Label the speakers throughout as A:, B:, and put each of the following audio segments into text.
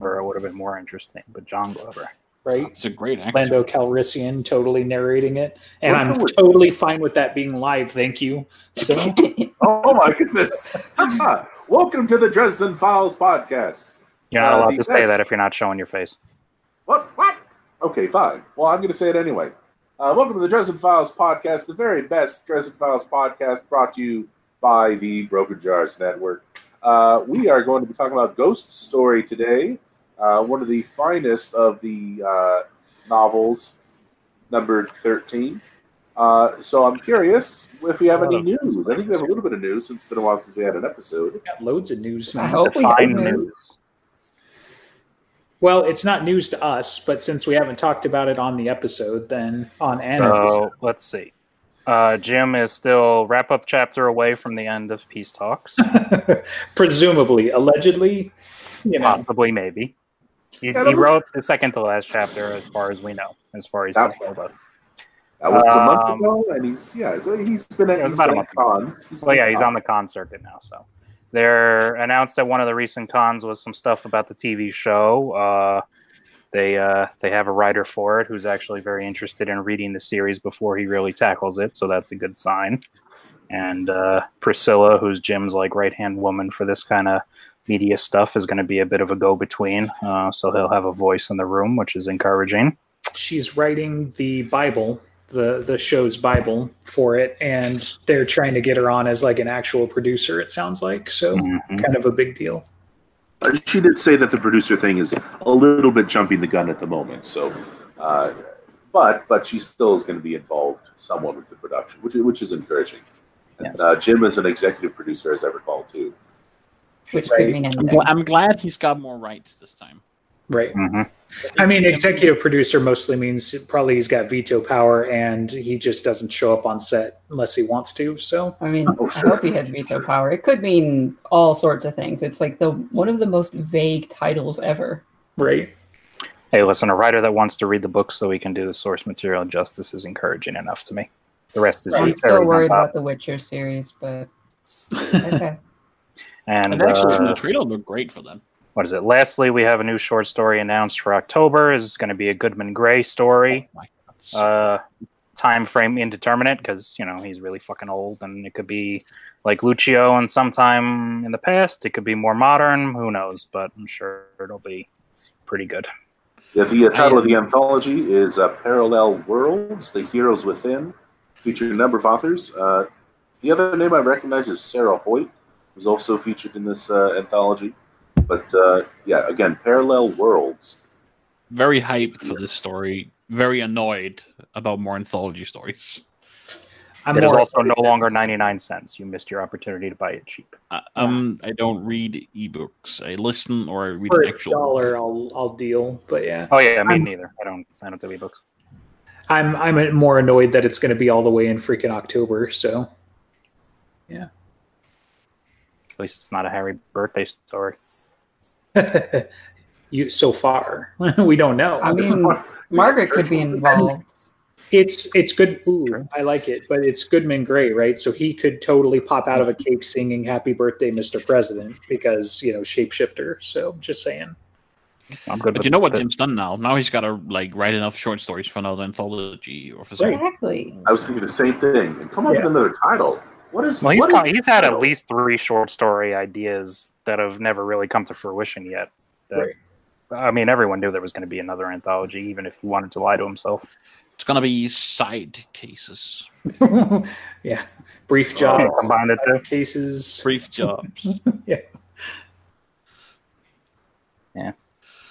A: Glover, it would have been more interesting. But John Glover,
B: right?
C: It's a great actor.
B: Lando Calrissian totally narrating it, and I'm
D: the
B: totally fine with that being live. Thank you. So
D: Oh my goodness! Welcome to the Dresden Files podcast.
A: you're not
D: Uh,
A: allowed
D: the
A: to say
D: best-
A: that if you're not showing your face.
D: What? What? Okay, fine. Well, I'm going to say it anyway. Uh, welcome to the Dresden Files podcast, the very best Dresden Files podcast brought to you by the Broken Jars Network. Uh, we are going to be talking about Ghost Story today, uh, one of the finest of the uh, novels, numbered 13. Uh, so I'm curious if we have any news. I think we have a little bit of news since it's been a while since we had an episode.
B: We got loads of news.
E: I hope we have news.
A: news.
B: Well, it's not news to us, but since we haven't talked about it on the episode, then on an episode.
A: So let's see. Uh, Jim is still wrap up chapter away from the end of peace talks.
B: presumably, allegedly, you know.
A: Possibly, maybe. He's, he wrote the second to last chapter, as far as we know, as far as
D: That-
A: he's told us.
D: That was a month
A: Um,
D: ago, and he's yeah, so he's been at,
A: It was
D: he's
A: about a
D: been
A: month
D: at cons. He's
A: Well,
D: been
A: yeah,
D: at
A: he's on the con circuit now. So they're announced at one of the recent cons was some stuff about the TV show. Uh, they uh, they have a writer for it who's actually very interested in reading the series before he really tackles it, so that's a good sign. And uh, Priscilla, who's Jim's like right hand woman for this kind of media stuff, is going to be a bit of a go between. Uh, so he'll have a voice in the room, which is encouraging.
B: she's writing the Bible, the the show's Bible for it, and they're trying to get her on as like an actual producer. It sounds like so,
A: Mhm.
B: kind of a big deal.
D: Uh, She did say that the producer thing is a little bit jumping the gun at the moment. So, uh, but but she still is going to be involved somewhat with the production, which is- which is encouraging.
A: Yes.
D: Uh, Jim is an executive producer, as I recall, too.
E: which
B: Right.
E: could mean
C: I'm,
E: anything.
C: gl- I'm glad he's got more rights this time.
B: Right.
A: Mhm.
B: I mean, executive producer mostly means probably he's got veto power and he just doesn't show up on set unless he wants to. So,
E: I mean,
D: Oh,
E: I hope he has veto power. It could mean all sorts of things. It's like the one of the most vague titles ever.
B: right.
A: Hey, listen, a writer that wants to read the book so he can do the source material justice is encouraging enough to me. The rest is
E: I'm
A: just
E: still
A: cherries
E: worried about the Witcher series, but okay.
A: And
C: And actually,
A: uh,
C: the trailer looked great for them.
A: What is it? Lastly, we have a new short story announced for October. Is going to be a Goodman Gray story.
C: Oh my God. So-
A: Uh, time frame indeterminate because you know he's really fucking old, and it could be like Luccio and sometime in the past. It could be more modern. Who knows? But I'm sure it'll be pretty good.
D: Yeah, the uh, title of the anthology is uh, Parallel Worlds: The Heroes Within, featuring a number of authors. Uh, the other name I recognize is Sarah Hoyt, who's also featured in this uh, anthology. But uh, yeah, again, Parallel Worlds.
C: very hyped for this story. Very annoyed about more anthology stories.
B: I'm
A: it is also no
B: excited
A: longer 99 cents. You missed your opportunity to buy it cheap.
C: Uh, um, I don't read ebooks. I listen or I read
B: for
C: an
B: a
C: actual.
B: dollar. I'll I'll deal. But yeah,
A: Oh yeah, me
B: I'm-
A: neither. I don't. I don't do ebooks.
B: I'm I'm more annoyed that it's going to be all the way in freaking October. So,
A: At least it's not a Harry birthday story.
B: you so far we don't know.
E: I mean, Margaret could be involved.
B: It's it's good. Ooh,
A: True.
B: I like it, but it's Goodman Gray, right? So he could totally pop out of a mm-hmm. cake singing "Happy Birthday, Mr. President" because you know shapeshifter. So just saying.
A: I'm good.
C: But you know what
A: the-
C: Jim's done now? Now he's got to like write enough short stories for another anthology or for something.
E: Exactly.
D: I was thinking the same thing. And come up
B: Yeah.
D: with another title. What is?
A: Well, he's
D: what
A: got,
D: is
A: he's had at least three short story ideas that have never really come to fruition yet. That,
B: Right.
A: I mean, everyone knew there was going to be another anthology, even if he wanted to lie to himself.
C: It's gonna be side cases,
B: yeah, brief
C: Oh,
B: jobs,
A: combine the two.
B: cases.
C: brief jobs. Yeah. Yeah.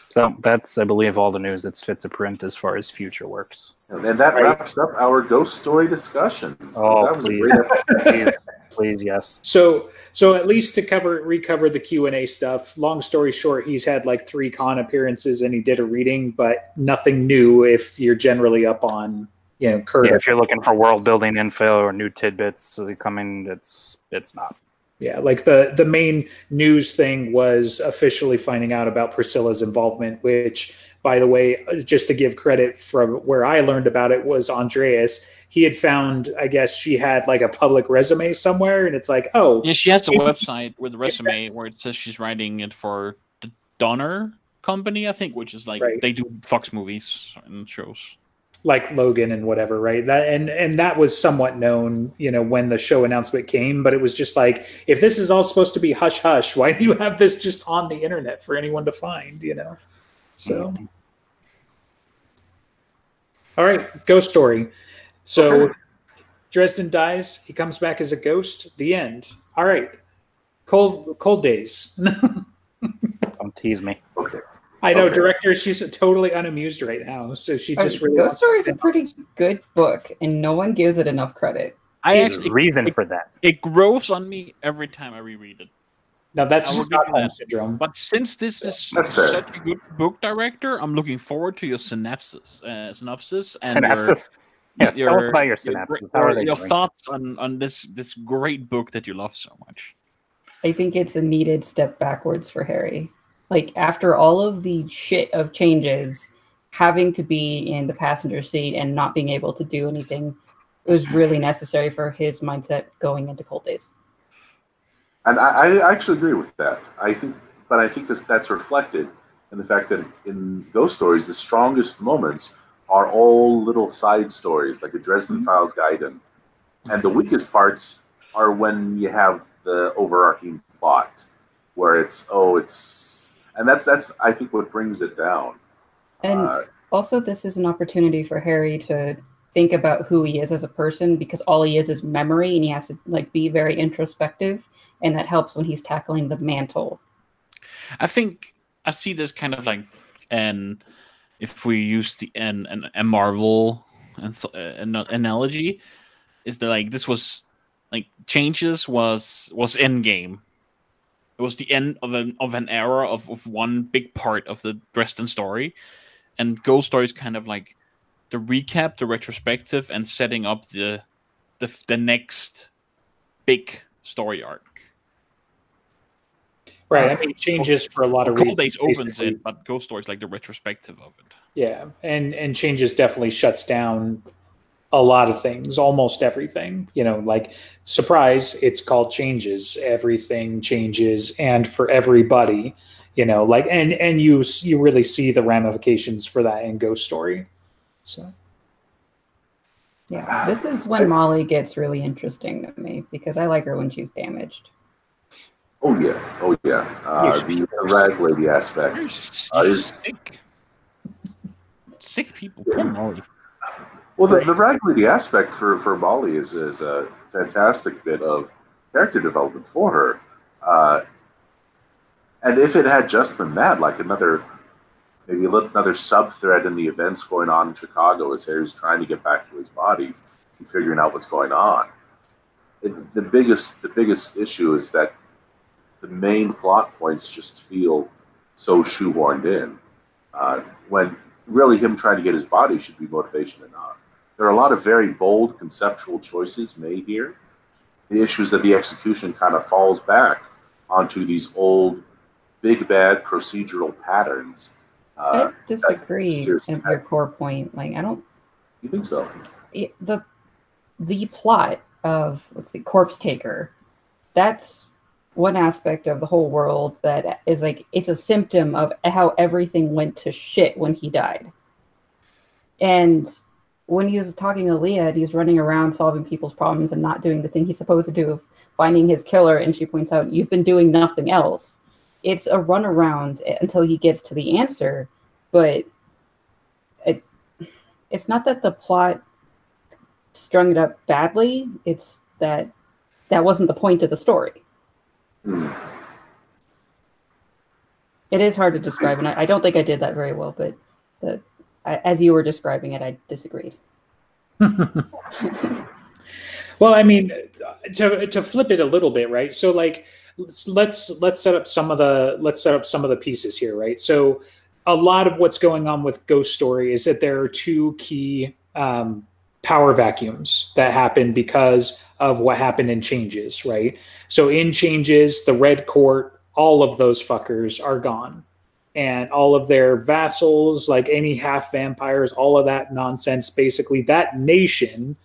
A: So that's, I believe, all the news that's fit to print as far as future works.
D: And that
B: Right.
D: wraps up our ghost story discussion. So
A: Oh,
D: that was
A: please.
D: a great.
A: Please, please, yes.
B: So so at least to cover recover the Q and A stuff. Long story short, he's had like three con appearances and he did a reading, but nothing new. If you're generally up on you know current.
A: Yeah, if you're looking for world building info or new tidbits to coming, it's it's not.
B: Yeah, like the the main news thing was officially finding out about Priscilla's involvement, which by the way, uh, just to give credit from where I learned about it was Andreas. He had found, I guess she had like a public resume somewhere, and it's like, oh,
C: Yeah, she has a website with a resume where it says she's writing it for the Donner company, I think, which is like
B: Right.
C: they do Fox movies and shows.
B: Like Logan and whatever, right? That and and that was somewhat known, you know, when the show announcement came. But it was just like, if this is all supposed to be hush hush, why do you have this just on the internet for anyone to find? You know, so. All right, ghost story. So
D: Okay.
B: Dresden dies. He comes back as a ghost. The end. All right. Cold cold days.
A: Don't tease me.
D: Okay.
B: I know,
D: Okay.
B: director. She's totally unamused right now, so she just really
E: Ghost Story is a pretty good book, and no one gives it enough credit.
C: I
A: There's
C: actually
A: a reason
C: it,
A: for that.
C: it grows on me every time I reread it.
B: Now that's
C: I
B: just
C: give you
B: Stockholm syndrome.
C: But since this is
D: That's fair.
C: such a good book director, I'm looking forward to your synopsis, uh, synopsis, and
A: Synapses. Yes, tell us about your synapses. How are they
C: your
A: doing?
C: thoughts on on this this great book that you love so much?
E: I think it's a needed step backwards for Harry. Like after all of the shit of changes, having to be in the passenger seat and not being able to do anything it was really necessary for his mindset going into cold days.
D: And I, I actually agree with that. I think, but I think this, that's reflected in the fact that in ghost stories, the strongest moments are all little side stories, like the Dresden mm-hmm. Files Gaiden, and the weakest parts are when you have the overarching plot, where it's oh, it's, and that's that's I think what brings it down.
E: And
D: Uh,
E: also this is an opportunity for Harry to think about who he is as a person because all he is is memory and he has to like be very introspective and that helps when he's tackling the mantle.
C: I think I see this kind of like, and if we use the an an a Marvel and th- uh, an analogy, is that like this was like changes was was end game. It was the end of an of an era of, of one big part of the Dresden story, and Ghost Story is kind of like the recap, the retrospective, and setting up the the the next big story arc.
B: Right. I um, mean, it changes for a lot of
C: Cold
B: reasons.
C: Days opens
B: basically.
C: it, but Ghost Story is like the retrospective of it.
B: Yeah, and and changes definitely shuts down a lot of things, almost everything. You know, like surprise, it's called changes. Everything changes, and for everybody, you know, like and and you you really see the ramifications for that in Ghost Story. So
E: Yeah, this is when Molly gets really interesting to me because I like her when she's damaged.
D: oh yeah, oh yeah. Uh, the,
B: of
D: the rag lady aspect. Uh, is-
C: sick. Sick people. Poor Molly.
D: Well, the, the aspect for, for Molly is, is a fantastic bit of character development for her. Uh, and if it had just been that, like another, maybe another sub thread in the events going on in Chicago as Harry's trying to get back to his body and figuring out what's going on. It, the biggest the biggest issue is that the main plot points just feel so shoehorned in. Uh, when really him trying to get his body should be motivation enough. There are a lot of very bold conceptual choices made here. The issue is that the execution kind of falls back onto these old, big bad procedural patterns. Uh,
E: I disagree at your core point. Like I don't
D: you think so?
E: it- the the plot of let's see corpse taker that's one aspect of the whole world that is like it's a symptom of how everything went to shit when he died and when he was talking to Lea and he's running around solving people's problems and not doing the thing he's supposed to do of finding his killer and she points out you've been doing nothing else it's a runaround until he gets to the answer but it, it's not that the plot strung it up badly. It's that that wasn't the point of the story.
D: Hmm.
E: It is hard to describe, and I, I don't think I did that very well. But the, As you were describing it, I disagreed.
B: Well, I mean, to to flip it a little bit, right? So, like, let's let's let's set up some of the let's set up some of the pieces here, right? So, a lot of what's going on with Ghost Story is that there are two key um, power vacuums that happen because of what happened in Changes, right? So, in Changes, the Red Court, all of those fuckers are gone. And all of their vassals, like any half vampires, all of that nonsense, basically, that nation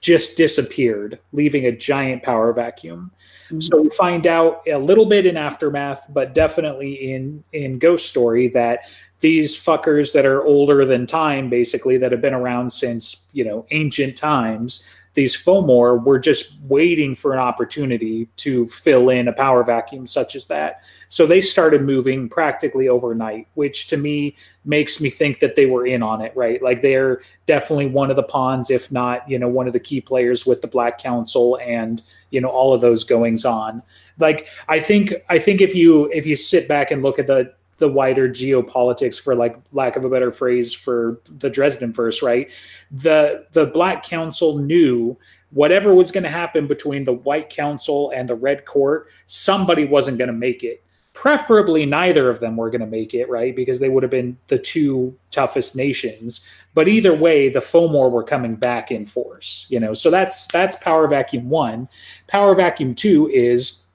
B: just disappeared, leaving a giant power vacuum.
E: Mhm.
B: So we find out a little bit in aftermath, but definitely in in Ghost Story that these fuckers that are older than time, basically that have been around since you know ancient times, these Fomor were just waiting for an opportunity to fill in a power vacuum such as that. So they started moving practically overnight, which to me makes me think that they were in on it, right? Like they're definitely one of the pawns, if not, you know, one of the key players with the Black Council and you know all of those goings on. Like I think I think if you if you sit back and look at the the wider geopolitics for like lack of a better phrase for the Dresdenverse, right? The the Black Council knew whatever was going to happen between the White Council and the Red Court, somebody wasn't going to make it. Preferably, neither of them were going to make it, right? Because they would have been the two toughest nations. But either way, the Fomor were coming back in force, you know. So that's that's Power Vacuum one. Power Vacuum two is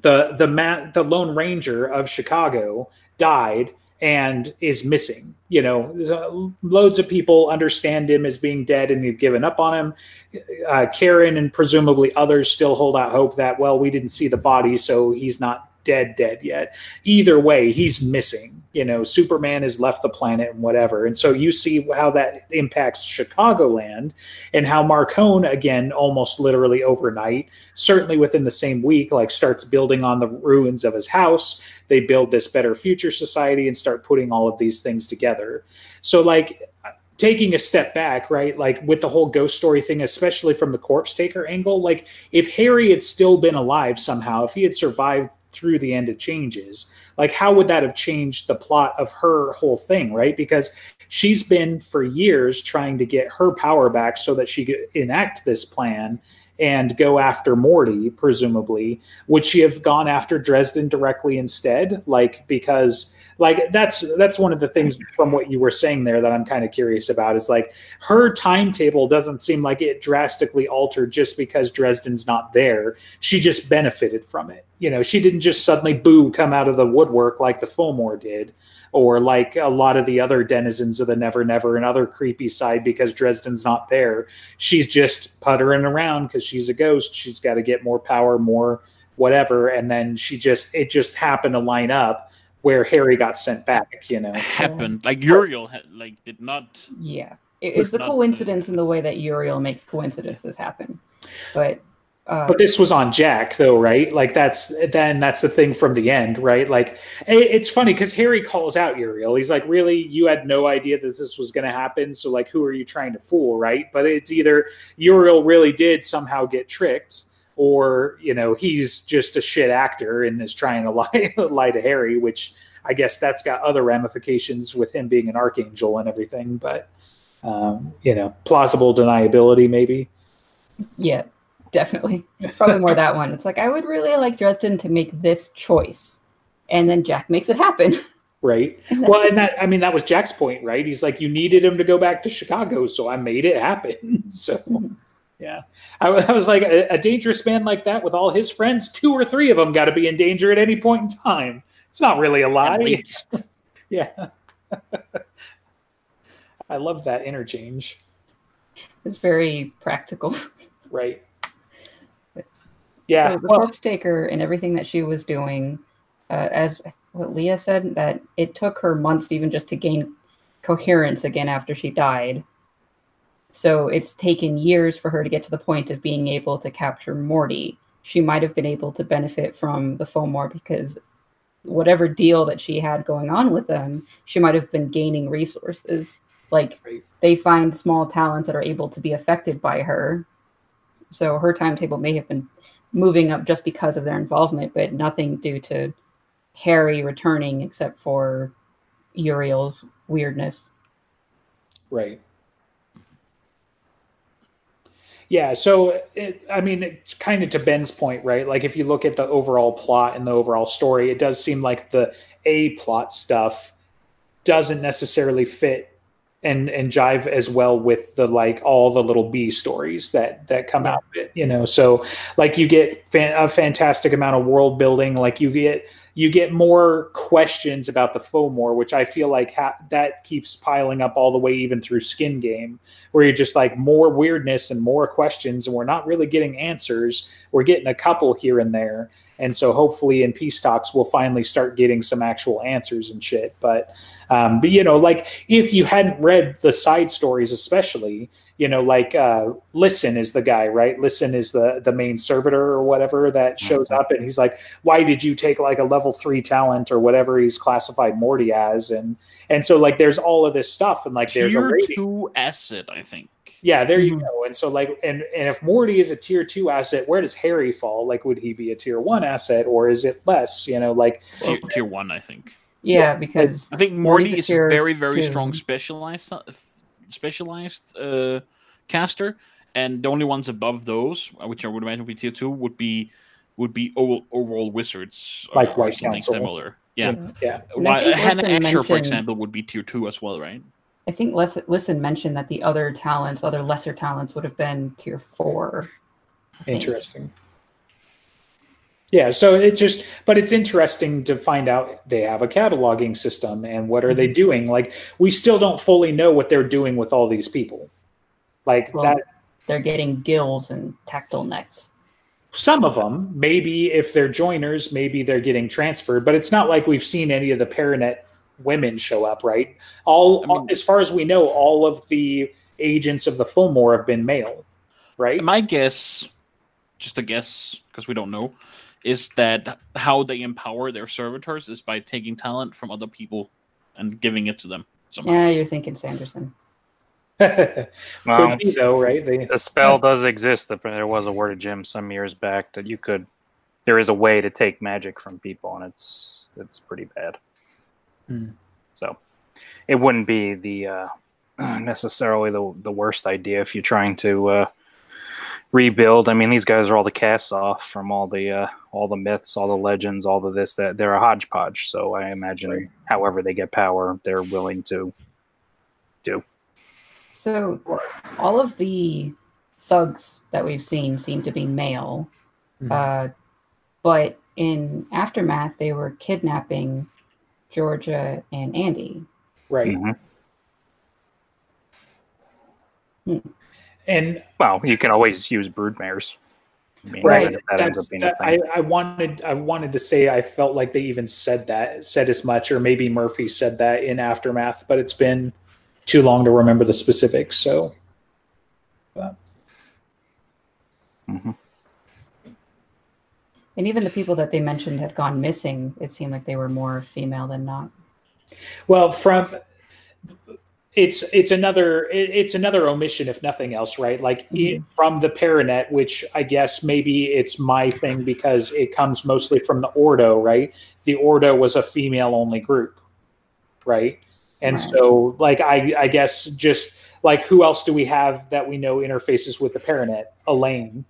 B: the the ma- the Lone Ranger of Chicago died and is missing. You know, loads of people understand him as being dead and have given up on him. Uh, Karen and presumably others still hold out hope that well, we didn't see the body, so he's not dead dead yet. Either way, he's missing. You know, Superman has left the planet and whatever. And so you see how that impacts Chicagoland and how Marcone, again, almost literally overnight, certainly within the same week, like starts building on the ruins of his house. They build this better future society and start putting all of these things together. So, like, taking a step back, right? Like with the whole ghost story thing, especially from the corpse taker angle, like if Harry had still been alive somehow, if he had survived through the end of changes, like how would that have changed the plot of her whole thing, right? Because she's been for years trying to get her power back so that she could enact this plan and go after Morty, presumably. Would she have gone after Dresden directly instead? Like because like that's that's one of the things from what you were saying there that I'm kind of curious about is like her timetable doesn't seem like it drastically altered just because Dresden's not there. She just benefited from it. You know, she didn't just suddenly boo come out of the woodwork like the Fomor did or like a lot of the other denizens of the Never Never and other creepy side because Dresden's not there. She's just puttering around because she's a ghost. She's got to get more power, more whatever, and then she just it just happened to line up where Harry got sent back. You know,
C: happened like Uriel had, like did not.
E: Yeah, it, it's the coincidence in the way that Uriel makes coincidences happen, but. Uh,
B: But this was on Jack, though, right? Like that's then that's the thing from the end, right? Like it, it's funny because Harry calls out Uriel. He's like, "Really, you had no idea that this was going to happen? So like, who are you trying to fool, right?" But it's either Uriel really did somehow get tricked, or you know he's just a shit actor and is trying to lie lie to Harry, which I guess that's got other ramifications with him being an archangel and everything. But um, you know, plausible deniability, maybe.
E: Yeah, definitely. Probably more that one. It's like I would really like Dresden to make this choice, and then Jack makes it happen.
B: right? Well, and that I mean that was Jack's point, right? He's like, you needed him to go back to Chicago, so I made it happen. so, yeah, I, I was like, a, a dangerous man like that with all his friends, two or three of them got to be in danger at any point in time. It's not really a lie. Yeah, I love that interchange.
E: It's very practical.
B: Right. Yeah.
E: So the
B: well,
E: corpse taker and everything that she was doing, uh, as what Lea said, that it took her months even just to gain coherence again after she died. So it's taken years for her to get to the point of being able to capture Morty. She might have been able to benefit from the Fomor because whatever deal that she had going on with them, she might have been gaining resources. Like they find small talents that are able to be affected by her. So her timetable may have been moving up just because of their involvement, but nothing due to Harry returning except for Uriel's weirdness.
B: Right. Yeah, so it, I mean, it's kind of to Ben's point, right? Like if you look at the overall plot and the overall story, it does seem like the A plot stuff doesn't necessarily fit and and jive as well with the like all the little B stories that that come out of it, you know. So like you get fan, a fantastic amount of world building, like you get you get more questions about the Fomor, which I feel like ha- that keeps piling up all the way even through Skin Game, where you're just like more weirdness and more questions, and we're not really getting answers. We're getting a couple here and there, and so hopefully in peace talks we'll finally start getting some actual answers and shit. But, um, but you know, like if you hadn't read the side stories, especially, you know, like uh, Listen is the guy, right? Listen is the the main servitor or whatever that shows up, and he's like, "Why did you take like a level three talent or whatever he's classified Morty as?" And and so like there's all of this stuff, and like there's a rating.
C: two asset, I think.
B: Yeah, there you
E: Mhm.
B: go. And so like and and if Morty is a tier two asset, where does Harry fall? Like would he be a tier one asset or is it less? You know, like
C: Tier, tier one, I think.
E: Yeah, because
C: I think Morty
E: a
C: is
E: tier
C: very, very
E: two.
C: strong specialized uh, specialized uh, caster, and the only ones above those, uh, which I would imagine would be tier two, would be would be o- overall wizards or,
B: Like
C: or
B: White
C: something
B: Council.
C: similar. Yeah,
B: yeah.
E: And I
C: Why,
E: think
C: Hannah
E: Listen
C: Ascher, for example, would be tier two as well, right?
E: I think Listen, Listen mentioned that the other talents, other lesser talents, would have been tier four.
B: Interesting. Yeah, so it just, but it's interesting to find out they have a cataloging system and what are they mm-hmm. doing? Like, we still don't fully know what they're doing with all these people. Like
E: Well,
B: that,
E: They're getting gills and tactile necks.
B: some of them, maybe if they're joiners, maybe they're getting transferred, but it's not like we've seen any of the Paranet women show up, right? All,
C: I mean-
B: as far as we know, all of the agents of the Fomor have been male, right?
C: My guess, just a guess, because we don't know, is that how they empower their servitors is by taking talent from other people and giving it to them somehow.
E: Yeah, you're thinking Sanderson.
B: Could
A: Well,
B: be though, right? They,
A: the spell does exist. There was a word of Jim some years back that you could. There is a way to take magic from people, and it's it's pretty bad.
B: Hmm.
A: So, it wouldn't be the uh, necessarily the the worst idea if you're trying to uh, rebuild. I mean, these guys are all the casts off from all the uh, all the myths, all the legends, all of this. That they're a hodgepodge. So I imagine,
B: Right.
A: however they get power, they're willing to do.
E: So all of the thugs that we've seen seem to be male,
B: Mhm.
E: uh, but in aftermath they were kidnapping Georgia and Andy.
B: right.
A: Mhm.
B: And
A: Well, you can always use broodmares. I mean,
B: right,
A: that ends up being
B: that. I, I wanted I wanted to say I felt like they even said that said as much, or maybe Murphy said that in aftermath, but it's been too long to remember the specifics. So
A: Mhm.
E: And even the people that they mentioned had gone missing, it seemed like they were more female than not.
B: Well, from it's it's another it's another omission if nothing else, right? Like
E: Mhm.
B: it, from the Paranet, which I guess maybe it's my thing because it comes mostly from the Ordo, right? The Ordo was a female only group, right? And
E: Right.
B: so, like, I I guess just like who else do we have that we know interfaces with the Paranet? Elaine,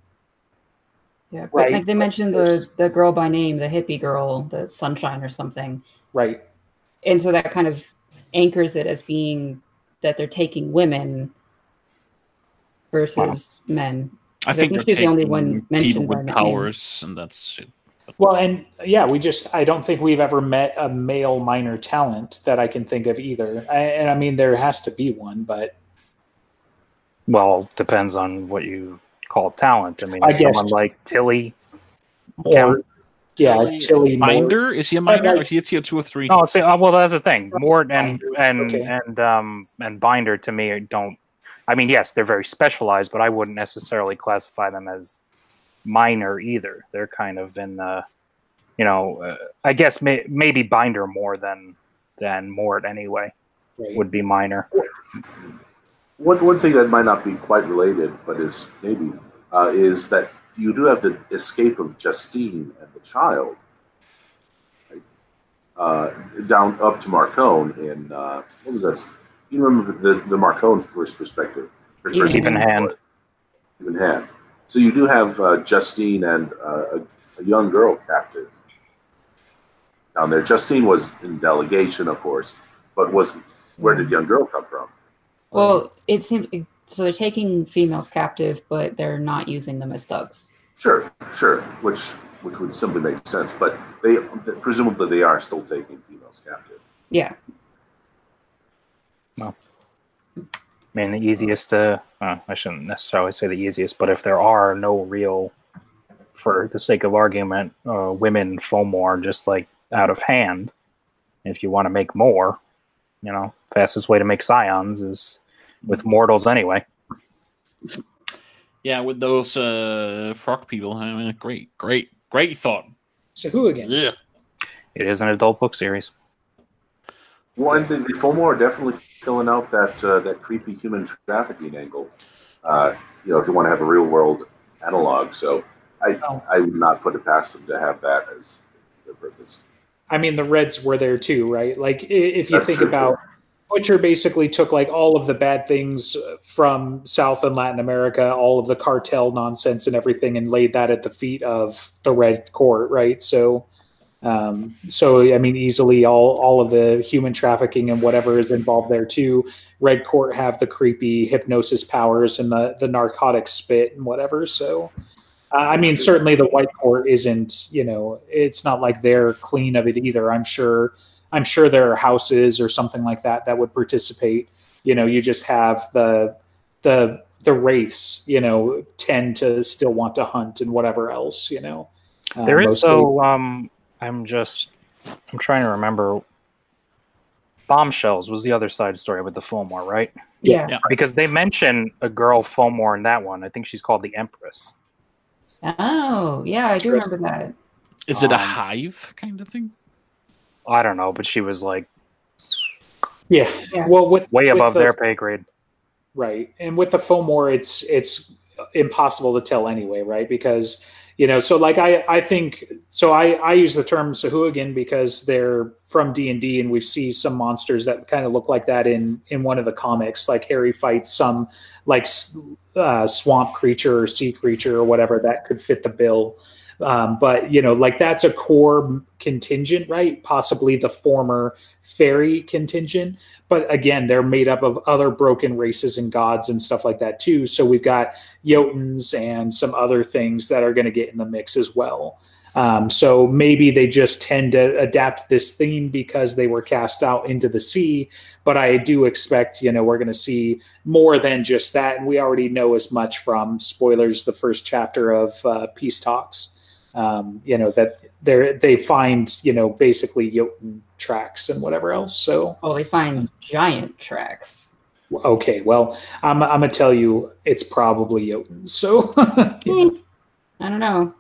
E: Yeah,
B: Right.
E: like they mentioned the the girl by name, the hippie girl, the sunshine or something.
B: right?
E: And so that kind of anchors it as being that they're taking women versus men.
C: I
E: I
C: think,
E: think
C: they're
E: she's the only one mentioned by
C: with
E: name.
C: powers, and that's it.
B: Well, and yeah, we just, I don't think we've ever met a male minor talent that I can think of either. I, and I mean, there has to be one, but
A: Well, depends on what you call talent. I mean,
B: I
A: someone
B: guess-
A: like Tilly.
B: or yeah,
C: Tilly-
B: Tilly Moore.
C: Minder is he a minder? or is he a tier two or three?
A: Oh, see, uh, well, that's the thing. Mort and
B: Binder,
A: and
B: okay.
A: and um and Binder to me don't. I mean, yes, they're very specialized, but I wouldn't necessarily classify them as minor either. They're kind of in the, you know, uh, I guess may, maybe Binder more than than Mort anyway
B: Right.
A: would be minor.
D: One, one thing that might not be quite related, but is maybe, uh, is that you do have the escape of Justine and the child right? uh, down up to Marcone in, uh, what was that? You remember the, the Marcone first perspective? First
E: Even
A: hand.
D: Even hand. So you do have uh, Justine and uh, a, a young girl captive down there. Justine was in delegation, of course, but was where did the young girl come from?
E: Well, it seems so they're taking females captive, but they're not using them as thugs.
D: Sure, sure. Which which would simply make sense, but they presumably they are still taking females captive.
E: Yeah.
A: Well, I mean, the easiest to, uh, I shouldn't necessarily say the easiest, but if there are no real, for the sake of argument, uh, women Fomor just like out of hand, if you want to make more, you know, fastest way to make scions is with mortals anyway.
C: Yeah, with those uh, frog people. I mean, great, great, great thought.
B: So who again?
C: Yeah.
A: It is an adult book series.
D: Well, and the, the Fomor are definitely filling out that uh, that creepy human trafficking angle. Uh, you know, if you want to have a real world analog, so I
B: Oh.
D: I would not put it past them to have that as their purpose.
B: I mean, the Reds were there too, right? Like, if you
D: That's
B: think
D: true,
B: about Butcher, basically took like all of the bad things from South and Latin America, all of the cartel nonsense and everything, and laid that at the feet of the Red Court, right? So, um, so I mean, easily all all of the human trafficking and whatever is involved there too. Red Court have the creepy hypnosis powers and the the narcotic spit and whatever. So. Uh, I mean, certainly the White Court isn't. You know, it's not like they're clean of it either. I'm sure. I'm sure there are houses or something like that that would participate. You know, you just have the the the wraiths. You know, tend to still want to hunt and whatever else. You know, Uh,
A: There is so um I'm just I'm trying to remember Bombshells was the other side story with the Fomor, right?
E: Yeah.
C: Yeah.
A: Because they mention a girl Fomor in that one. I think she's called the Empress.
E: Oh, yeah, I do remember that.
C: Is it a
A: Um,
C: hive kind of thing?
A: I don't know, but she was like
B: yeah.
E: Yeah.
B: Well, with
A: way
B: with
A: above
B: the-
A: their pay grade.
B: Right. And with the Fomor, it's it's impossible to tell anyway, right? Because you know, so like I I think so I I use the term Sahuagin because they're from D and D, and we see some monsters that kind of look like that in in one of the comics. Like Harry fights some like uh, swamp creature or sea creature or whatever that could fit the bill. Um, but you know, like that's a core contingent, right? Possibly the former fairy contingent but again, they're made up of other broken races and gods and stuff like that too. So we've got Jotuns and some other things that are going to get in the mix as well. Um, so maybe they just tend to adapt this theme because they were cast out into the sea. But I do expect, you know, we're going to see more than just that, and we already know as much from spoilers, the first chapter of uh, Peace Talks. Um, you know that they they find you know basically Jotun tracks and whatever else. So
E: Well, they find giant tracks.
B: Okay, well, I'm, I'm gonna tell you, it's probably Jotun. So,
E: Hmm. I don't know.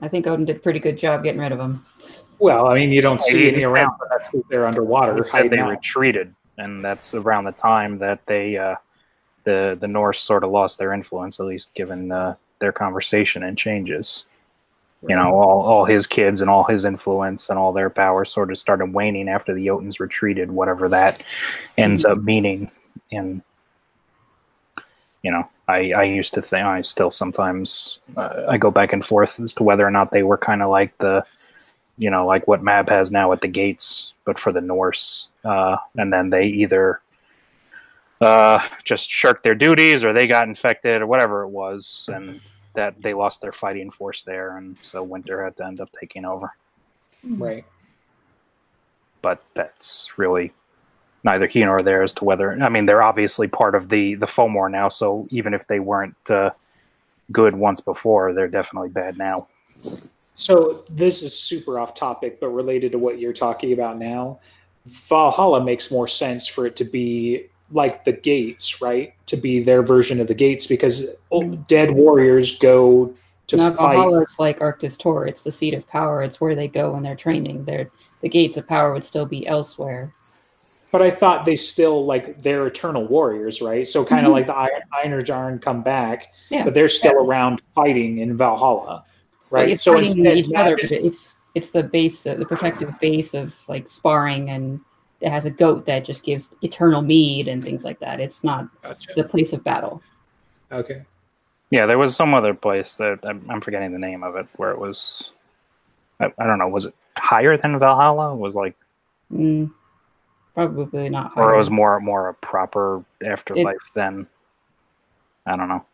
E: I think Odin did a pretty good job getting rid of them.
B: well, I mean, you don't see any around, but that's because they're underwater.
A: He they
B: out.
A: retreated, and that's around the time that they uh, the the Norse sort of lost their influence, at least given uh, their conversation and changes. You know, all, all his kids and all his influence and all their power sort of started waning after the Jotuns retreated, whatever that ends up meaning. And you know, I I used to think I still sometimes uh, I go back and forth as to whether or not they were kind of like the you know, like what Mab has now at the gates, but for the Norse. Uh, and then they either uh, just shirked their duties or they got infected or whatever it was, and that they lost their fighting force there, and so Winter had to end up taking over.
B: right.
A: But that's really neither here nor there as to whether. I mean, they're obviously part of the the Fomor now, so even if they weren't uh, good once before, they're definitely bad now.
B: So this is super off topic, but related to what you're talking about now. Valhalla makes more sense for it to be like the gates, right? To be their version of the gates because dead warriors go to
E: now,
B: fight.
E: Valhalla, it's like Arctis Tor. It's the seat of power. It's where they go when they're training. They're, the gates of power would still be elsewhere.
B: But I thought they still like they're eternal warriors, right? So kind of
E: Mhm.
B: like the Iron Einherjar come back,
E: Yeah.
B: but they're still around fighting in Valhalla, right?
E: it's
B: So instead,
E: each other.
B: Is-
E: It's it's the base, uh, the protective base of like sparring, and it has a goat that just gives eternal mead and things like that. It's not
B: Gotcha.
E: the place of battle.
B: Okay.
A: Yeah, there was some other place that I'm, I'm forgetting the name of it where it was. I, I don't know. Was it higher than Valhalla? It was like,
E: Mm, probably not.
A: or it was more more a proper afterlife than. I don't know.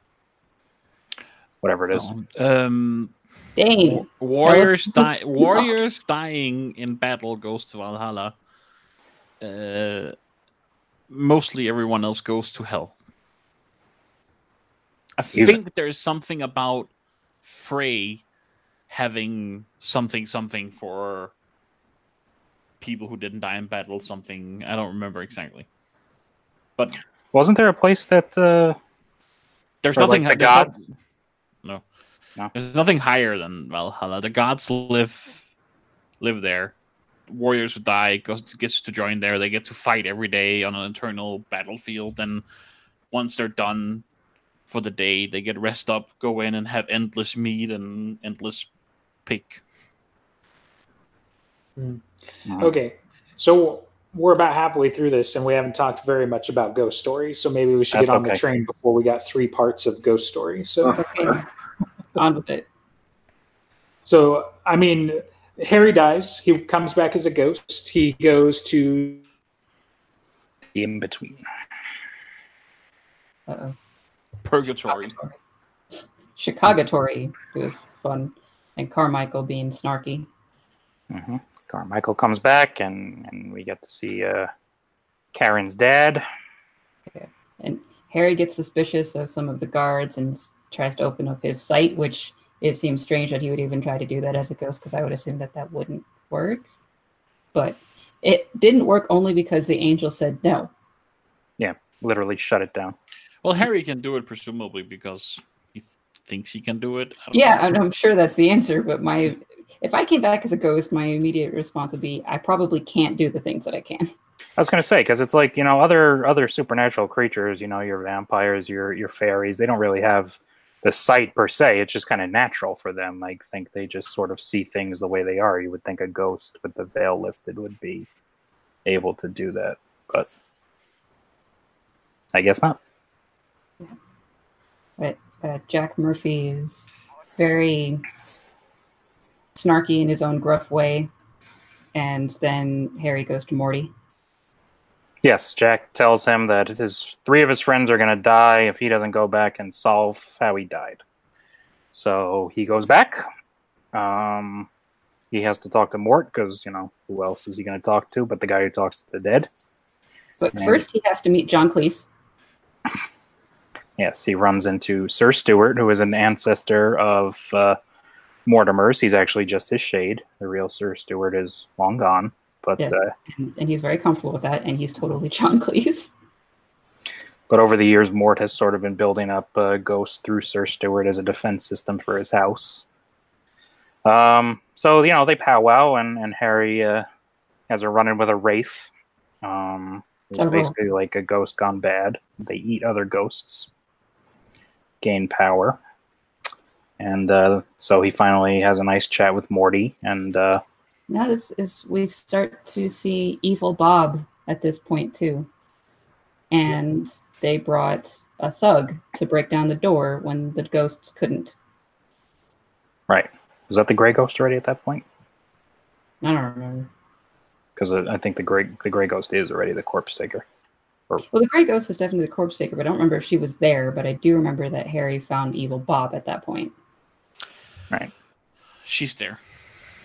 A: whatever it is.
C: Um,
E: Dang.
C: warriors die. Warriors dying in battle goes to Valhalla. Uh, mostly everyone else goes to hell. I
A: Even-
C: think there's something about Frey having something something for people who didn't die in battle. Something I don't remember exactly. But
A: Wasn't there a place that? Uh,
C: there's
A: For, like,
C: nothing.
A: the
C: there's
A: gods?
C: no.
A: No?
C: There's nothing higher than Valhalla. The gods live live there. Warriors who die goes gets to join there. They get to fight every day on an eternal battlefield. And once they're done for the day, they get rest up, go in and have endless meat and endless pick. Hmm.
B: Okay, so we're about halfway through this, and we haven't talked very much about ghost stories. So maybe we should
A: That's
B: get on the train before we got three parts of ghost stories. So,
E: Okay. On with it.
B: so I mean, Harry dies. He comes back as a ghost. He goes to
A: in between.
E: Uh-oh.
C: Purgatory.
E: Chicagotory was fun. And Carmichael being snarky.
A: hmm Carmichael comes back, and and we get to see uh, Karen's dad. Okay.
E: And Harry gets suspicious of some of the guards and tries to open up his sight, which it seems strange that he would even try to do that as a ghost because I would assume that that wouldn't work. But it didn't work only because the angel said no.
A: Yeah, literally shut it down.
C: Well, Harry can do it presumably because he th- thinks he can do it.
E: Yeah,
C: know.
E: and I'm sure that's the answer. But my, if I came back as a ghost, my immediate response would be, I probably can't do the things that I can.
A: I was gonna say because it's like you know other other supernatural creatures, you know your vampires, your your fairies, they don't really have the sight per se. It's just kind of natural for them. I think they just sort of see things the way they are. You would think a ghost with the veil lifted would be able to do that, but I guess not.
E: But uh, Jack Murphy is very snarky in his own gruff way. And then Harry goes to Morty.
A: Yes, Jack tells him that his three of his friends are going to die if he doesn't go back and solve how he died. So he goes back. Um, he has to talk to Mort because you know who else is he going to talk to but the guy who talks to the dead.
E: But
A: Right.
E: first, he has to meet John Cleese.
A: Yes, he runs into Sir Stuart, who is an ancestor of uh, Mortimer's. He's actually just his shade. The real Sir Stuart is long gone, but
E: Yeah.
A: uh,
E: And, and he's very comfortable with that. And he's totally John Cleese.
A: But over the years, Mort has sort of been building up uh, Ghost through Sir Stuart as a defense system for his house. Um, so you know they powwow, and and Harry uh, has a run-in with a wraith. Um, it's
E: Oh.
A: basically like a ghost gone bad. They eat other ghosts, gain power, and uh, so he finally has a nice chat with Morty, and uh,
E: Now this is we start to see evil Bob at this point too. And they brought a thug to break down the door when the ghosts couldn't.
A: right. Was that the Gray Ghost already at that point?
E: I don't remember.
A: Because I think the Gray the Gray Ghost is already the corpse taker.
E: Well, the Grey Ghost is definitely the corpse taker, but I don't remember if she was there. But I do remember that Harry found evil Bob at that point.
A: Right.
C: She's there.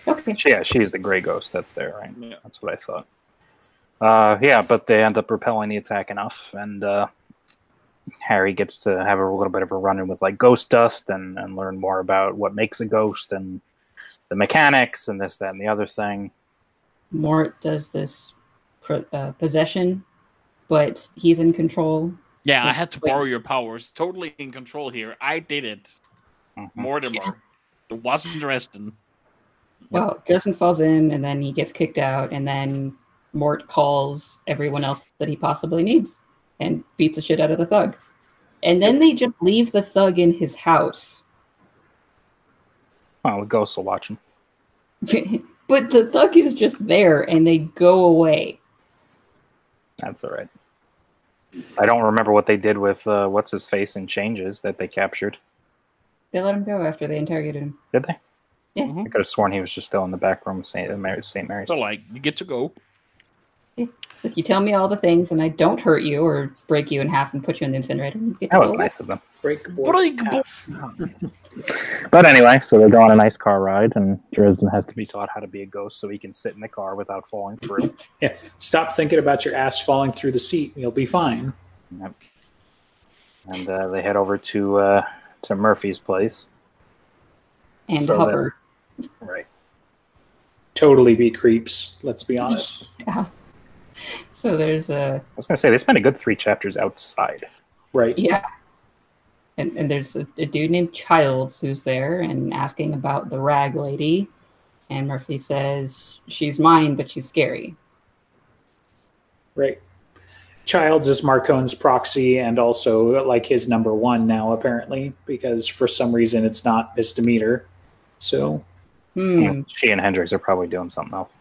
E: Okay.
A: Yeah, she's the gray ghost that's there, right?
C: Yeah.
A: That's what I thought. Uh, yeah, but they end up repelling the attack enough, and uh, Harry gets to have a little bit of a run in with like ghost dust and, and learn more about what makes a ghost and the mechanics and this, that, and the other thing.
E: Mort does this pro- uh, possession, but he's in control.
C: Yeah, I had to borrow your powers. Totally in control here. I did it.
A: Mhm.
C: Mortimer. It wasn't Dresden.
E: Well, Justin falls in, and then he gets kicked out, and then Mort calls everyone else that he possibly needs and beats the shit out of the thug. And then they just leave the thug in his house.
A: Well, the ghosts will watch him.
E: but the thug is just there, and they go away.
A: That's all right. I don't remember what they did with uh, what's his face and Changes that they captured.
E: They let him go after they interrogated him.
A: Did they?
E: Yeah.
C: Mhm.
A: I could have sworn he was just still in the back room of St. Mary's. St. Mary's.
C: So, like, you get to go.
E: It's like you tell me all the things and I don't hurt you or break you in half and put you in the incinerator. and you get
A: That was nice of them.
B: Break board
C: Break
B: half.
A: But anyway, so they go on a nice car ride, and Dresden has to be taught how to be a ghost so he can sit in the car without falling through. yeah.
B: Stop thinking about your ass falling through the seat. and You'll be fine.
A: Yep. And uh, they head over to uh, to Murphy's place.
E: And
A: So
E: Hubbard.
A: Right.
B: Totally be creeps. Let's be honest.
E: Yeah. So there's a
A: I was gonna say they spent a good three chapters outside.
B: Right.
E: yeah. And, and there's a, a dude named Childs who's there and asking about the rag lady. And Murphy says, She's mine, but she's scary.
B: Right. Childs is Marcone's proxy and also like his number one now, apparently, because for some reason it's not Miss Demeter. So,
E: Hmm.
A: She and Hendricks are probably doing something else.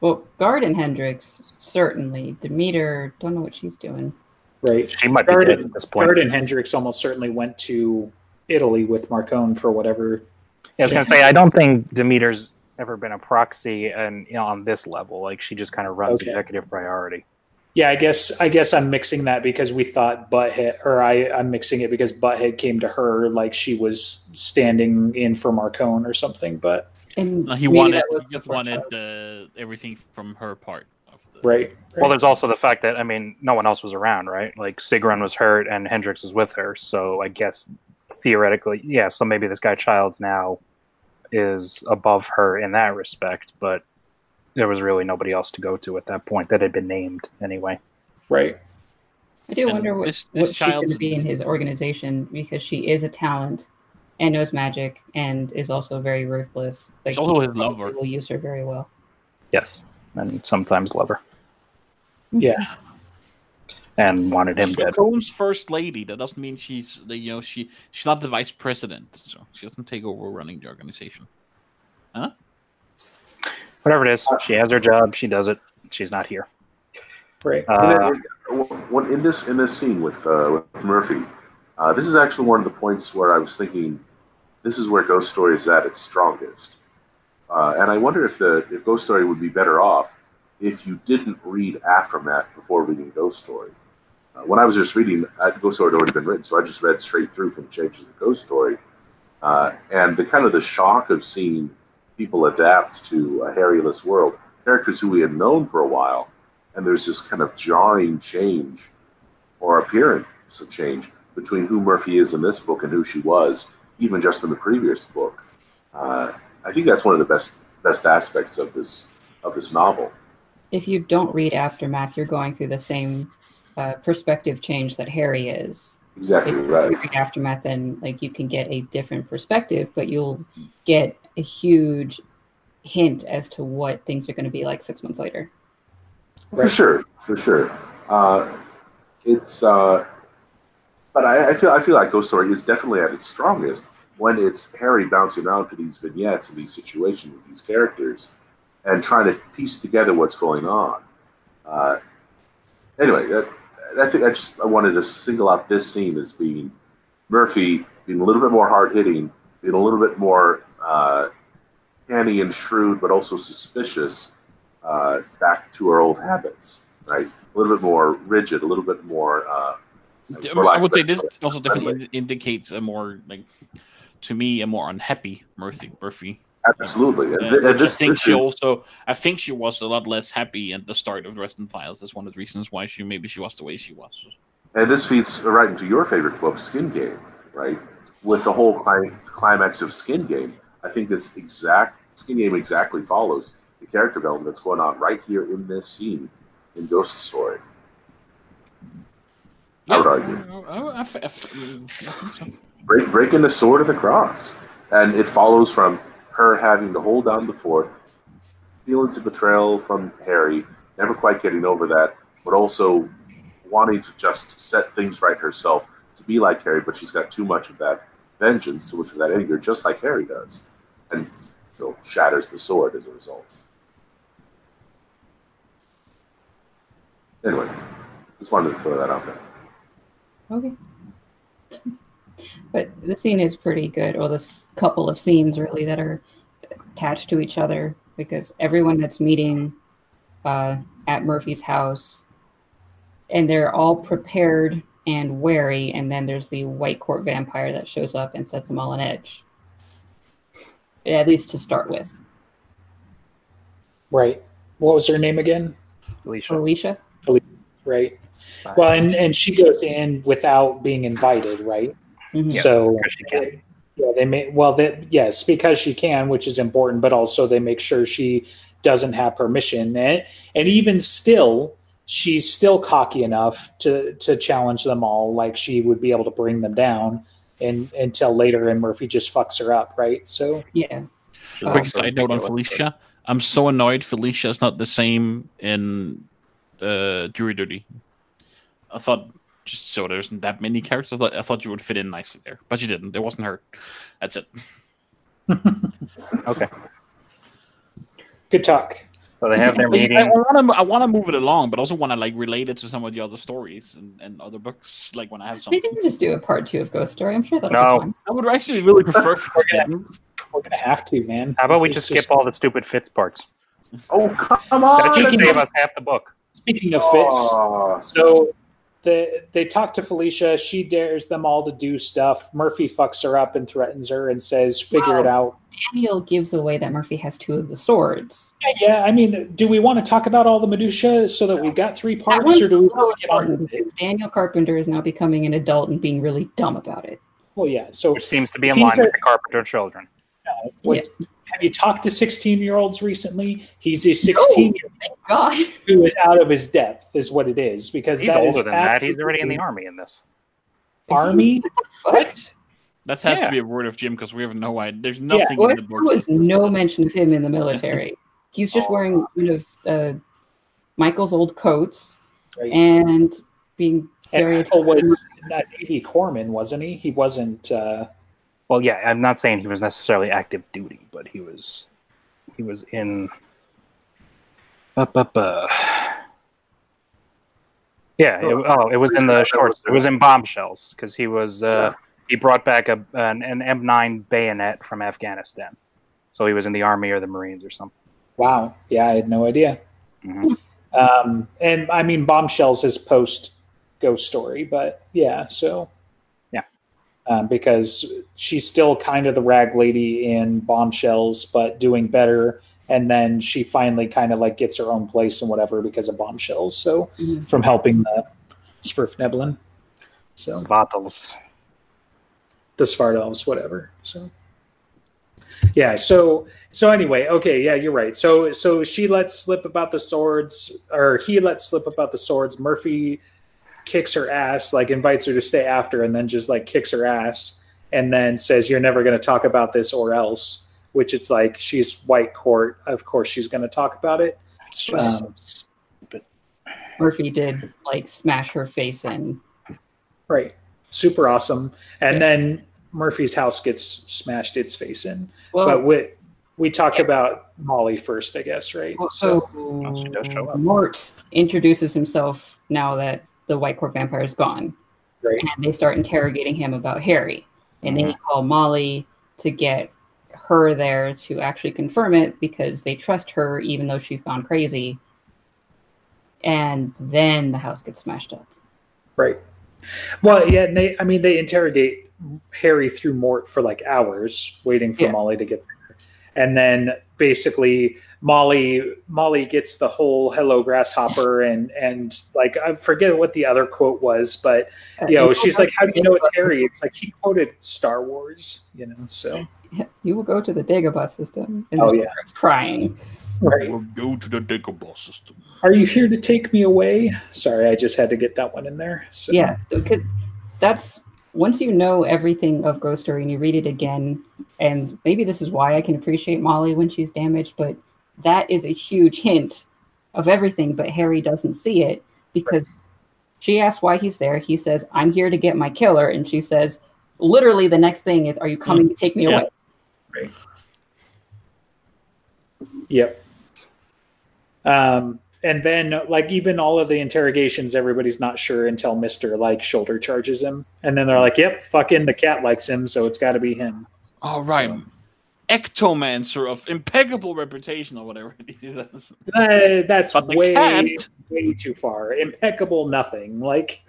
E: Well, Gard and Hendricks, certainly. Demeter, don't know what she's doing.
B: right.
A: She might be
B: Garden-
A: dead at this point.
B: Gard and Hendricks almost certainly went to Italy with Marcone for whatever.
A: Yeah, I was gonna say I don't think Demeter's ever been a proxy and you know on this level. Like she just kind of runs
B: Okay.
A: executive priority.
B: Yeah, I guess I guess I'm mixing that because we thought Butthead, or I I'm mixing it because Butthead came to her like she was standing in for Marcone or something. But
E: And
C: he wanted he just wanted
E: Childs.
C: uh, everything from her part of the
B: right,
A: Well, there's also the fact that I mean no one else was around, right? Like Sigrun was hurt and Hendricks was with her, so I guess theoretically, yeah. So maybe this guy Childs now is above her in that respect, but there was really nobody else to go to at that point that had been named anyway.
B: right.
E: I do
C: And
E: wonder what,
C: this-
E: what
C: this
E: she's going to be in his organization because she is a talent and knows magic and is also very ruthless.
C: she's also his lover.
E: will use her very well.
A: Yes, and sometimes lover, mm-hmm.
B: Yeah,
A: and wanted him
C: She's
A: dead.
C: Marcone's first lady. That doesn't mean she's the you know she she's not the vice president, so she doesn't take over running the organization.
A: Whatever it is, she has her job. She does it. She's not here.
B: right.
A: Uh,
D: And then, in this in this scene with, uh, with Murphy, uh, this is actually one of the points where I was thinking, this is where Ghost Story is at its strongest, uh, and I wonder if the if Ghost Story would be better off if you didn't read Aftermath before reading Ghost Story. Uh, when I was just reading, uh, Ghost Story had already been written, so I just read straight through from Changes of Ghost Story, uh, and the kind of the shock of seeing people adapt to a Harryless world, characters who we had known for a while and there's this kind of jarring change or appearance of change between who Murphy is in this book and who she was, even just in the previous book. Uh, I think that's one of the best best aspects of this of this novel.
E: If you don't read Aftermath, you're going through the same uh, perspective change that Harry is.
D: Exactly
E: If you
D: right.
E: read Aftermath, then like you can get a different perspective, but you'll get a huge hint as to what things are going to be like six months later.
D: For sure, for sure. Uh, it's, uh, but I, I feel I feel like Ghost Story is definitely at its strongest when it's Harry bouncing around to these vignettes and these situations and these characters, and trying to piece together what's going on. Uh, anyway, that, I think I just I wanted to single out this scene as being Murphy being a little bit more hard hitting, being a little bit more uh, canny and shrewd, but also suspicious uh, back to our old habits, right? A little bit more rigid, a little bit more. Uh,
C: I would say this also definitely
D: friendly.
C: indicates a more like to me a more unhappy Murphy. Murphy.
D: Absolutely, and,
C: Uh,
D: th- and this,
C: I think she
D: is,
C: also I think she was a lot less happy at the start of the Dresden Files. That's one of the reasons why she maybe she was the way she was.
D: and this feeds right into your favorite book, Skin Game, right? With the whole cli- climax of Skin Game, I think this exact Skin Game exactly follows the character development that's going on right here in this scene in Ghost Story. I would argue.
C: I- I- I-
D: break, breaking the sword of the cross. And it follows from her having to hold down the fort, feelings of betrayal from Harry, never quite getting over that, but also wanting to just set things right herself to be like Harry, but she's got too much of that vengeance, too much of that anger, just like Harry does, and you know, shatters the sword as a result. Anyway, just wanted to throw that out there.
E: Okay. But the scene is pretty good, or this couple of scenes really that are attached to each other because everyone that's meeting uh, at Murphy's house, and they're all prepared and wary. And then there's the White Court vampire that shows up and sets them all on edge. At least to start with,
B: Right. What was her name again?
A: Alicia.
E: Alicia. Alicia.
B: Right. Well, and, and she goes in without being invited, right?
E: Mhm.
B: so
A: because she can.
B: yeah, they may well that yes, because she can, which is important, but also they make sure she doesn't have permission. And, and even still, she's still cocky enough to to challenge them all, like she would be able to bring them down and until later and Murphy just fucks her up, right? So
E: Yeah.
C: Quick
A: also
C: side note on Felicia. I'm so annoyed Felicia is not the same in uh, Jury Duty. I thought just so there isn't that many characters. I thought, I thought you would fit in nicely there, but you didn't. It wasn't her. That's it.
A: Okay.
B: good talk.
A: So they have their
C: I want to I want to move it along, but also want to like relate it to some of the other stories and, and other books. Like when I have
E: We
C: something,
E: can just do a part two of Ghost Story. I'm sure that'll
A: No.
E: be fun.
C: I would actually really prefer. for this to.
B: We're gonna have to, man.
A: How about we
B: It's
A: just skip all the stupid Fitz parts?
D: Oh, come on.
A: That should
B: Speaking
A: save us half the book.
B: Speaking of Fitz,
D: Oh,
B: So they they talk to Felicia. She dares them all to do stuff. Murphy fucks her up and threatens her and says, "Figure it out."
E: Daniel gives away that Murphy has two of the swords.
B: Yeah, yeah. I mean, do we want to talk about all the minutia so that we've got three parts, or do we want to get on with it?
E: Daniel Carpenter is now becoming an adult and being really dumb about it.
B: Well, yeah. So,
A: Which seems to be in line
B: a-
A: with the Carpenter children.
B: what, have you talked to sixteen-year-olds recently? He's a sixteen-year-old who is out of his depth, is what it is. Because
A: He's
B: that
A: older
B: is
A: than that. He's already in the army in this.
B: army. What?
C: That has
A: Yeah.
C: to be a word of Jim because we have no idea. There's nothing
E: What?
C: in the
E: There was no mention of him in the military. He's just
A: Oh.
E: wearing one of uh, Michael's old coats
B: Right.
E: and being
B: And
E: very
B: Michael was a Navy corpsman, wasn't he? He wasn't. Uh,
A: Well, yeah, I'm not saying he was necessarily active duty, but he was he was in. Yeah, it, oh, it was in the shorts. It was in bombshells because he was uh, he brought back a an, an M9 bayonet from Afghanistan, so he was in the army or the Marines or something.
B: wow. Yeah, I had no idea.
A: Mhm.
B: Um, and I mean, bombshells is post ghost story, but yeah, so. Um, because she's still kind of the rag lady in bombshells, but doing better. And then she finally kind of like gets her own place and whatever because of bombshells. So
E: Mhm.
B: from helping the Svirfneblin, so
A: Svatals.
B: the Svartalves, whatever. So yeah, so so anyway, okay, yeah, you're right. So so she lets slip about the swords, or he lets slip about the swords. Murphy kicks her ass, like invites her to stay after, and then just like kicks her ass, and then says, "You're never going to talk about this, or else." Which it's like she's white court. Of course, she's going to talk about it.
A: It's just
B: Um,
E: Murphy did like smash her face in.
B: Right, super awesome. And
E: Yeah.
B: then Murphy's house gets smashed its face in.
E: Well,
B: but we we talk about Molly first, I guess, right?
E: Well, so
A: she does show up.
E: Mort introduces himself now that the White Court vampire is gone,
B: Right.
E: and they start interrogating him about Harry, and they call Molly to get her there to actually confirm it because they trust her even though she's gone crazy. And then the house gets smashed up.
B: Right. Well, yeah, and they I mean they interrogate Harry through Mort for like hours, waiting for
E: Yeah.
B: Molly to get there. And then basically Molly Molly gets the whole hello grasshopper and and like I forget what the other quote was, but you know, she's like, How do you know it's Harry? It's like he quoted Star Wars, you know, so
E: You will go to the Dagobah system, and
B: Oh, yeah.
E: starts crying.
B: right.
C: We'll go to the Dagobah system.
B: Are you here to take me away? Sorry, I just had to get that one in there. So
E: Yeah, because that's once you know everything of Ghost Story and you read it again, and maybe this is why I can appreciate Molly when she's damaged, but that is a huge hint of everything, but Harry doesn't see it because she asks why he's there. He says, I'm here to get my killer. And she says, literally, the next thing is, Are you coming to take me
C: Yeah.
E: away?
B: Yep. Um, and then like even all of the interrogations, everybody's not sure until Mister like shoulder charges him, and then they're like, "Yep, fucking the cat likes him, so it's got to be him."
C: All right.
B: So-
C: ectomancer of impeccable reputation or whatever it is.
B: Uh, that's way
C: cat-
B: way too far. Impeccable, nothing. Like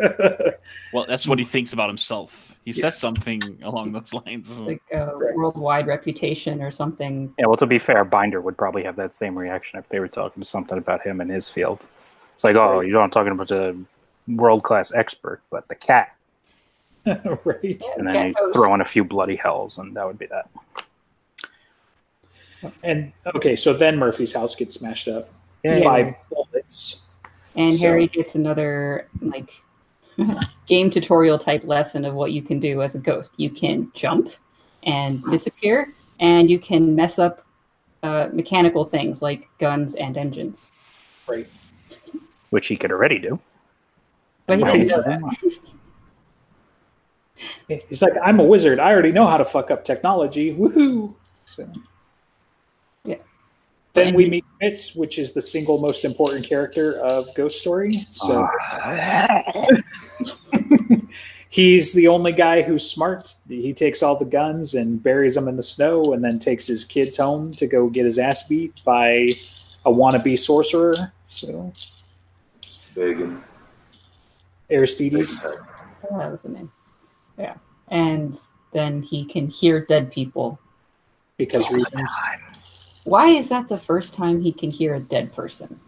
C: Well, that's what he thinks about himself. He says something along those lines.
E: It's like a
B: Right.
E: worldwide reputation or something.
A: Yeah, well, to be fair, Binder would probably have that same reaction if they were talking to something about him in his field. It's like, oh, you know, I'm talking about the world class expert, but the cat.
B: right.
A: And then
E: Cat
A: you throw in a few bloody hells, and that would be that.
B: And okay, so then Murphy's house gets smashed up
E: Yeah.
B: by bullets.
E: And
B: So-
E: Harry gets another like game tutorial type lesson of what you can do as a ghost. You can jump and disappear, and you can mess up uh, mechanical things like guns and engines.
B: Right.
A: Which he could already do.
E: But he
B: Right.
E: doesn't.
B: He's like, I'm a wizard. I already know how to fuck up technology. Woohoo! So,
E: Yeah.
B: Then we meet Fitz, which is the single most important character of Ghost Story. So
A: Ah.
B: he's the only guy who's smart. He takes all the guns and buries them in the snow, and then takes his kids home to go get his ass beat by a wannabe sorcerer. So
D: Big and
B: Aristedes.
E: Oh, that was the name. Yeah. And then he can hear dead people.
B: because reasons.
E: Why is that the first time he can hear a dead person?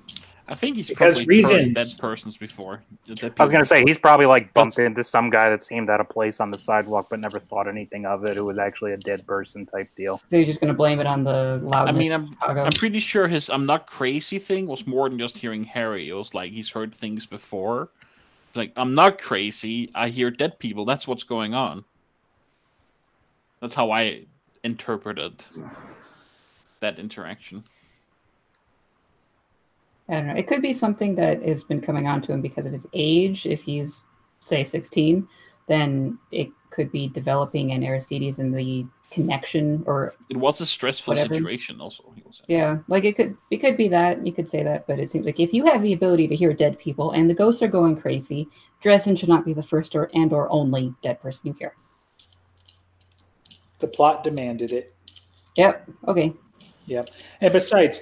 C: I think he's
B: Because
C: probably heard
B: reasons.
C: dead persons before. Dead
A: I was gonna say he's probably like bumped
C: That's-
A: into some guy that seemed out of place on the sidewalk, but never thought anything of it. Who was actually a dead person type deal.
E: They're just going to blame it on the loud.
C: I mean, I'm
E: Chicago.
C: I'm pretty sure his "I'm not crazy" thing was more than just hearing Harry. It was like he's heard things before. It's like I'm not crazy. I hear dead people. That's what's going on. That's how I interpreted that interaction.
E: I don't know. It could be something that has been coming on to him because of his age. If he's, say, 16, then it could be developing an Aristedes in the connection or
C: It was a stressful
E: Whatever.
C: situation. Also, he was.
E: yeah, like it could it could be that you could say that, but it seems like if you have the ability to hear dead people and the ghosts are going crazy, Dresden should not be the first or and or only dead person you hear.
B: The plot demanded it.
E: Yep. Okay.
B: And besides,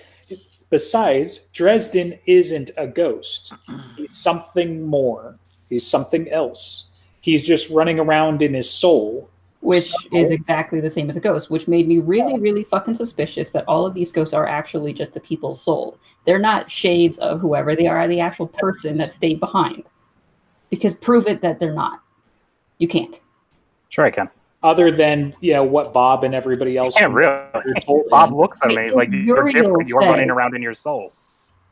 B: besides, Dresden isn't a ghost. He's something more. He's something else. He's just running around in his soul.
E: Which
B: So-
E: is exactly the same as a ghost, which made me really, really fucking suspicious that all of these ghosts are actually just the people's soul. They're not shades of whoever they are, the actual person that stayed behind. Because prove it that they're not. You can't.
A: Sure, I can.
B: Other than you know what Bob and everybody else.
A: Can't really.
B: told
A: Bob
B: him.
A: looks at me. He's like, "You're
E: Uriel
A: different. You're running around in your soul."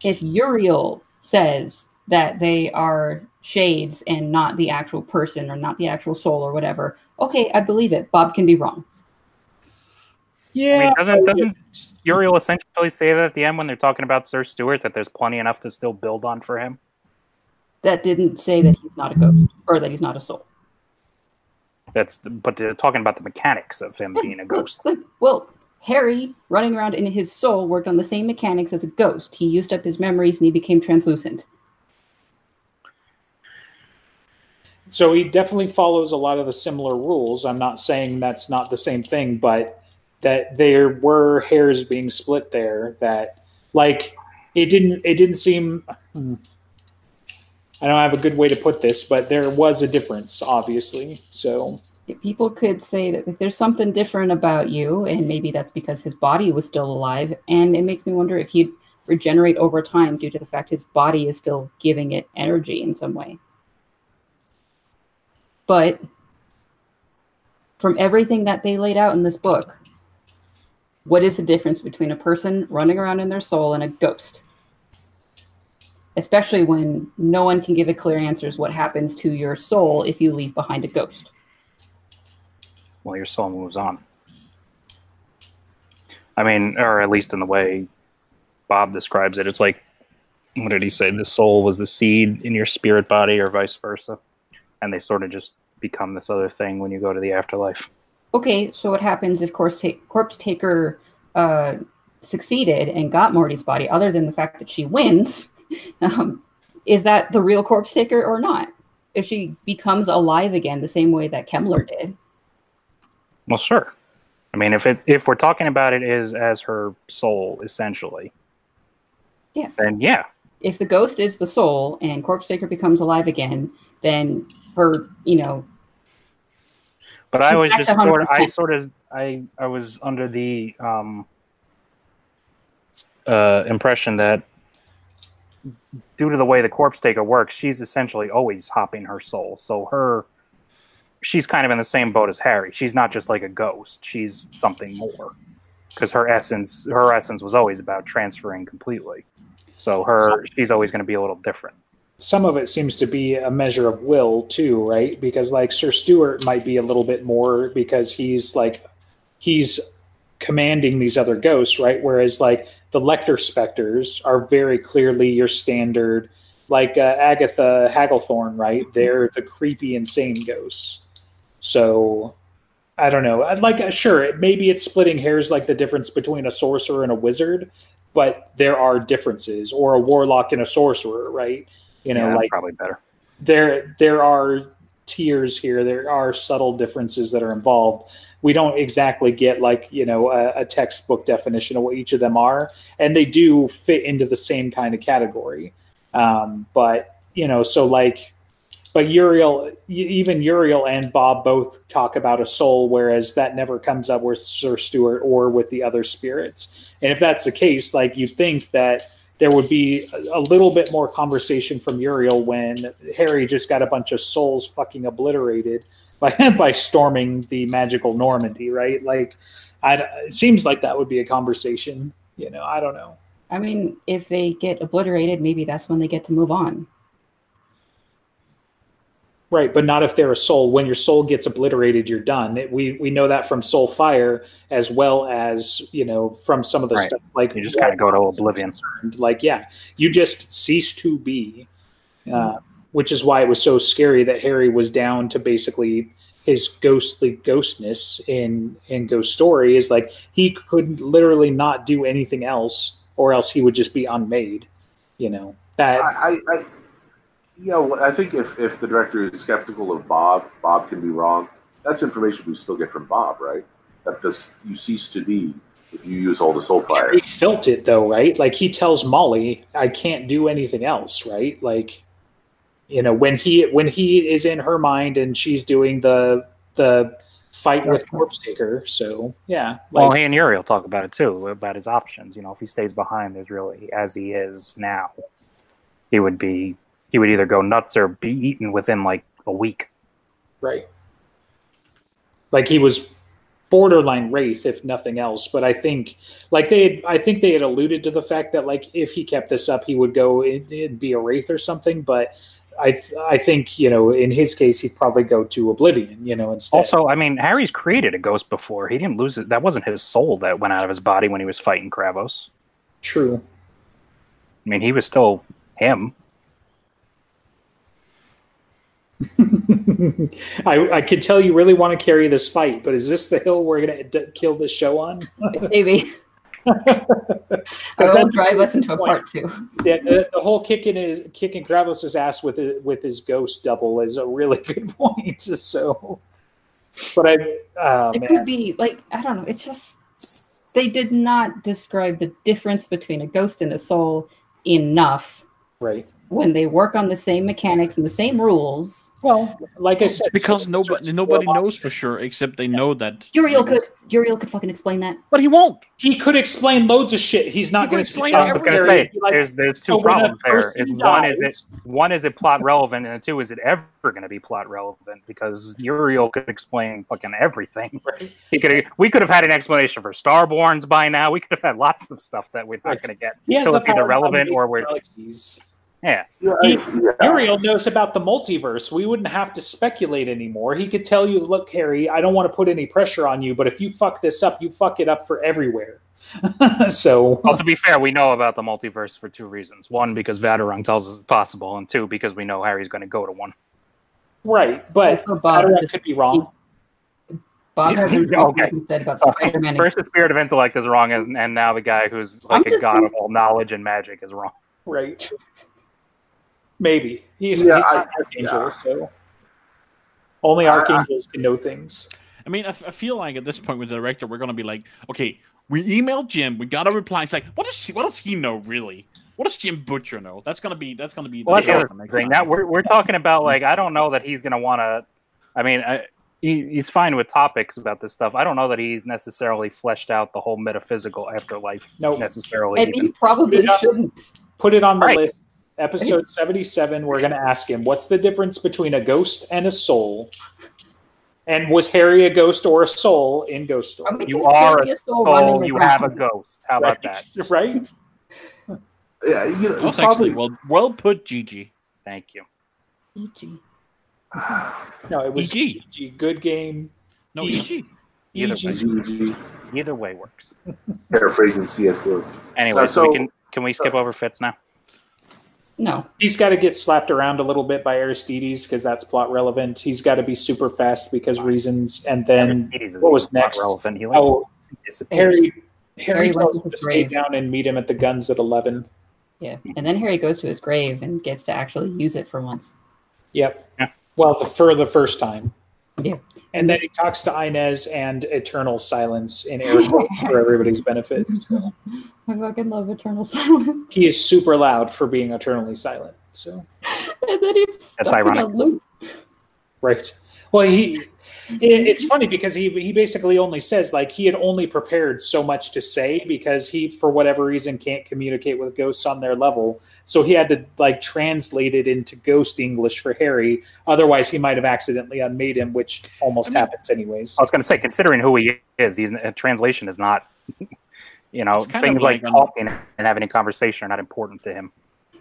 E: If Uriel says that they are shades and not the actual person or not the actual soul or whatever, okay, I believe it. Bob can be wrong.
A: I
B: Yeah.
A: mean, doesn't doesn't Uriel essentially say that at the end when they're talking about Sir Stuart that there's plenty enough to still build on for him?
E: That didn't say that he's not a ghost or that he's not a soul.
A: That's but they're talking about the mechanics of him being a ghost.
E: Well, well, Harry running around in his soul worked on the same mechanics as a ghost. He used up his memories and he became translucent.
B: So he definitely follows a lot of the similar rules. I'm not saying that's not the same thing, but that there were hairs being split there that like it didn't it didn't seem hmm. I don't have a good way to put this, but there was a difference, obviously. So
E: People could say that there's something different about you, and maybe that's because his body was still alive. And it makes me wonder if he'd regenerate over time due to the fact his body is still giving it energy in some way. But from everything that they laid out in this book, what is the difference between a person running around in their soul and a ghost? Especially when no one can give a clear answer as what happens to your soul if you leave behind a ghost.
A: Well, your soul moves on. I mean, or at least in the way Bob describes it, it's like, what did he say? The soul was the seed in your spirit body, or vice versa, and they sort of just become this other thing when you go to the afterlife.
E: okay, so what happens if Corpse, Ta- Corpse Taker uh, succeeded and got Morty's body, other than the fact that she wins? Um, is that the real Corpse Taker or not? If she becomes alive again the same way that Kemmler did,
A: Well, sure. I mean, if it if we're talking about it is as her soul essentially,
E: Yeah.
A: then yeah,
E: If the ghost is the soul and Corpse Taker becomes alive again, then her, you know,
A: But I was just sort of, I sort of I I was under the um uh impression that due to the way the corpse taker works, she's essentially always hopping her soul. So her she's kind of in the same boat as Harry. She's not just like a ghost. She's something more. Because her essence her essence was always about transferring completely. So her she's always going to be a little different.
B: some of it seems to be a measure of will too, right? Because like Sir Stuart might be a little bit more because he's like he's commanding these other ghosts, right? Whereas like the Lecter specters are very clearly your standard, like uh, Agatha Hagglethorn, right? They're the creepy, insane ghosts. So I don't know. I'd like sure maybe it's splitting hairs like the difference between a sorcerer and a wizard, but there are differences, or a warlock and a sorcerer, right? You know,
A: Yeah,
B: like
A: probably better.
B: there there are tiers here there are subtle differences that are involved we don't exactly get like you know a, a textbook definition of what each of them are and they do fit into the same kind of category. Um, but you know so like but uriel even uriel and bob both talk about a soul whereas that never comes up with sir stuart or with the other spirits. And if that's the case like you think that there would be a, a little bit more conversation from Uriel when Harry just got a bunch of souls fucking obliterated by by storming the magical Normandy, right? Like, I, it seems like that would be a conversation. You know, I don't know.
E: I mean, if they get obliterated, maybe that's when they get to move on.
B: Right, but not if they're a soul. When your soul gets obliterated, you're done. It, we we know that from Soul Fire as well as you know from some of the
A: Right.
B: stuff like
A: You just kind of go to oblivion.
B: like yeah you just cease to be uh, which is why it was so scary that harry was down to basically his ghostly ghostness in in ghost story is like he could literally not do anything else or else he would just be unmade you know that
D: I, I, I you know, I think if, if the director is skeptical of Bob, Bob can be wrong. That's information we still get from Bob, right? That this you cease to be if you use all the soul fire.
B: He felt it though right like he tells molly i can't do anything else right like you know when he when he is in her mind and she's doing the the fight with corpse taker so yeah like
A: well, he and Uriel talk about it too, about his options. You know, if he stays behind, there's really as he is now, he would be he would either go nuts or be eaten within like a week.
B: right like he was borderline wraith if nothing else but i think like they had i think they had alluded to the fact that like if he kept this up he would go it, it'd be a wraith or something but i th- i think you know in his case he'd probably go to oblivion you know instead
A: Also, I mean, Harry's created a ghost before. He didn't lose it. That wasn't his soul that went out of his body when he was fighting Kravos.
B: true
A: I mean, he was still him.
B: I, I can tell you really want to carry this fight, but is this the hill we're going to d- kill this show on?
E: Maybe. Or um,
B: Is
E: it'll drive us into a part two.
B: Yeah, the, the whole kicking his kicking Kravos' ass with his, with his ghost double is a really good point. So, but I, oh
E: it
B: man,
E: could be like I don't know. It's just they did not describe the difference between a ghost and a soul enough
B: right.
E: When they work on the same mechanics and the same rules.
B: Well, like I said,
C: because
B: so-
C: nobody nobody knows for sure except they know that
E: Uriel could Uriel could fucking explain that.
C: but he won't
B: He could explain loads of shit. He's not
C: He
B: going to
C: explain
A: I was going to
C: everything.
A: say there's there's two
B: so
A: problems there. Is
B: person
A: one is it one is it plot relevant, and two is it ever going to be plot relevant? Because Uriel could explain fucking everything.
B: Right.
A: He could we could have had an explanation for Starborns by now. We could have had lots of stuff that we're not going to get.
B: He has
A: So
B: the
A: it's either relevant or we're
B: galaxies.
A: Yeah.
D: Yeah,
B: He-
D: yeah.
B: Uriel knows about the multiverse. We wouldn't have to speculate anymore. He could tell you, look, Harry, I don't want to put any pressure on you, but if you fuck this up, you fuck it up for everywhere. so,
A: Well, to be fair, we know about the multiverse for two reasons. One, because Vadderung tells us it's possible, and two, because we know Harry's going to go to one.
B: right, but
E: Also, Bob,
B: Vadderung
E: just-
B: could be wrong.
E: Bob has
A: Okay.
E: okay. said about uh, Spider-Man.
A: First, the spirit of intellect is wrong, and now the guy who's like
E: I'm
A: a god
E: saying-
A: of all knowledge and magic is wrong.
B: Right. Maybe. He's,
D: Yeah,
B: he's
D: I-
B: Archangel,
D: yeah.
B: so only
D: I- I-
B: Archangels can know things.
C: I mean, I, f- I feel like at this point with the director, we're gonna be like, okay, we emailed Jim, we got a reply. It's like, what does he, what does he know really? What does Jim Butcher know? That's gonna be that's gonna be.
A: Well, that's the
C: show
A: other thing.
C: time.
A: Now we're we're talking about like I don't know that he's gonna want to. I mean, I, he, he's fine with topics about this stuff. I don't know that he's necessarily fleshed out the whole metaphysical afterlife
B: No.
A: necessarily.
E: And
A: even.
E: he probably
B: Put it on-
E: shouldn't.
B: Put it on the
A: Right.
B: list. Episode 77, we're going to ask him what's the difference between a ghost and a soul? And was Harry a ghost or a soul in Ghost Story?
E: I
A: You are a
E: soul
A: soul. You have a ghost. How about that?
B: Right?
D: Yeah, you know,
C: That
D: probably,
C: actually well well put, Gigi.
A: Thank you.
E: E.G.
B: No, it was
C: EG.
B: GG. Good game.
C: No, EG.
A: Either way.
D: GG,
A: Either way works.
D: paraphrasing C.S. Lewis.
A: Anyway,
D: Uh,
A: so,
D: so-
A: we can can we skip over Fitz now?
E: No.
B: He's got to get slapped around a little bit by Aristedes because that's plot relevant. He's got to be super fast because reasons. And then,
A: Aristedes
B: what was next?
A: relevant? He like
B: oh,
A: disappears.
B: Harry.
E: Harry
B: Harry tells
E: to
B: him to
E: his
B: stay
E: grave.
B: down and meet him at the guns at 11.
E: Yeah. And then Harry goes to his grave and gets to actually use it for once.
B: Yep.
A: Yeah.
B: Well, the, for the first time.
E: Yeah.
B: And then he talks to Inez and Eternal Silence in air quotes for everybody's benefit.
E: I fucking love Eternal Silence.
B: He is super loud for being eternally silent. So,
E: And then he's stuck in a
A: ironic.
E: loop.
B: right. Well, he. It, it's funny because he he basically only says like he had only prepared so much to say because he for whatever reason can't communicate with ghosts on their level. So he had to like translate it into ghost english for harry. Otherwise he might have accidentally unmade him which almost
C: I mean-
B: happens anyways.
A: I was going to say, considering who he is, he's a translation is not, you know, things like,
C: like um,
A: talking and having a conversation are not important to him.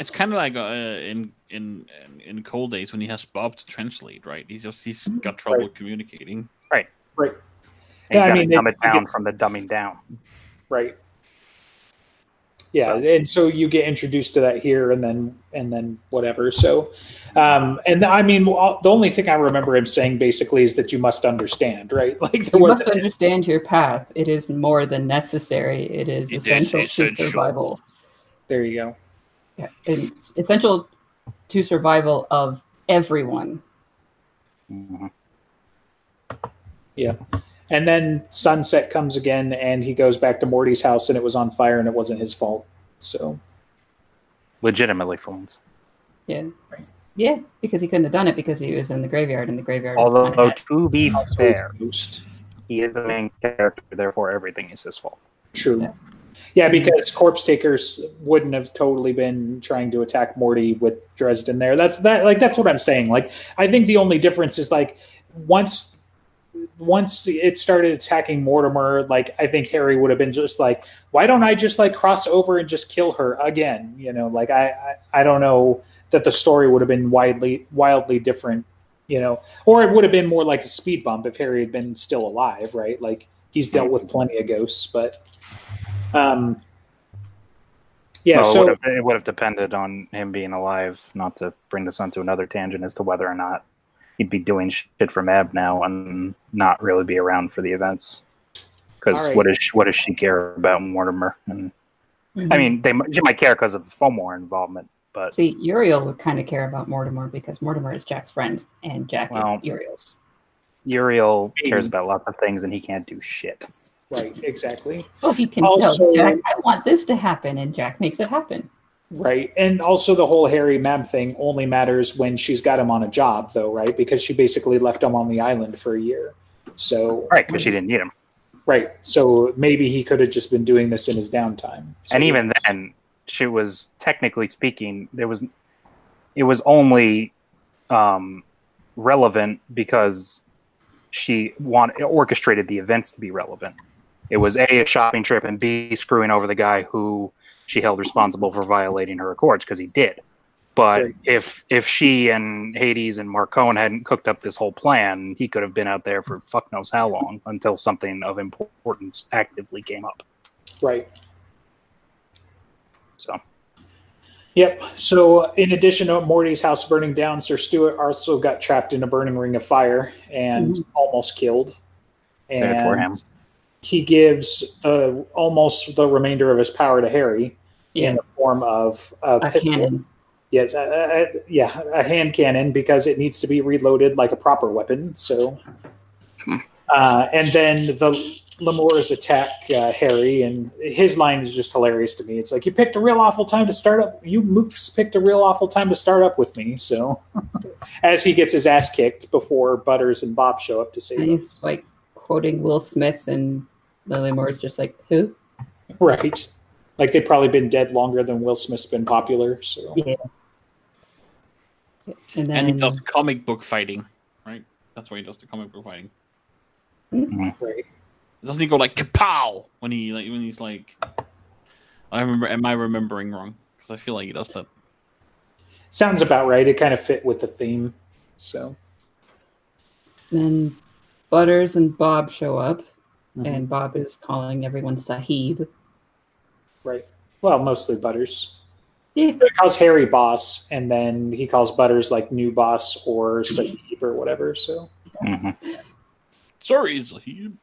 C: It's kind of like uh, in in in cold days when he has Bob to translate, right? He's just he's got trouble
B: Right.
C: communicating.
B: right
A: He's
B: Yeah, I mean,
A: dumb
B: it-
A: it down
B: it's-
A: from the dumbing down.
B: right yeah and so you get introduced to that here and then and then whatever so um and i mean well, the only thing i remember him saying basically is that you must understand right like there
E: You
B: was
E: must understand your path. It is more than necessary. It is
C: It is
E: essential,
C: essential.
E: to survival.
B: there you go
E: Yeah. It's essential to survival of everyone.
A: Mhm.
B: and then sunset comes again and he goes back to morty's house and it was on fire and it wasn't his fault so
A: Legitimately for once.
E: Yeah. Yeah, because he couldn't have done it because he was in the graveyard and the graveyard
A: Although,
E: kinda
A: to be fair, he is the main character, therefore everything is his fault.
B: True.
E: Yeah.
B: Yeah. because corpse takers wouldn't have totally been trying to attack Morty with Dresden there. That's that like that's what I'm saying. Like I think the only difference is like once once it started attacking Mortimer, like I think Harry would have been just like, why don't I just like cross over and just kill her again? You know, like I I, I don't know that the story would have been widely wildly different, you know, or it would have been more like a speed bump if Harry had been still alive, right? Like he's dealt with plenty of ghosts, but um yeah,
A: Well, it,
B: so
A: would have, it would have depended on him being alive, not to bring this onto another tangent as to whether or not he'd be doing shit for Mab now and not really be around for the events. Because
B: All right.
A: what does she, what does she care about Mortimer? And
E: Mhm.
A: I mean, they she might care because of the Fomor involvement, but
E: See, Uriel would kind of care about Mortimer because Mortimer is Jack's friend and Jack
A: Well,
E: is Uriel's.
A: Uriel cares about lots of things and he can't do shit.
B: Right, exactly.
E: Well, he can
B: Also-
E: tell Jack, I want this to happen, and Jack makes it happen.
B: Right. And also the whole Harry Mab thing only matters when she's got him on a job though, right? Because she basically left him on the island for a year. So
A: Right, because she didn't need him.
B: right. So maybe he could have just been doing this in his downtime. So-
A: and even then she was technically speaking there was it was only um relevant because she wanted orchestrated the events to be relevant it was a a shopping trip and b screwing over the guy who she held responsible for violating her accords because he did but
B: Right.
A: if if she and hades and marcone hadn't cooked up this whole plan he could have been out there for fuck knows how long until something of importance actively came up
B: right.
A: so
B: Yep. So, uh, in addition to Morty's house burning down, Sir Stuart also got trapped in a burning ring of fire and mm-hmm. almost killed. And
A: Sad for him.
B: He gives uh, almost the remainder of his power to Harry
E: Yeah,
B: in the form of a,
E: a cannon.
B: Yes, a, a, yeah, a hand cannon because it needs to be reloaded like a proper weapon. So, Uh, and then the Lemurs attack uh, Harry, and his line is just hilarious to me. It's like you picked a real awful time to start up. You moops picked a real awful time to start up with me. So, as he gets his ass kicked before Butters and Bob show up to save him,
E: like quoting Will Smith, and Lily Moore's just like, "Who?"
B: right? Like they've probably been dead longer than Will Smith's been popular. So,
E: Yeah. And then
C: And he does comic book fighting, right? That's why he does the comic book fighting. Mm-hmm. Mm-hmm.
B: right.
C: Doesn't he go like kapow when he like when he's like? I remember. Am I remembering wrong? Because I feel like he does that.
B: Sounds about right. It kind of fit with the theme. So,
E: then Butters and Bob show up,
B: mhm.
E: and Bob is calling everyone Sahib.
B: right. Well, mostly Butters.
E: Yeah.
B: He calls Harry boss, and then he calls Butters like new boss or Sahib or whatever. So,
A: Mhm.
C: Sorry, Zahid.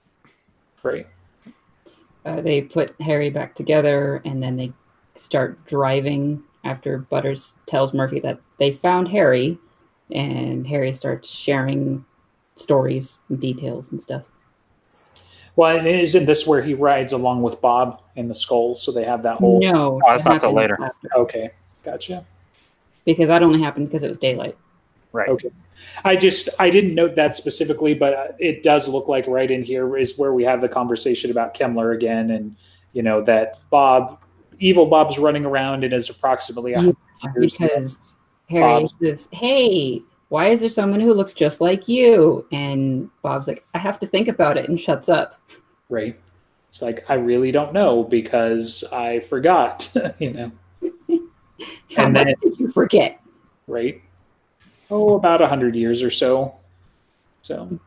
B: right.
E: Uh, they put Harry back together, and then they start driving after Butters tells Murphy that they found Harry, and Harry starts sharing stories and details and stuff.
B: Well, and isn't this where he rides along with Bob in the skulls? So they have that whole.
E: No,
A: Oh, that's not till later.
E: after.
B: Okay, gotcha.
E: because that only happened because it was daylight.
A: Right.
B: Okay. I just I didn't note that specifically, but uh, it does look like right in here is where we have the conversation about Kemmler again, and you know that Bob, evil Bob's running around and is approximately a
E: Yeah,
B: hundred years old.
E: because Harry
B: Bob's-
E: says, "Hey, why is there someone who looks just like you?" And Bob's like, "I have to think about it," and shuts up.
B: right. It's like I really don't know because I forgot, you know,
E: How
B: And
E: much
B: then-
E: did you forget?
B: right? Oh, about a hundred years or so. So,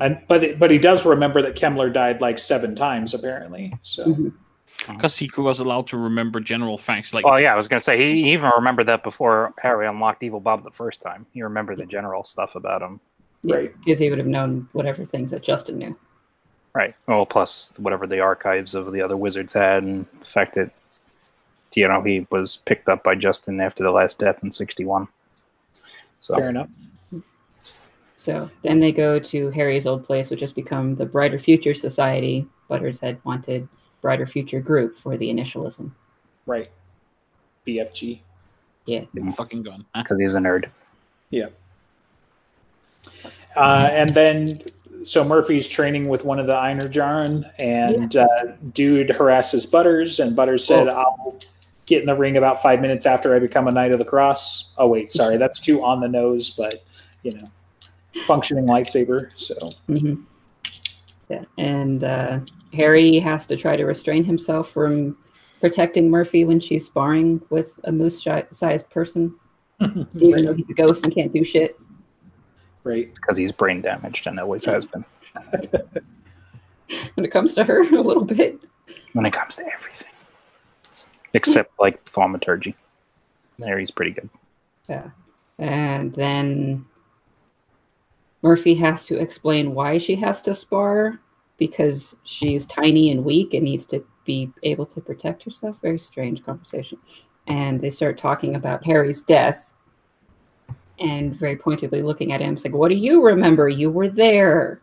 B: and but but he does remember that Kemmler died like seven times apparently. So.
E: Mhm.
C: Because he was allowed to remember general facts like
A: Oh yeah, I was gonna say he even remembered that before Harry unlocked Evil Bob the first time. He remembered the general stuff about him.
E: Yeah,
B: Right.
E: because he would have known whatever things that Justin knew.
A: Right. Well, plus whatever the archives of the other wizards had, and the fact that you know he was picked up by Justin after the last death in '61. So
B: Fair enough.
E: So then they go to Harry's old place, which has become the Brighter Future Society. Butters had wanted Brighter Future Group for the initialism.
B: Right. BFG.
E: Yeah.
C: big fucking gun.
A: Because he's a nerd.
B: Uh, and then, so Murphy's training with one of the Einherjaren, and uh, dude harasses Butters, and Butters said,
E: Oh.
B: I'll get in the ring about five minutes after I become a Knight of the Cross. Oh, wait, sorry, that's too on the nose, but, you know, functioning lightsaber. So,
E: hmm Yeah. And uh, Harry has to try to restrain himself from protecting Murphy when she's sparring with a moose sized person, even though he's a ghost and can't do shit.
B: right.
A: because he's brain damaged and always has been
E: When it comes to her, a little bit.
A: when it comes to everything, except like thaumaturgy. There, he's pretty good.
E: Yeah. And then Murphy has to explain why she has to spar because she's tiny and weak and needs to be able to protect herself. Very strange conversation. And they start talking about Harry's death and very pointedly looking at him. It's like, what do you remember? You were there.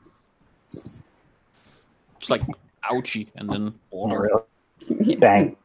C: It's like ouchie, and then
A: Oh, really? Dang.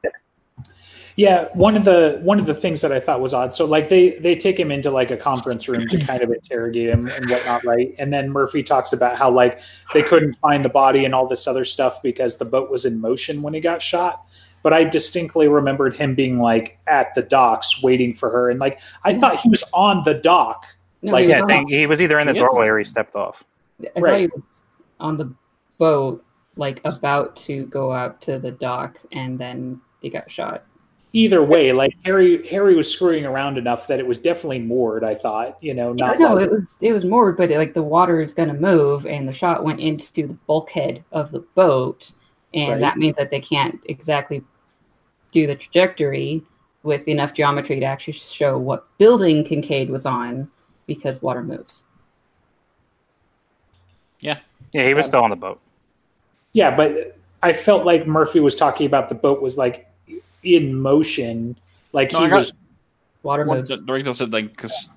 B: Yeah, one of the one of the things that I thought was odd. So like they they take him into like a conference room to kind of interrogate him and whatnot, right? And then Murphy talks about how like they couldn't find the body and all this other stuff because the boat was in motion when he got shot. But I distinctly remembered him being like at the docks waiting for her, and like I thought he was on the dock.
E: No,
B: Like,
E: he was
A: Yeah,
E: on-
A: he was either in the
C: Yeah.
A: doorway or he stepped off.
E: I thought
B: Right.
E: he was on the boat, like about to go out to the dock, and then he got shot.
B: Either way, like Harry Harry was screwing around enough that it was definitely moored. I thought, you know, not
E: no,
B: like,
E: it was it was moored, but like the water is going to move, and the shot went into the bulkhead of the boat, and
B: Right.
E: that means that they can't exactly do the trajectory with enough geometry to actually show what building Kincaid was on because water moves.
A: Yeah, yeah, he was
B: Um,
A: still on the boat.
B: Yeah, but I felt like Murphy was talking about the boat was like in motion, like
C: No,
B: he
C: got-
B: was
E: Water
C: What
E: moves.
C: the director said, like, because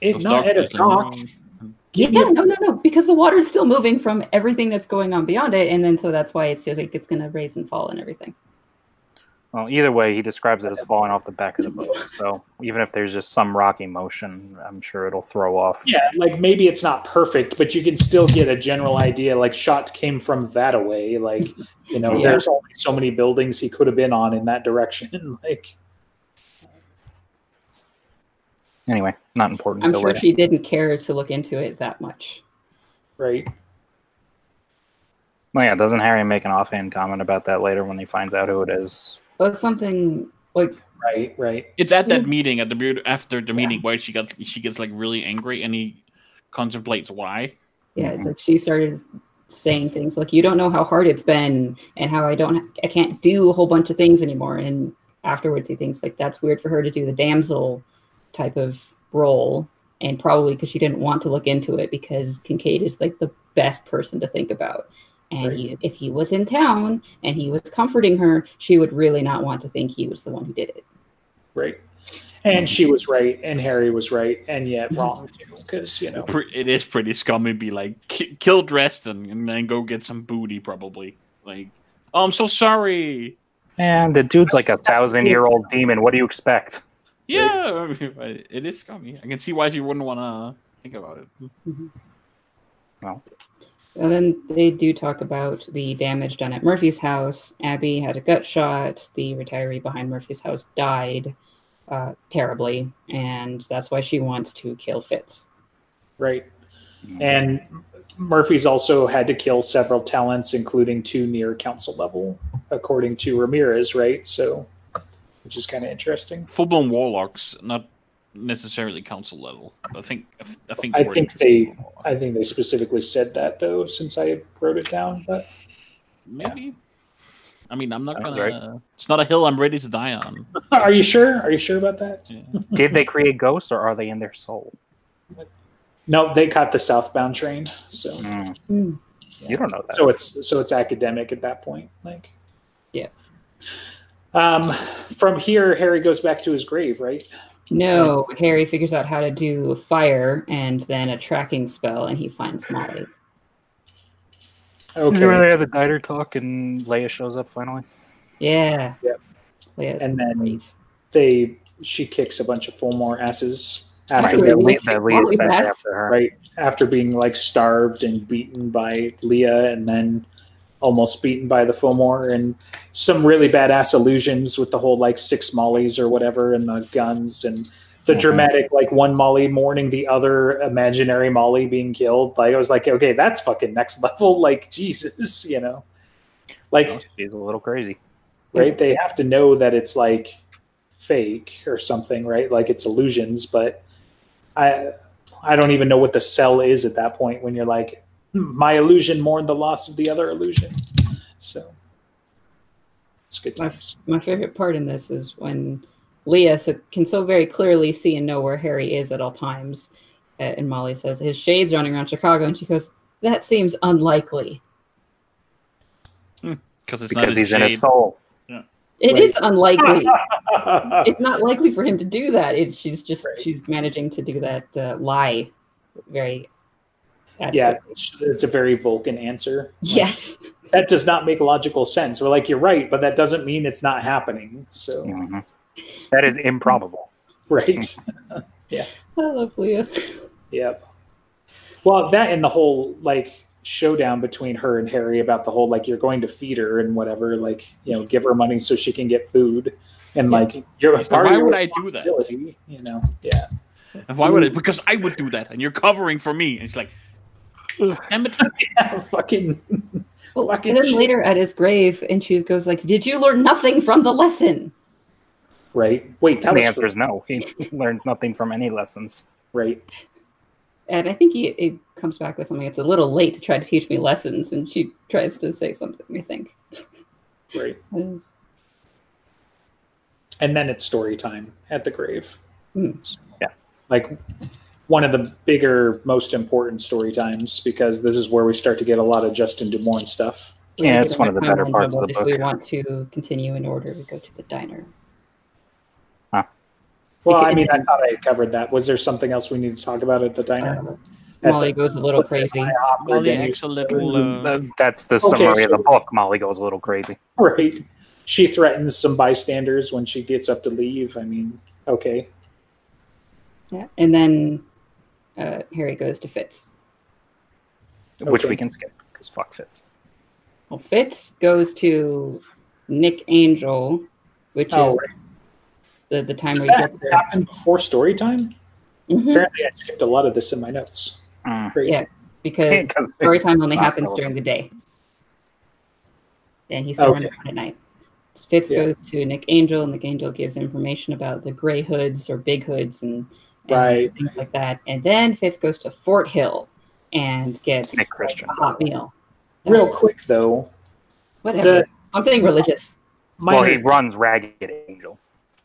B: it, not at a dock. Oh.
E: Yeah, no, no, no, because the water is still moving from everything that's going on beyond it, and then so that's why it's just like it's going to raise and fall and everything.
A: Well, either way, he describes it as falling off the back of the boat. So even if there's just some rocky motion, I'm sure it'll throw off.
B: Yeah, like maybe it's not perfect, but you can still get a general idea. Like shots came from that away. Like you know,
E: Yeah.
B: there's only so many buildings he could have been on in that direction. Like
A: Anyway, not important.
E: I'm sure
A: later.
E: she didn't care to look into it that much.
B: right.
A: Well, yeah, doesn't Harry make an offhand comment about that later when he finds out who it is?
E: But something like
B: Right, right.
C: It's at that
E: Mm.
C: meeting at the after the meeting where she gets she gets like really angry and he contemplates why.
E: yeah, it's like she started saying things like you don't know how hard it's been and how I don't I can't do a whole bunch of things anymore and afterwards he thinks like that's weird for her to do the damsel type of role and probably because she didn't want to look into it because Kincaid is like the best person to think about and
B: Right.
E: he, if he was in town and he was comforting her she would really not want to think he was the one who did it
B: Right. And mm-hmm. she was right, and Harry was right, and yet mm-hmm. wrong too, because you know.
C: It is pretty scummy. Be like kill Dresden and then go get some booty probably. Like oh I'm so sorry.
A: And the dude's like a thousand year old demon. What do you expect?
C: Yeah, it is scummy. I can see why she wouldn't want to think about it. Mm-hmm.
E: And then they do talk about the damage done at Murphy's house. Abby had a gut shot. The retiree behind Murphy's house died uh, terribly, and that's why she wants to kill Fitz.
B: Right. And Murphy's also had to kill several talents, including two near council level, according to Ramirez, right? So, which is kind of interesting.
C: Full blown warlocks, not necessarily council level. I think I think
B: I think they- I think they specifically said that though, since I wrote it down. But
C: maybe. I mean, I'm not
A: Sounds
C: gonna. It's not a hill I'm ready to die on.
B: are you sure? Are you sure about that?
C: Yeah.
A: Did they create ghosts or are they in their soul?
B: No, they caught the southbound train, so
A: Mm,
E: Mm.
A: You don't know that.
B: so it's so it's academic at that point. Like,
E: Yeah.
B: Um, from here, Harry goes back to his grave, right?
E: No, Harry figures out how to do fire and then a tracking spell, and he finds Molly.
A: Is it where
B: Okay.
A: they have a diner talk and Lea shows up finally?
E: Yeah.
B: Yep.
E: Lea
B: And then
E: agrees.
B: They she kicks a bunch of Fomor asses after
E: Right.
B: they
A: that
E: Lea
A: Lea, Lea
E: Molly
A: sent
E: back.
A: after her.
B: right after being like starved and beaten by Lea and then almost beaten by the Fomor, and some really badass illusions with the whole like six mollies or whatever and the guns and the
A: Mhm.
B: dramatic like one molly mourning the other imaginary molly being killed. Like i was like okay that's fucking next level. Like jesus you know? Like
A: She's a little crazy.
B: right? They have to know that it's like fake or something right? Like it's illusions but i i don't even know what the cell is at that point when you're like "Hmm, my illusion mourned the loss of the other illusion so it's good
E: My-
B: times
E: My favorite part in this is when Lea so, can so very clearly see and know where Harry is at all times. Uh, and Molly says, His shade's running around Chicago. And she goes, That seems unlikely.
C: because it's
A: Because
C: his
A: he's in his
C: shade.
A: soul.
E: It
B: Right.
E: is unlikely. it's not likely for him to do that. It's, she's just,
B: Right.
E: she's managing to do that uh, lie very.
B: Yeah it's, it's a very vulcan answer
E: Yes.
B: that does not make logical sense we're like you're right but that doesn't mean it's not happening so
A: Mhm. That is improbable.
B: right yeah.
E: I love Lea.
B: Yep. Well, that and the whole like showdown between her and Harry about the whole like you're going to feed her and whatever, like you know, give her money so she can get food, and
E: Yeah.
B: like you're
C: He's like,
B: part of
C: "Why
B: your
C: would I do that?"
B: You know, yeah,
C: And why would it? Because I would do that, and you're covering for me. And it's like, damn it!
B: yeah, fucking
E: Well,
B: Fucking
E: and then
B: shit.
E: later at his grave, and she goes like, "Did you learn nothing from the lesson?"
B: right. Wait, that
A: the
B: was
A: answer
B: for-
A: is no. He learns nothing from any lessons.
B: right.
E: And I think he it comes back with something. It's a little late to try to teach me lessons, and she tries to say something. I think.
B: Right.
E: Uh,
B: And then it's story time at the grave.
E: Mm.
B: So,
A: Yeah.
B: Like one of the bigger, most important story times because this is where we start to get a lot of Justin DuMorne stuff.
E: we're
A: Yeah, it's one of the better parts of
E: jumbled
A: the
E: If we want to continue in order, we go to the diner.
B: Well, I mean, I thought I covered that. Was there something else we need to talk about at the diner?
E: Uh,
B: At
E: Molly
B: the-
E: goes a little crazy.
C: Molly acts a little. Uh,
A: Uh, That's the
B: Okay,
A: summary of the book. Molly goes a little crazy.
B: Right. She threatens some bystanders when she gets up to leave. I mean, okay.
E: Yeah. And then uh, Harry goes to Fitz.
A: Which we can skip because fuck Fitz.
E: Well, Fitz goes to Nick Angel, which
B: Oh,
E: is
B: right.
E: the, the time
B: Does
E: where he
B: that
E: gets there.
B: happen before story time?
E: Mhm.
B: Apparently, I skipped a lot of this in my notes.
A: Mm.
E: Yeah. because
A: 'Cause
E: story time only happens
A: relevant.
E: during the day. And he's still
B: Okay.
E: around at night. Fitz
B: Yeah.
E: goes to Nick Angel. And Nick Angel gives information about the gray hoods or big hoods and, and
B: Right.
E: things like that. And then Fitz goes to Forthill and gets
A: Nick
E: like,
A: Christian.
E: a hot meal.
B: Real quick though,
E: Whatever.
B: the
E: Something religious.
A: Well, he runs Ragged Angel.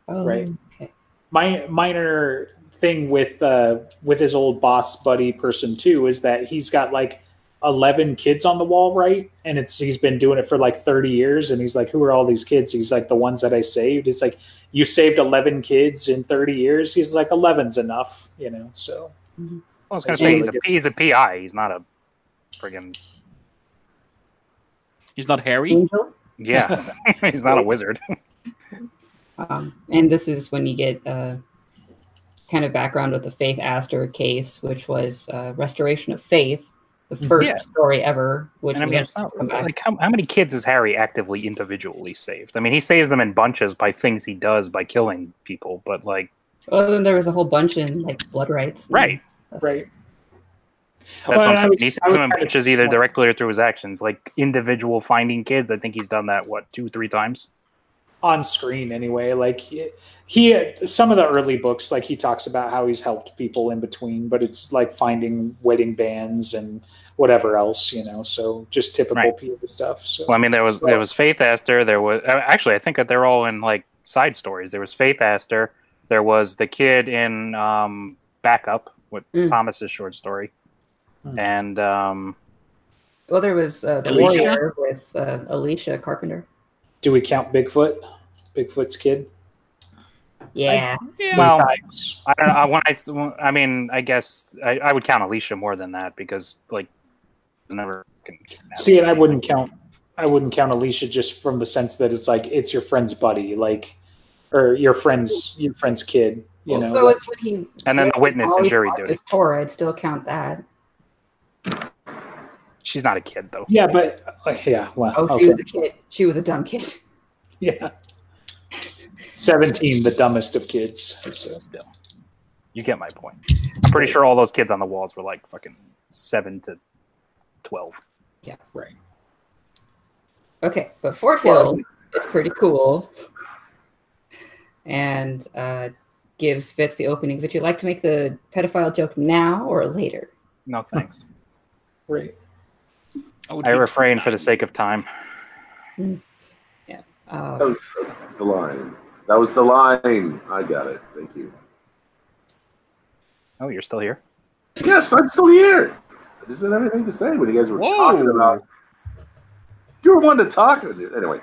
E: Oh,
B: Right.
E: Okay.
B: my minor thing with uh, with his old boss buddy person too is that he's got like 11 kids on the wall right and it's he's been doing it for like 30 years and he's like who are all these kids he's like the ones that i saved he's like you saved 11 kids in 30 years he's like 11's enough you know so
A: I was gonna say he's
B: really
A: a, he's a PI. He's not a friggin'
C: he's not Harry.
E: Angel.
A: yeah. he's not a wizard.
E: Um, and this is when you get uh, kind of background with the Faith Astor case, which was uh, restoration of faith, the first
A: Yeah.
E: story ever. Which
A: And I mean, it's not,
E: come back.
A: like how, how many kids has Harry actively individually saved? I mean, he saves them in bunches by things he does by killing people, but like,
E: Well, then there was a whole bunch in like Blood Rites. and-
A: right?
B: right
A: That's
B: Well,
A: what I'm saying.
B: was-
A: he
B: I
A: saves them in
B: kind
A: bunches either directly or through his actions. Like individual finding kids, I think he's done that what two, three times.
B: On screen anyway like he, he some of the early books like he talks about how he's helped people in between but it's like finding wedding bands and whatever else you know so just typical
A: Right.
B: PO stuff so
A: Well, I mean, there was there was Faith Astor. There was uh, actually, I think that they're all in like side stories. There was Faith Astor. There was the kid in um, Backup with
E: Mm.
A: Thomas's short story,
B: Hmm.
A: and um,
E: Well, there was uh, the
C: Alicia?
E: warrior with uh, Alicia Carpenter.
B: Do we count bigfoot bigfoot's kid
E: Yeah.
A: well,
B: Sometimes.
A: I don't know. I- When I, I mean, I guess I, I would count Alicia more than that because like never. can
B: see and i wouldn't count i wouldn't count alicia just from the sense that it's like it's your friend's buddy like or your friend's your friend's kid you
E: Well,
B: know
E: so is when he
A: And then the witness and
E: Molly
A: jury
E: fought
A: duty.
E: his Torah, I'd still count that.
A: She's not a kid though.
B: yeah but uh, yeah well
E: Oh, she
B: okay.
E: was a kid. She was a dumb kid.
B: yeah 17 the dumbest of kids so.
A: Still, you get my point. I'm pretty sure all those kids on the walls were like fucking seven to twelve. Yeah.
B: right
E: Okay, but Forthill is pretty cool, and uh, gives Fitz the opening. Would you like to make the pedophile joke now or later?
A: No thanks.
B: right
C: would
A: I refrain for the sake of time.
E: Uh,
D: That was the line. That was the line. I got it. Thank you.
A: Oh, you're still here.
D: Yes, I'm still here. I just didn't have anything to say when you guys were
C: Whoa.
D: talking about. You were one to talk. Anyway,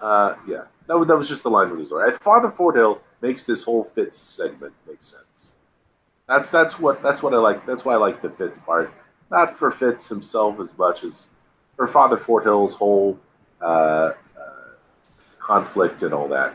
D: uh, yeah, that was, that was just the line from the story. Father Forthill makes this whole Fitz segment make sense. That's that's what that's what I like. That's why I like the Fitz part. Not for Fitz himself as much as for Father Forthill's whole uh, uh, conflict and all that.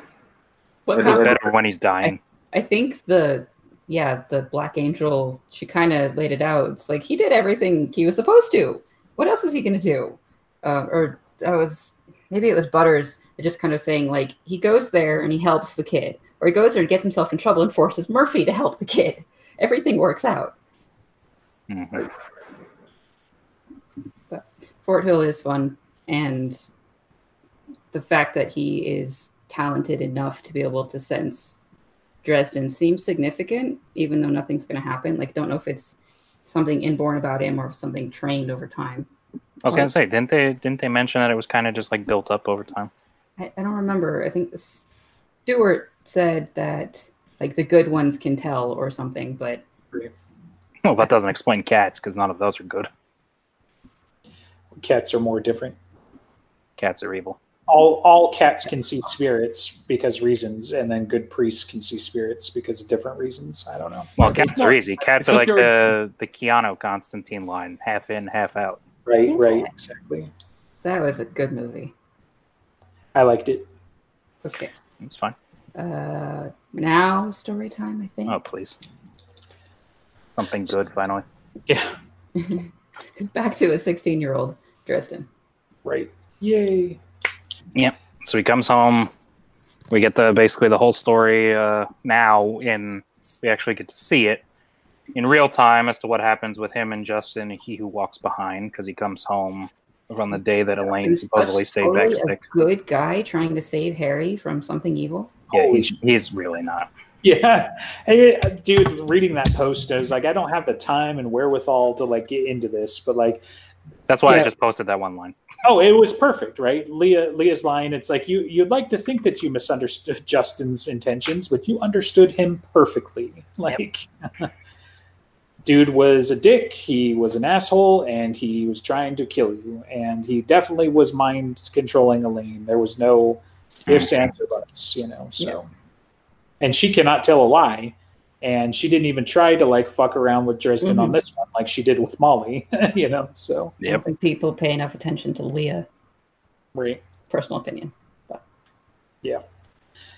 E: what
D: And
A: It's
E: happened-
A: better when he's dying.
E: I think the yeah the Black Angel. She kind of laid it out. It's like he did everything he was supposed to. What else is he gonna do? Uh, or that was maybe it was Butters just kind of saying like he goes there and he helps the kid, or he goes there and gets himself in trouble and forces Murphy to help the kid. Everything works out.
A: Mhm.
E: Forthill is fun, and the fact that he is talented enough to be able to sense Dresden seems significant, even though nothing's going to happen. Like, don't know if it's something inborn about him or something trained over time.
A: I was gonna say, didn't they didn't they mention that it was kind of just like built up over time?
E: I, I don't remember. I think Stuart said that like the good ones can tell or something, but
A: Well, that doesn't explain cats because none of those are good.
B: Cats are more different
A: Cats are evil.
B: all all cats can see spirits because reasons, and then good priests can see spirits because of different reasons. I don't know.
A: Well, cats are easy. Cats are like the the Keanu Constantine line, half in, half out.
B: Right,
E: Yeah.
B: right, exactly.
E: That was a good movie.
B: I liked it.
E: Okay.
A: It's fine.
E: Uh, now story time. I think.
A: Oh, please. Something good, finally.
B: Yeah,
E: Back to a 16 year old Dresden.
B: right. Yay. Yep.
A: So he comes home. We get the basically the whole story uh, now. In we actually get to see it in real time as to what happens with him and Justin, he who walks behind, because he comes home from the day that Elaine
E: He's
A: supposedly stayed
E: totally
A: back
E: a
A: sick.
E: good guy trying to save Harry from something evil.
A: Yeah, he's, he's really not.
B: Yeah, hey, dude. Reading that post, I was like, I don't have the time and wherewithal to like get into this, but like,
A: That's why
B: Yeah.
A: I just posted that one line.
B: oh, it was perfect, right? Lea, Lea's line. It's like you, you'd like to think that you misunderstood Justin's intentions, but you understood him perfectly. Like, dude was a dick. He was an asshole, and he was trying to kill you. And he definitely was mind controlling Elaine. There was no ifs, mm. ands, or buts, you know. So, and she cannot tell a lie. And she didn't even try to like fuck around with Dresden on
E: Mhm.
B: this one, like she did with Molly, you know. So,
E: I
A: Yep.
E: don't people pay enough attention to Lea.
B: right.
E: Personal opinion. But.
B: Yeah,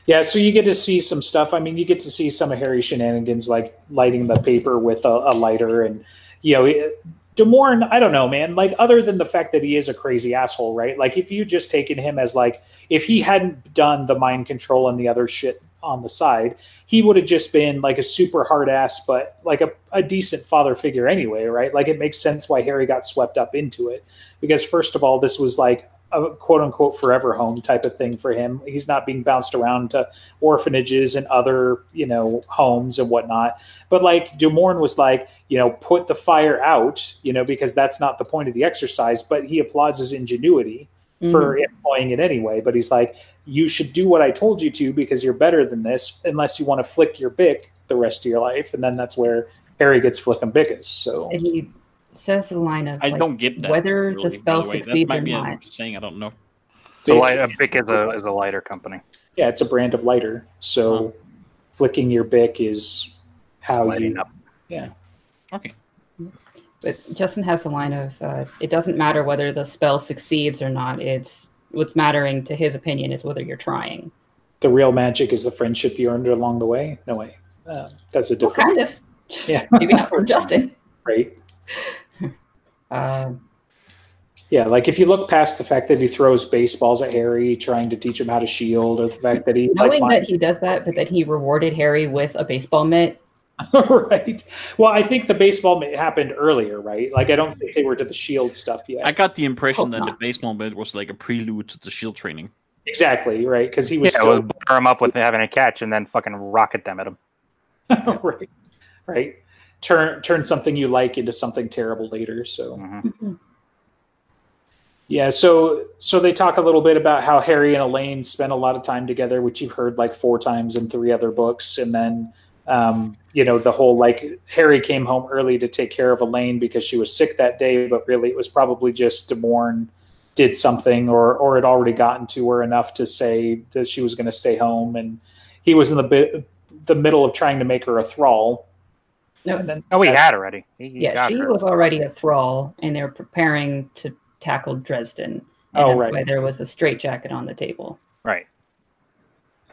B: Yeah, so you get to see some stuff. I mean, you get to see some of Harry's shenanigans, like lighting the paper with a, a lighter, and you know, it- DuMorne. I don't know, man. Like, other than the fact that he is a crazy asshole, right? Like, if you just taken him as like, if he hadn't done the mind control and the other shit on the side, he would have just been like a super hard ass, but like a, a decent father figure anyway, right? Like, it makes sense why Harry got swept up into it because first of all, this was like a quote unquote forever home type of thing for him. He's not being bounced around to orphanages and other, you know, homes and whatnot. But like DuMorne was like, you know, put the fire out, you know, because that's not the point of the exercise. But he applauds his ingenuity for
E: Mhm.
B: employing it anyway. But he's like, you should do what I told you to because you're better than this, unless you want to flick your Bic the rest of your life. And then that's where Harry gets flicking bickus. So
E: And he says the line of
C: I
E: like,
C: don't get that.
E: whether the
C: really, by
E: spell
C: way. That
E: succeeds
C: might
E: or
C: be
E: not.
C: a saying I don't know.
A: So
B: Bic-
A: light, a Bic is a is a lighter company.
B: yeah, it's a brand of lighter. So flicking your Bic is how
A: Lighting
B: you
A: up.
C: Okay.
E: But Justin has the line of uh, it doesn't matter whether the spell succeeds or not. It's what's mattering to his opinion is whether you're trying.
B: the real magic is the friendship you earned along the way. No way. Uh, that's a
E: Well,
B: different
E: kind of.
B: Yeah.
E: Maybe not from Justin.
B: right.
E: Uh,
B: Yeah, like if you look past the fact that he throws baseballs at Harry, trying to teach him how to shield, or the fact that he
E: knowing
B: like,
E: that he does that, but that he rewarded Harry with a baseball mitt.
B: right. Well, I think the baseball ma- happened earlier, right? Like I don't think they were to the shield stuff yet.
C: I got the impression
E: Hope
C: that the baseball bit was like a prelude to the shield training.
B: exactly right because he was
A: Yeah,
B: still
A: butter him up with having a catch and then fucking rocket them at him.
B: right, right. Turn turn something you like into something terrible later. So
A: Mhm.
B: Yeah, so so they talk a little bit about how Harry and Elaine spent a lot of time together, which you've heard like four times in three other books, and then um, you know the whole like Harry came home early to take care of Elaine because she was sick that day, but really it was probably just DuMorne did something or or had already gotten to her enough to say that she was going to stay home, and he was in the bit the middle of trying to make her a thrall.
E: No.
B: And then
A: Oh, he had already. He, he
E: Yeah,
A: got
E: she
A: her.
E: was already a thrall, and they're preparing to tackle Dresden. And
B: Oh, right.
E: why there was a straitjacket on the table.
A: right.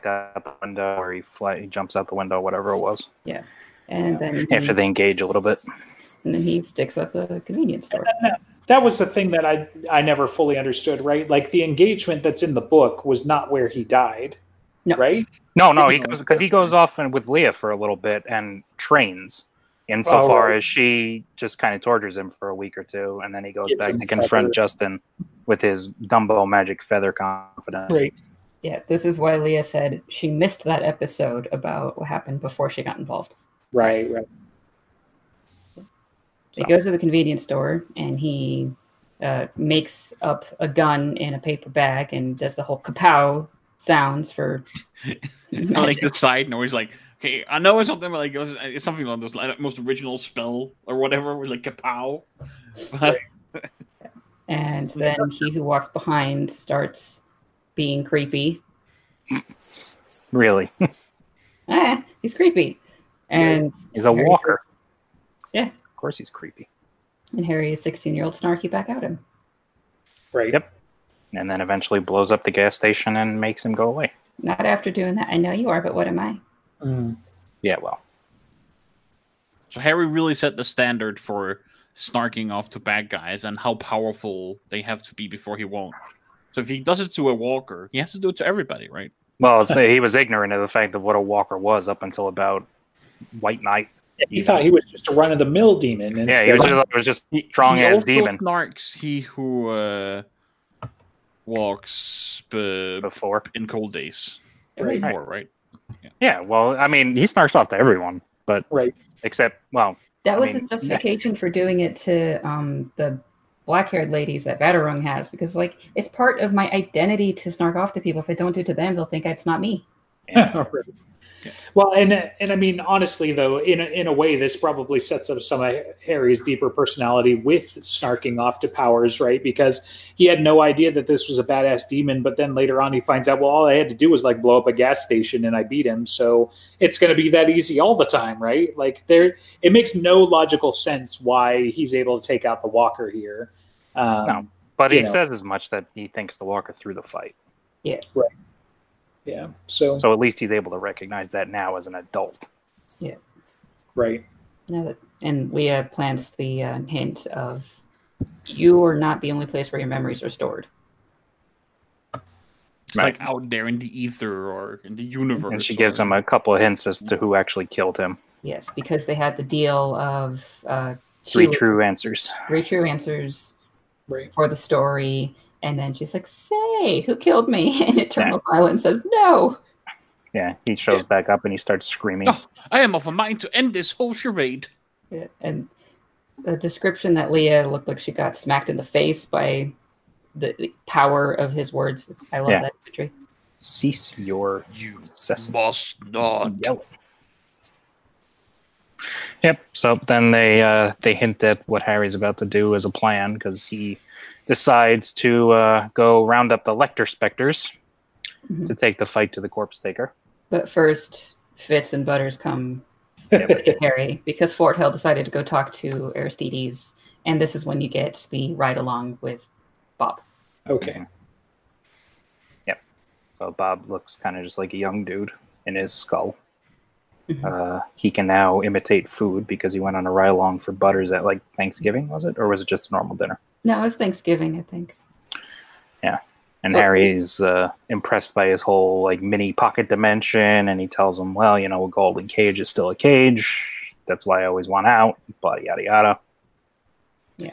A: Got the window, or he fly, he jumps out the window, whatever it was.
E: Yeah, and then he,
A: After they engage a little bit.
E: and then he sticks up a convenience store.
B: that was the thing that I I never fully understood, right? Like the engagement that's in the book was not where he died,
E: No.
B: right?
A: No, no, he goes because he goes off and with Lea for a little bit and trains. Insofar
B: right.
A: as she just kind of tortures him for a week or two, and then he goes
B: Gives
A: back
B: him
A: to confront
B: feather.
A: Justin with his Dumbo magic feather confidence.
B: Right.
E: Yeah, this is why Lea said she missed that episode about what happened before she got involved.
B: Right, right.
E: He goes to the convenience store and he uh, makes up a gun in a paper bag and does the whole kapow sounds for
C: Kinda like the side noise, like okay, I know it's something like it was, it's something like this like, most original spell or whatever, was like kapow. But
E: And then he who walks behind starts being creepy.
A: Really,
E: Eh, he's creepy. And
A: he's a
E: Harry
A: walker.
E: says- Yeah.
A: Of course, he's creepy.
E: and Harry is 16 year old snarky back at him.
B: Right.
A: Yep. And then eventually blows up the gas station and makes him go away.
E: Not after doing that. I know you are, but what am I?
B: Mm.
A: Yeah, well,
C: So Harry really set the standard for snarking off to bad guys and how powerful they have to be before he won't. So if he does it to a walker, he has to do it to everybody, right?
A: well, say he was ignorant of the fact of what a walker was up until about White Knight.
B: He thought he was just a run of the mill demon.
A: Yeah, he was just, it was just
C: He,
A: strong
C: he
A: ass
C: also
A: demon
C: Snarks he who uh, walks uh,
A: before.
C: in cold days.
B: Right.
C: Before, right?
A: Yeah, well, I mean, he snarks off to everyone, but
B: right.
A: except, well,
E: That
A: I
E: was
A: mean,
E: his justification for doing it to um, the black haired ladies that Vadderung has, because, like, it's part of my identity to snark off to people. If I don't do it to them, they'll think it's not me.
B: Right. Well, and and I mean, honestly, though, in a, in a way, this probably sets up some of Harry's deeper personality with snarking off to Powers, right? Because he had no idea that this was a badass demon, but then later on, he finds out, well, all I had to do was like blow up a gas station, and I beat him. So it's going to be that easy all the time, right? Like there, it makes no logical sense why he's able to take out the Walker here. Um,
A: No. but he
B: know.
A: says as much that he thinks the walker threw the fight.
B: Yeah. Right. Yeah. So,
A: So at least he's able to recognize that now as an adult. Yeah.
B: Right.
E: Now that, and Lea plants the uh, hint of you are not the only place where your memories are stored.
C: It's like out there in the ether or in the universe.
A: And she gives him a couple of hints as to who actually killed him.
E: Yes, because they had the deal of uh,
A: Three true answers.
E: three true answers
B: Right.
E: for the story. And then she's like, "Say, who killed me?" And Eternal Silence says, "No."
A: Yeah, he shows back up and he starts screaming.
C: Oh, I am of a mind to end this whole charade.
E: Yeah, And the description that Lea looked like she got smacked in the face by the, the power of his words. I love
A: Yeah.
E: that imagery.
A: Cease your
C: You
A: incessant
C: must not.
A: yelling. Yep. So then they uh, they hint at what Harry's about to do as a plan because he decides to uh, go round up the Lecter Spectres
E: Mhm.
A: to take the fight to the Corpsetaker.
E: But first, Fitz and Butters come to Harry because Forthill decided to go talk to Aristedes. And this is when you get the ride along with Bob.
B: okay. Yep.
A: So Bob looks kind of just like a young dude in his skull.
E: Mhm.
A: Uh, he can now imitate food because he went on a ride along for Butters at like Thanksgiving, was it, or was it just a normal dinner?
E: No, it was Thanksgiving, I think.
A: Yeah, and
E: Well-
A: Harry's uh, impressed by his whole like mini pocket dimension, and he tells him, "Well, you know, a golden cage is still a cage. That's why I always want out." Blah yada yada.
E: Yeah.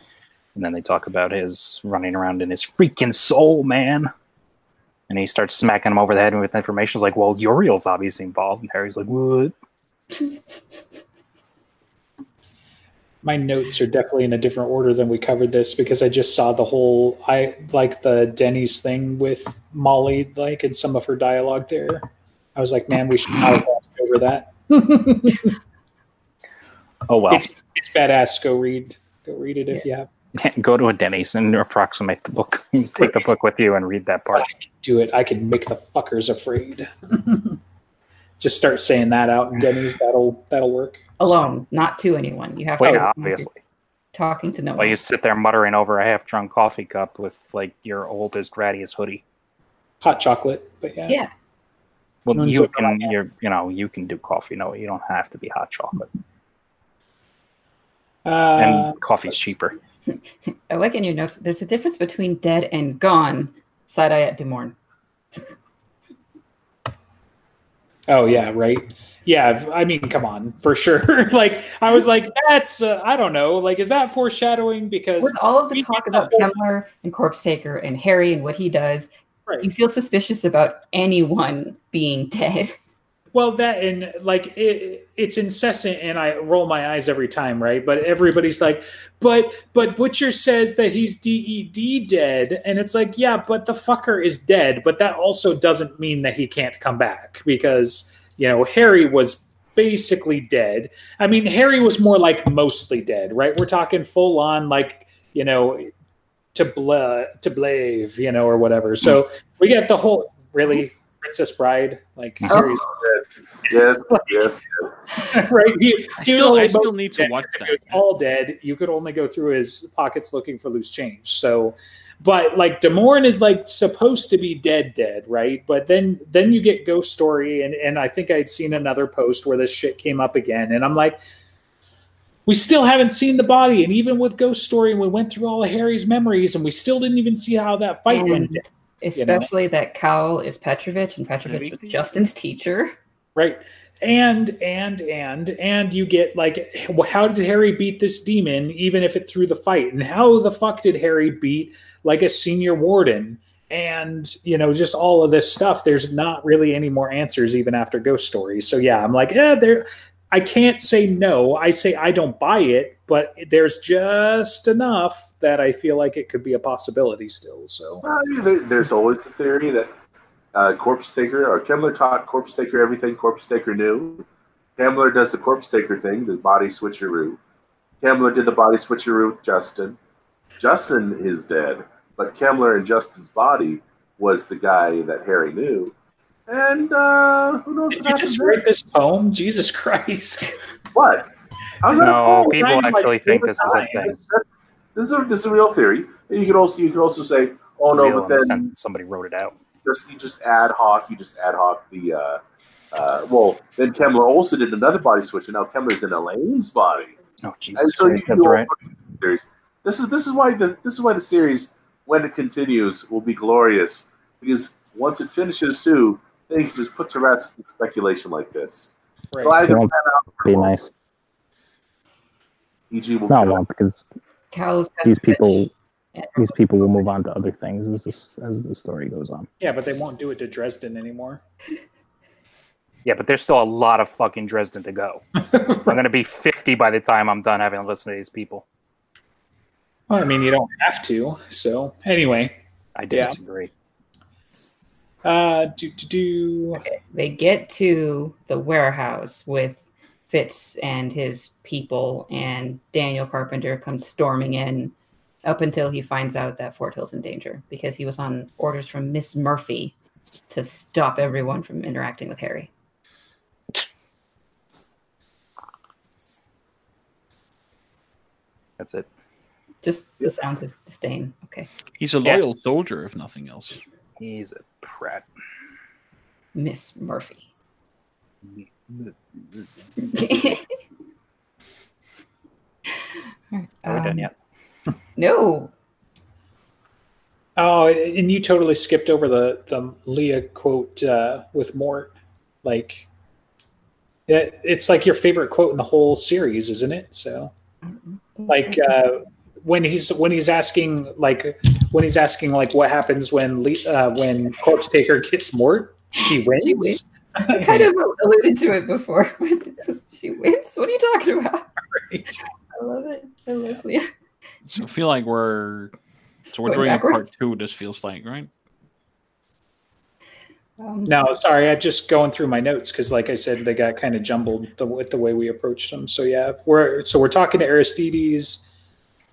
A: And then they talk about his running around in his freaking soul, man. And he starts smacking him over the head with information. He's like, "Well, Uriel's obviously involved." And Harry's like, "What?"
B: my notes are definitely in a different order than we covered this because I just saw the whole I like the Denny's thing with Molly like in some of her dialogue there. I was like, man, we should not over that.
A: Oh well,
B: It's it's badass. Go read go read it if you have.
A: go to a Denny's and approximate the book. Take the book with you and read that part.
B: I can do it. I can make the fuckers afraid. just start saying that out in Denny's. That'll that'll work.
E: Alone, not to anyone. You have
A: Well,
E: to
A: yeah, obviously.
E: talking to no
A: While
E: one.
A: you sit there muttering over a half drunk coffee cup with like your oldest, rattiest hoodie.
B: Hot chocolate, but yeah.
E: Yeah.
A: Well,
B: None
A: you can, you're, you know, you can do coffee. No, you don't have to be hot chocolate.
B: Uh,
A: And coffee's cheaper.
E: I like in your notes. There's a difference between dead and gone. Side eye at DuMorne.
B: Oh yeah, right. Yeah, I mean, come on, for sure. like I was like, that's uh, I don't know. Like, is that foreshadowing? Because
E: With all of the talk about
B: whole-
E: Kemmler and Corpsetaker and Harry and what he does, you feel suspicious about anyone being dead.
B: Well, that and like it, it's incessant, and I roll my eyes every time, right? But everybody's like, but but Butcher says that he's DED dead, and it's like, yeah, but the fucker is dead. But that also doesn't mean that he can't come back because you know Harry was basically dead. I mean, Harry was more like mostly dead, right? We're talking full on, like you know, to bla to blave, you know, or whatever. So we get the whole really Princess Bride like
A: Oh.
B: series,
D: Yes, yes, yes, yes.
B: right? He,
C: I
B: he was
C: still, I still
B: most
C: need to watch that.
B: all dead. You could only go through his pockets looking for loose change. So, but like DuMorne is like supposed to be dead, dead, right? But then then you get Ghost Story, and and I think I'd seen another post where this shit came up again, and I'm like. We still haven't seen the body, and even with Ghost Story, and we went through all of Harry's memories, and we still didn't even see how that fight mm.
E: went. Especially that Cal is Petrovich, and Petrovich was Justin's teacher.
B: right. And and and and you get like how did harry beat this demon even if it threw the fight? And how the fuck did harry beat like a senior warden? And you know just all of this stuff there's not really any more answers even after ghost stories. So yeah i'm like yeah there i can't say no. I say i don't buy it but there's just enough that i feel like it could be a possibility still so
D: Well, I mean, there, there's always the theory that uh, Corpsetaker or Kemmler taught Corpsetaker everything Corpsetaker knew. Kemmler does the Corpsetaker thing, the body switcheroo. Kemmler did the body switcheroo with Justin. Justin is dead, but Kemmler and Justin's body was the guy that Harry knew. And uh, who knows
B: did
D: what
B: you just
D: happened
B: write this poem jesus christ?
D: What? How's that
A: No,
D: poem?
A: people
D: Like,
A: actually think this is a thing.
D: That's- that's- This is a, this is a real theory. You could also you could also say, oh no,
A: Real
D: but then
A: somebody wrote it out.
D: just you just ad hoc, you just ad hoc the uh, uh, well. Then Kemmler also did another body switch, and now Kemmler's in Elaine's body,
A: Oh
D: and
A: Jesus
D: so
A: Christ,
D: can
A: that's
D: do all
A: right.
D: theories. This is this is why the this is why the series, when it continues, will be glorious because once it finishes too, then you can just put to rest the speculation like this.
B: right.
D: It'll either
F: Won't
D: out
F: Be nice.
D: E.g. will
F: No, it won't because
E: Cal
F: these people
E: Yeah.
F: these people will move on to other things as this, as the story goes on.
B: Yeah, but they won't do it to Dresden anymore.
A: Yeah, but there's still a lot of fucking Dresden to go. I'm gonna be 50 by the time I'm done having to listen to these people.
B: Well, I mean, you don't have to. So anyway,
A: I
B: Yeah.
A: disagree.
B: uh, do do do.
E: They get to the warehouse with Fitz and his people, and Daniel Carpenter comes storming in up until he finds out that Forthill's in danger because he was on orders from Miss Murphy to stop everyone from interacting with Harry.
A: That's it.
E: Just the sounds of disdain. Okay.
C: He's a
A: Yeah.
C: loyal soldier, if nothing else.
A: He's a prat.
E: Miss Murphy. Mm-hmm.
A: Are we
E: Um,
A: done yet?
E: No.
B: Oh, and you totally skipped over the the Lea quote uh, with Mort. Like, it, it's like your favorite quote in the whole series, isn't it? So, like uh, when he's when he's asking like when he's asking like what happens when Le- uh, when Corpsetaker gets Mort, she wins.
E: She wins. I kind of alluded to it before. she wins. What are you talking about? I love it. I love Lea.
C: So I feel like we're so we're
E: Going
C: doing a part two. This feels like right.
E: Um,
B: No, sorry, I'm just going through my notes because, like I said, they got kind of jumbled the, with the way we approached them. So yeah, we're so we're talking to Aristedes.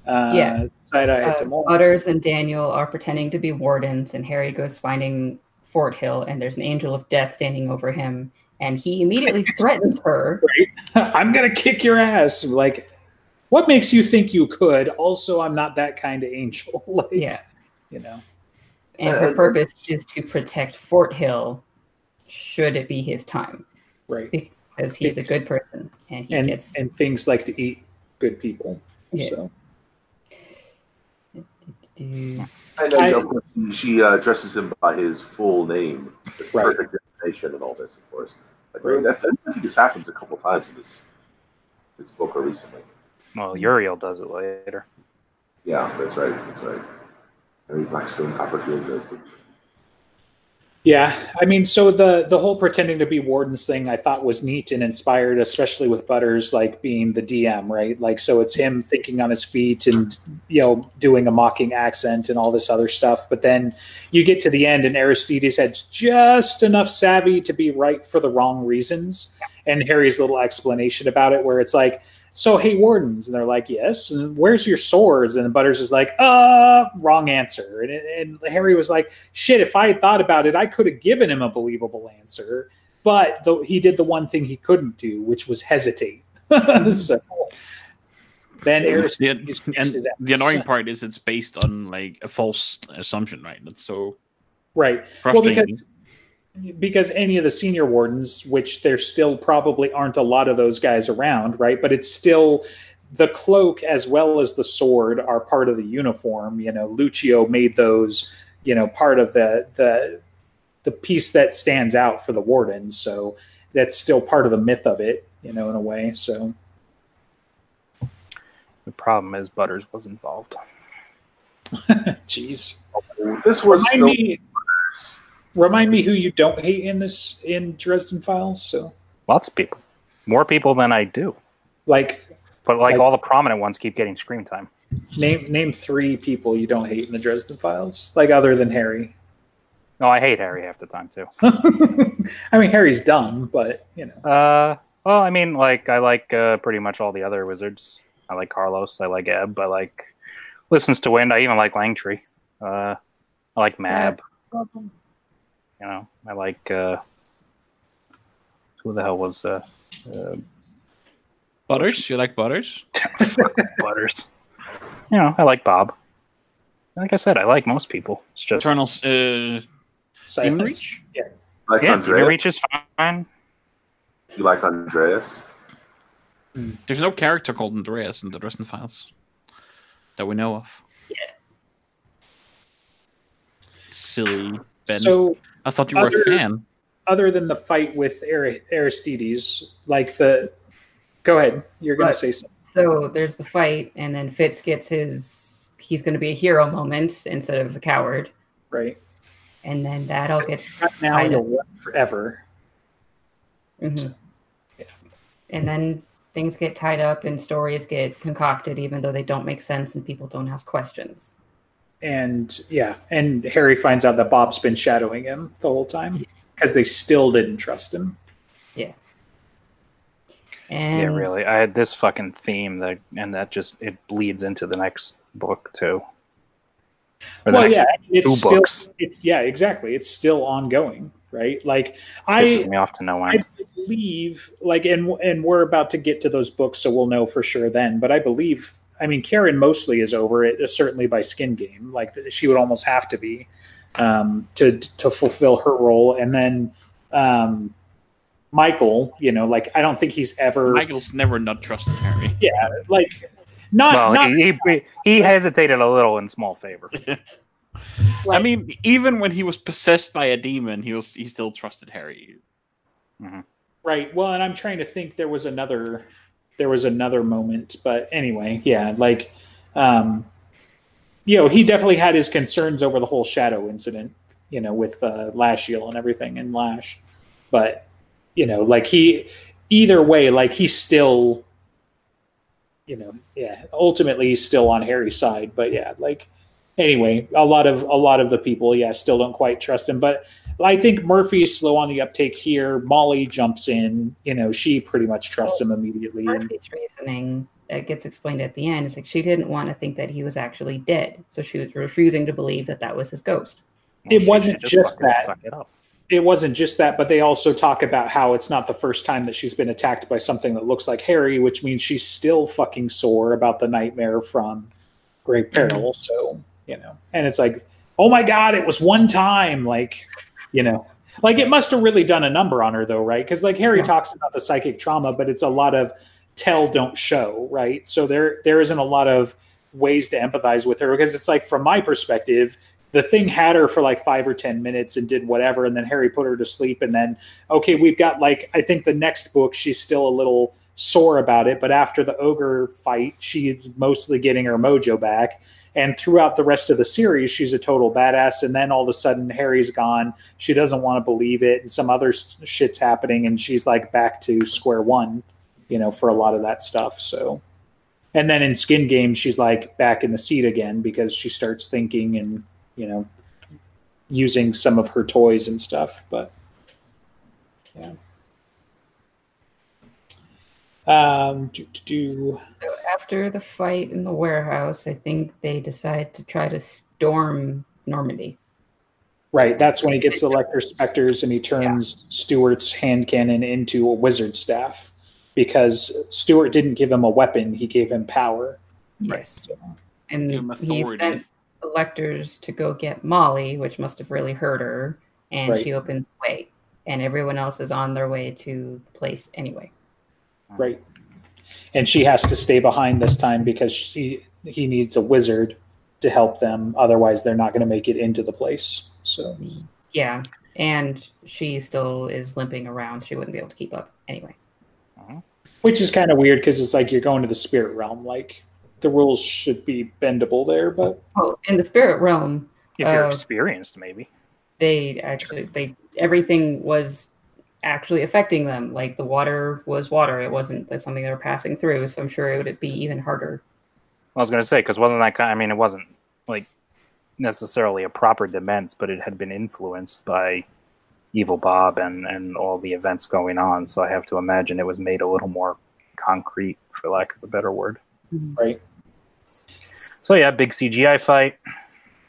B: Uh,
E: Yeah.
B: Side-eye
E: uh,
B: to Mort.
E: Butters and Daniel are pretending to be wardens, and Harry goes finding Forthill, and there's an angel of death standing over him, and he immediately threatens her.
B: I'm gonna kick your ass. Like, what makes you think you could? Also, I'm not that kind of angel. like,
E: Yeah,
B: you know.
E: and her uh, purpose is to protect Forthill, should it be his time,
B: Right.
E: because he's a good person, and he
B: And
E: gets.
B: and things like to eat good people.
E: Yeah.
B: So
E: Do-
D: And then,
B: I-
D: of course, she uh, addresses him by his full name, the
B: Right.
D: perfect information, and all this, of course. Like,
B: Right.
D: I, think, I think this happens a couple times in this this book or recently.
A: Well, Uriel does it later.
D: Yeah, that's right. That's right. Harry Blackstone Copperfield does it.
B: Yeah, I mean, so the the whole pretending to be wardens thing I thought was neat and inspired, especially with Butters like being the DM, right? Like, so it's him thinking on his feet and you know doing a mocking accent and all this other stuff. But then you get to the end, and Aristedes has just enough savvy to be right for the wrong reasons. And Harry's little explanation about it, where it's like, so hey wardens. And they're like yes. And where's your swords? And the butters is like uh wrong answer. And, and harry was like shit if i had thought about it i could have given him a believable answer but the, he did the one thing he couldn't do which was hesitate. So then
C: the, and the annoying part is it's based on like a false assumption, right? That's so
B: right. Well
C: frustrating.
B: because because any of the senior wardens which there still probably aren't a lot of those guys around right? But it's still the cloak as well as the sword are part of the uniform. You know Luccio made those you know part of the the the piece that stands out for the wardens. So that's still part of the myth of it you know in a way. So
A: The problem is Butters was involved.
B: jeez.
D: This was
B: remind
D: still
B: me remind me who you don't hate in this in dresden files so
A: Lots of people, more people than I do.
B: like
A: But like
B: Like-
A: all the prominent ones keep getting screen time.
B: Name name three people you don't hate in the Dresden Files, like other than Harry.
A: No, I hate Harry half the time too.
B: I mean, Harry's dumb, but you know,
A: Uh, well, I mean, like I like uh, pretty much all the other wizards. I like Carlos. I like Ebb. I like listens to wind. I even like Langtry. Uh, I like Mab. You know, I like uh, who the hell was uh, uh,
C: Butters, you like Butters?
A: Butters? You know, I like Bob. Like I said, I like most people. It's just
C: Eternal uh, Demon
B: silence.
C: Reach?
D: like
A: yeah,
D: Andreas.
A: Reach is fine.
D: You like Andreas?
C: There's no character called Andreas in the Dresden Files that we know of. Yeah. Silly Ben.
B: So,
C: I thought you were
B: other-
C: a fan.
B: other than the fight with Ari- Aristedes, like the, go ahead, you're gonna say something,
E: So there's the fight, and then Fitz gets his he's going to be a hero moment instead of a coward,
B: right?
E: and then that all gets
B: Not now
E: I know.
B: you'll run forever.
E: mhm. and then things get tied up and stories get concocted, even though they don't make sense and people don't ask questions.
B: And yeah, and Harry finds out that Bob's been shadowing him the whole time because they still didn't trust him. Yeah.
E: And
A: yeah, really. I had this fucking theme that, and that just it bleeds into the next book too.
B: Well, yeah, it's still,
A: books.
B: it's yeah, exactly. It's still ongoing, right? Like
A: pisses
B: I,
A: me off to no
B: I
A: end.
B: believe, like, and and we're about to get to those books, so we'll know for sure then. But I believe, I mean, Karen mostly is over it, certainly by Skin Game. Like, she would almost have to be um, to to fulfill her role, and then. Um, Michael, you know, like I don't think he's ever
C: Michael's never not trusted Harry.
B: yeah, like not
A: well,
B: not
A: he, he he hesitated a little in small favor.
C: I mean, even when he was possessed by a demon, he was he still trusted Harry.
B: Right. Well, and I'm trying to think there was another there was another moment, but anyway, yeah, like um you know, he definitely had his concerns over the whole shadow incident, you know, with uh Lasciel and everything and Lash. But, you know, like he either way, like he's still you know, yeah, ultimately he's still on Harry's side, but yeah, like anyway, a lot of a lot of the people, yeah, still don't quite trust him, but I think Murphy is slow on the uptake here. Molly jumps in. You know, she pretty much trusts him immediately. And,
E: Murphy's reasoning that gets explained at the end is like she didn't want to think that he was actually dead, so she was refusing to believe that that was his ghost.
B: It wasn't
A: should
B: just that.
A: Suck it up.
B: it wasn't just that, but they also talk about how it's not the first time that she's been attacked by something that looks like Harry, which means she's still fucking sore about the nightmare from Grave Peril. Mm-hmm. So, you know, and it's like, oh my God, it was one time. Like, you know, like it must have really done a number on her though, right? Because like Harry
E: Yeah.
B: talks about the psychic trauma, but it's a lot of tell, don't show, right? So there there isn't a lot of ways to empathize with her because it's like from my perspective, the thing had her for like five or ten minutes and did whatever, and then Harry put her to sleep, and then okay, we've got like I think the next book she's still a little sore about it, but after the ogre fight, she's mostly getting her mojo back. And throughout the rest of the series, she's a total badass. And then all of a sudden, Harry's gone. She doesn't want to believe it, and some other shit's happening, and she's like back to square one, you know, for a lot of that stuff. So, and then in Skin Game, she's like back in the seat again because she starts thinking and you know using some of her toys and stuff. But yeah. Um, do, do, do.
E: So after the fight in the warehouse, I think they decide to try to storm Normandy.
B: Right, that's when he gets the Lecter Spectres and he turns Stuart's hand cannon into a wizard staff because Stuart didn't give him a weapon, he gave him power.
E: Yes. And
C: Give him
E: he
C: authority.
E: sent electors to go get Molly, which must have really hurt her, and
B: Right.
E: she opens the way. And everyone else is on their way to the place anyway.
B: Right. And she has to stay behind this time because she he needs a wizard to help them. Otherwise, they're not going to make it into the place. So,
E: Yeah. And she still is limping around. She wouldn't be able to keep up anyway.
B: which is kind of weird because it's like you're going to the spirit realm. Like the rules should be bendable there, but
E: Oh, in the spirit realm,
A: If you're
E: Uh,
A: experienced, maybe.
E: they actually they everything was actually affecting them. Like the water was water. It wasn't that something they were passing through. So I'm sure it would be even harder.
A: I was going to say because wasn't that kind? I mean, it wasn't like necessarily a proper demesne, but it had been influenced by Evil Bob and and all the events going on. So I have to imagine it was made a little more concrete, for lack of a better word. Mm-hmm.
B: right.
A: So yeah, big CGI fight.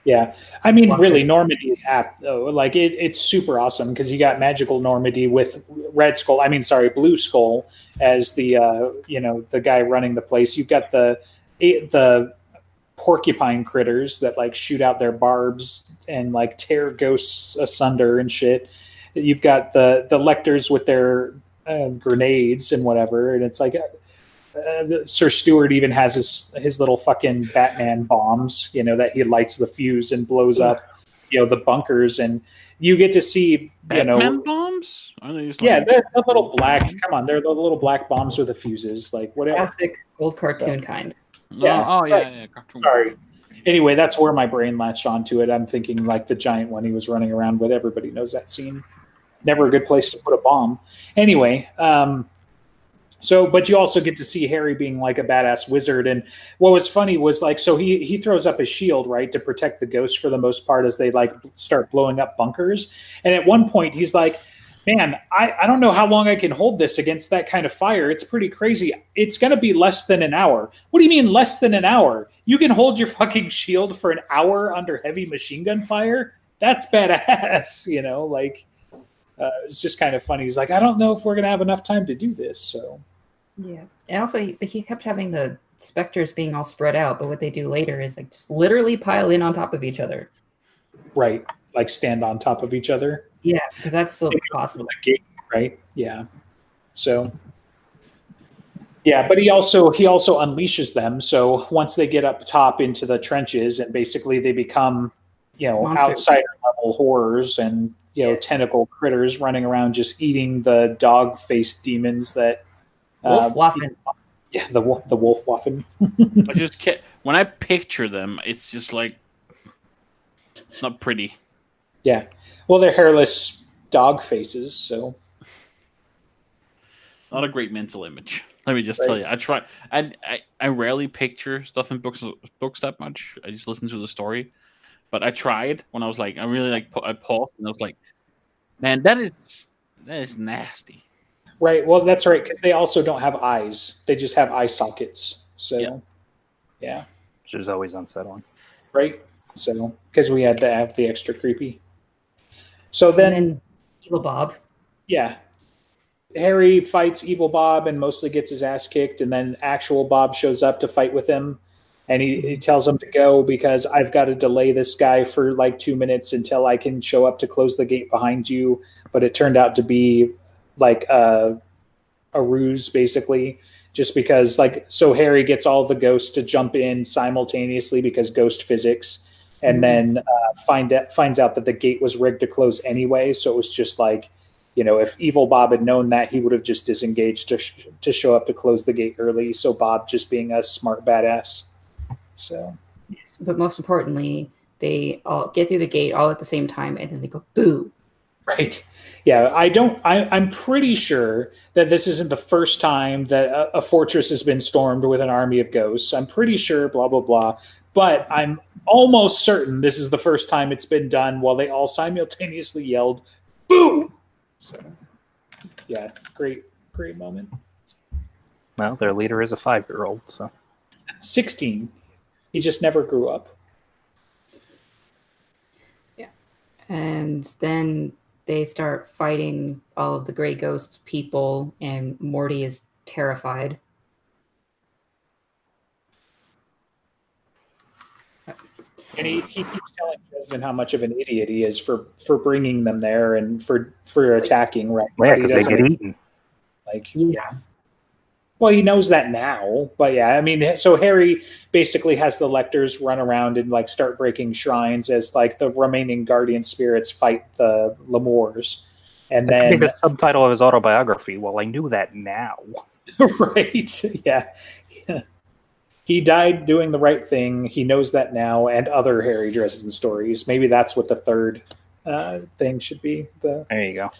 B: Yeah, I mean,
E: Love
B: really,
E: it.
B: Normandy is apt though. Like it, it's super awesome because you got magical Normandy with Red Skull. I mean, sorry, Blue Skull as the uh, you know the guy running the place. You've got the the porcupine critters that like shoot out their barbs and like tear ghosts asunder and shit. You've got the the lectors with their uh, grenades and whatever, and it's like. Uh, Sir Stuart even has his his little fucking Batman bombs, you know, that he lights the fuse and blows up, you know, the bunkers, and you get to see, you
C: Batman
B: know,
C: bombs? Are they just
B: yeah,
C: like-
B: the, the little black. Come on, they're the little black bombs with the fuses, like whatever.
E: Classic old cartoon kind.
B: Yeah,
C: Oh, oh, yeah,
B: right.
C: yeah. cartoon.
B: Sorry. Anyway, that's where my brain latched onto it. I'm thinking like the giant one he was running around with. Everybody knows that scene. Never a good place to put a bomb. Anyway, um, so but you also get to see Harry being like a badass wizard. And what was funny was like so he he throws up his shield right to protect the ghosts for the most part as they like start blowing up bunkers. And at one point he's like, Man, I, I don't know how long I can hold this against that kind of fire. It's pretty crazy. It's gonna be less than an hour. What do you mean less than an hour? You can hold your fucking shield for an hour under heavy machine gun fire? That's badass, you know, like uh, it's just kind of funny. He's like, I don't know if we're gonna have enough time to do this. So
E: Yeah. And also, he, he kept having the specters being all spread out, but what they do later is like just literally pile in on top of each other.
B: right, like stand on top of each other.
E: Yeah, because that's still possible.
B: the gate, right? Yeah. So yeah, but he also he also unleashes them. So once they get up top into the trenches and basically they become, you know,
E: Monsters.
B: outsider level horrors and you know tentacle critters running around just eating the dog faced demons that
E: Wolf
B: uh,
E: Waffen.
B: yeah the wo- the wolf waffen
C: I just can't. When I picture them, it's just like it's not pretty.
B: yeah well they're hairless dog faces so
C: Not a great mental image. Let me just
B: Right.
C: tell you. I try. I, I I rarely picture stuff in books books that much. I just listen to the story. But I tried when I was like, I really like. I paused and I was like, man, that is that is nasty.
B: Right well that's right because they also don't have eyes they just have eye sockets so
C: Yeah.
B: yeah
A: which is always unsettling.
B: right? So because we had to have the extra creepy. So then,
E: and then Evil Bob.
B: yeah, Harry fights evil Bob and mostly gets his ass kicked, and then actual Bob shows up to fight with him, and he, he tells him to go because I've got to delay this guy for like two minutes until I can show up to close the gate behind you. But it turned out to be like a, a ruse, basically. Just because, like, so Harry gets all the ghosts to jump in simultaneously because ghost physics, and
E: Mhm.
B: then uh, find out, finds out that the gate was rigged to close anyway. So it was just like, you know, if Evil Bob had known that, he would have just disengaged to sh- to show up to close the gate early. So Bob just being a smart badass. So
E: Yes. But most importantly, they all get through the gate all at the same time, and then they go boo.
B: right, yeah. I don't. I, I'm pretty sure that this isn't the first time that a, a fortress has been stormed with an army of ghosts. I'm pretty sure. Blah blah blah. But I'm almost certain this is the first time it's been done while they all simultaneously yelled "boo." So, yeah, great, great moment.
A: Well, their leader is a five-year-old, so
B: 16. He just never grew up.
E: Yeah, and then they start fighting all of the Grey Ghosts people, and Morty is terrified.
B: And he, he keeps telling Dresden how much of an idiot he is for for bringing them there and for for attacking. Right?
A: yeah, because they get eaten.
B: Like,
E: Yeah.
B: Yeah. Well, he knows that now, but yeah, I mean, so Harry basically has the lectors run around and like start breaking shrines as like the remaining guardian spirits fight the Lemurs, and
A: That
B: then
A: the subtitle of his autobiography. Well, I knew that now.
B: right, yeah. He died doing the right thing. He knows that now, and other Harry Dresden stories. Maybe that's what the third uh, thing should be. The
A: There you go.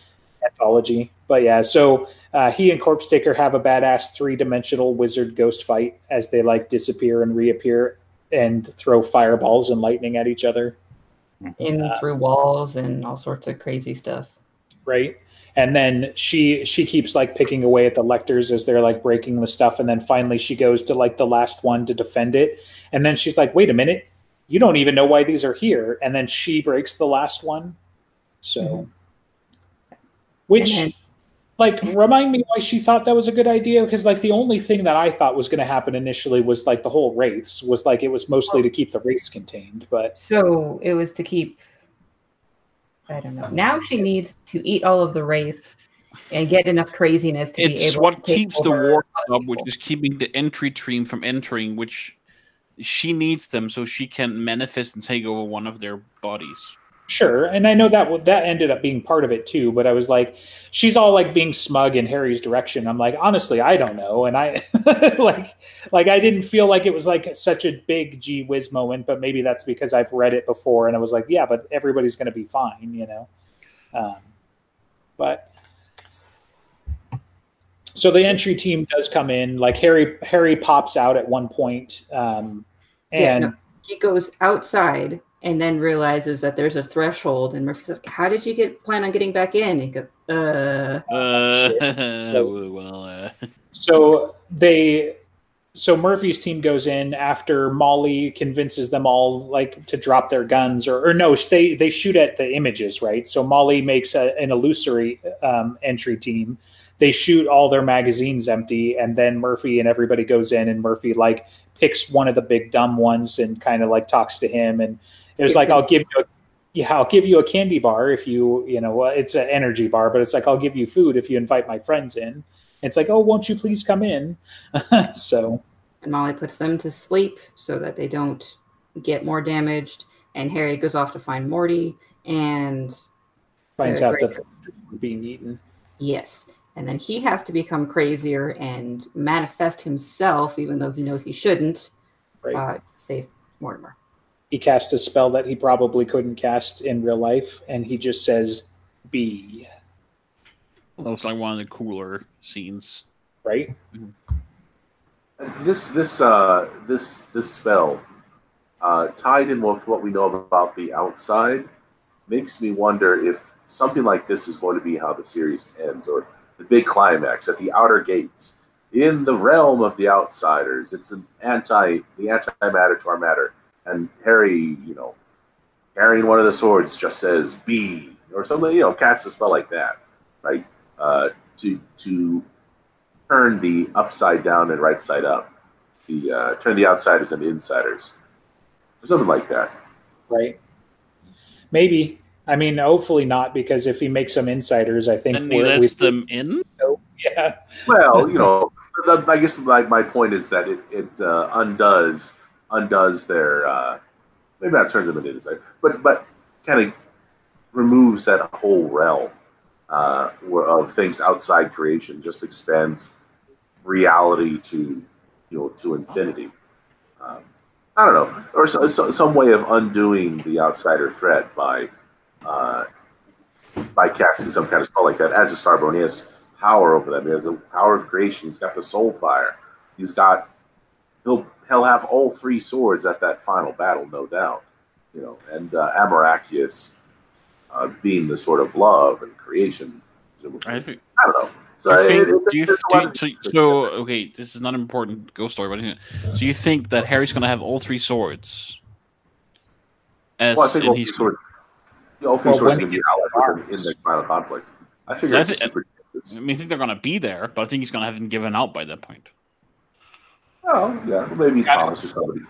B: Anthology. But yeah, so uh, he and Corpsetaker have a badass three dimensional wizard ghost fight as they like disappear and reappear and throw fireballs and lightning at each other,
E: in
B: Uh,
E: through walls and all sorts of crazy stuff.
B: right? And then she she keeps like picking away at the lectors as they're like breaking the stuff, and then finally she goes to like the last one to defend it, and then she's like, "Wait a minute, you don't even know why these are here," and then she breaks the last one. So, which.
E: And then-
B: like remind me why she thought that was a good idea because like the only thing that i thought was going to happen initially was like the whole race was like it was mostly to keep the race contained but
E: So it was to keep. I don't know. Now she needs to eat all of the race and get enough craziness to be
C: It's
E: able.
C: what
E: to take
C: keeps the war
E: other
C: up, which is keeping the entry team from entering, which she needs them so she can manifest and take over one of their bodies.
B: Sure and i know that w- that ended up being part of it too but i was like she's all like being smug in harry's direction i'm like honestly i don't know and i like like i didn't feel like it was like such a big gee whiz moment but maybe that's because i've read it before and i was like yeah but everybody's going to be fine you know um, but so the entry team does come in like harry harry pops out at one point um
E: Yeah,
B: and
E: no. He goes outside and then realizes that there's a threshold, and Murphy says, "How did you get plan on getting back in?" He goes, "Uh,
C: Uh, well, uh,
B: so they so murphy's team goes in after molly convinces them all like to drop their guns or, or no they they shoot at the images right? So molly makes a, an illusory um, entry team. They shoot all their magazines empty and then murphy and everybody goes in and murphy like picks one of the big dumb ones and kind of like talks to him and it was like i'll give you a yeah, I'll give you a candy bar if you, you know, it's an energy bar, but it's like I'll give you food if you invite my friends in. It's like, oh, won't you please come in? so
E: and Molly puts them to sleep so that they don't get more damaged. And Harry goes off to find Morty, and
B: finds out that they're being eaten.
E: yes, and then he has to become crazier and manifest himself, even though he knows he shouldn't,
B: Right.
E: uh, to save Mortimer.
B: He casts a spell that he probably couldn't cast in real life, and he just says "be."
C: that was like one of the cooler scenes.
B: Right?
D: This this uh this this spell uh, tied in with what we know about the outside makes me wonder if something like this is going to be how the series ends, or the big climax at the outer gates in the realm of the outsiders. It's an anti the antimatter to our matter, and Harry, you know, carrying one of the swords just says "be" or something, you know, casts a spell like that, right? Uh, to to turn the upside down and right side up, the uh, turn the outsiders into insiders, or something like that.
B: Right? Maybe. I mean, hopefully not, because if he makes some insiders, I think
C: And he
B: we're,
C: lets them in.
B: Yeah,
D: Well, you know, I guess my, my point is that it, it uh, undoes undoes their uh, maybe not turns them into insider, but but kind of removes that whole realm uh, of things outside creation, just expands reality to you know to infinity. Um, I don't know, or so, so, some way of undoing the outsider threat by uh, by casting some kind of spell like that as a Starborn. He has power over them. He has the power of creation. He's got the soul fire. He's got he'll he'll have all three swords at that final battle, no doubt. You know, and uh, Amoracchius uh, being the sort of love and creation.
C: I think
D: I don't know. So,
C: You think-
D: it- it-
C: do you, do you- so, so okay, this is not an important ghost story, but do you think that Harry's gonna have all three swords? As
D: Well, I think all three
C: he's
D: swords, all three
B: Well,
D: swords
B: when
D: can be
B: he
D: allied
B: gets
D: with him in the final conflict. I figure
C: I
D: it's a
C: thi- I mean, I think they're gonna be there, but I think he's gonna have them given out by that point.
D: Oh, yeah, maybe
B: Got it.
D: Thomas or somebody.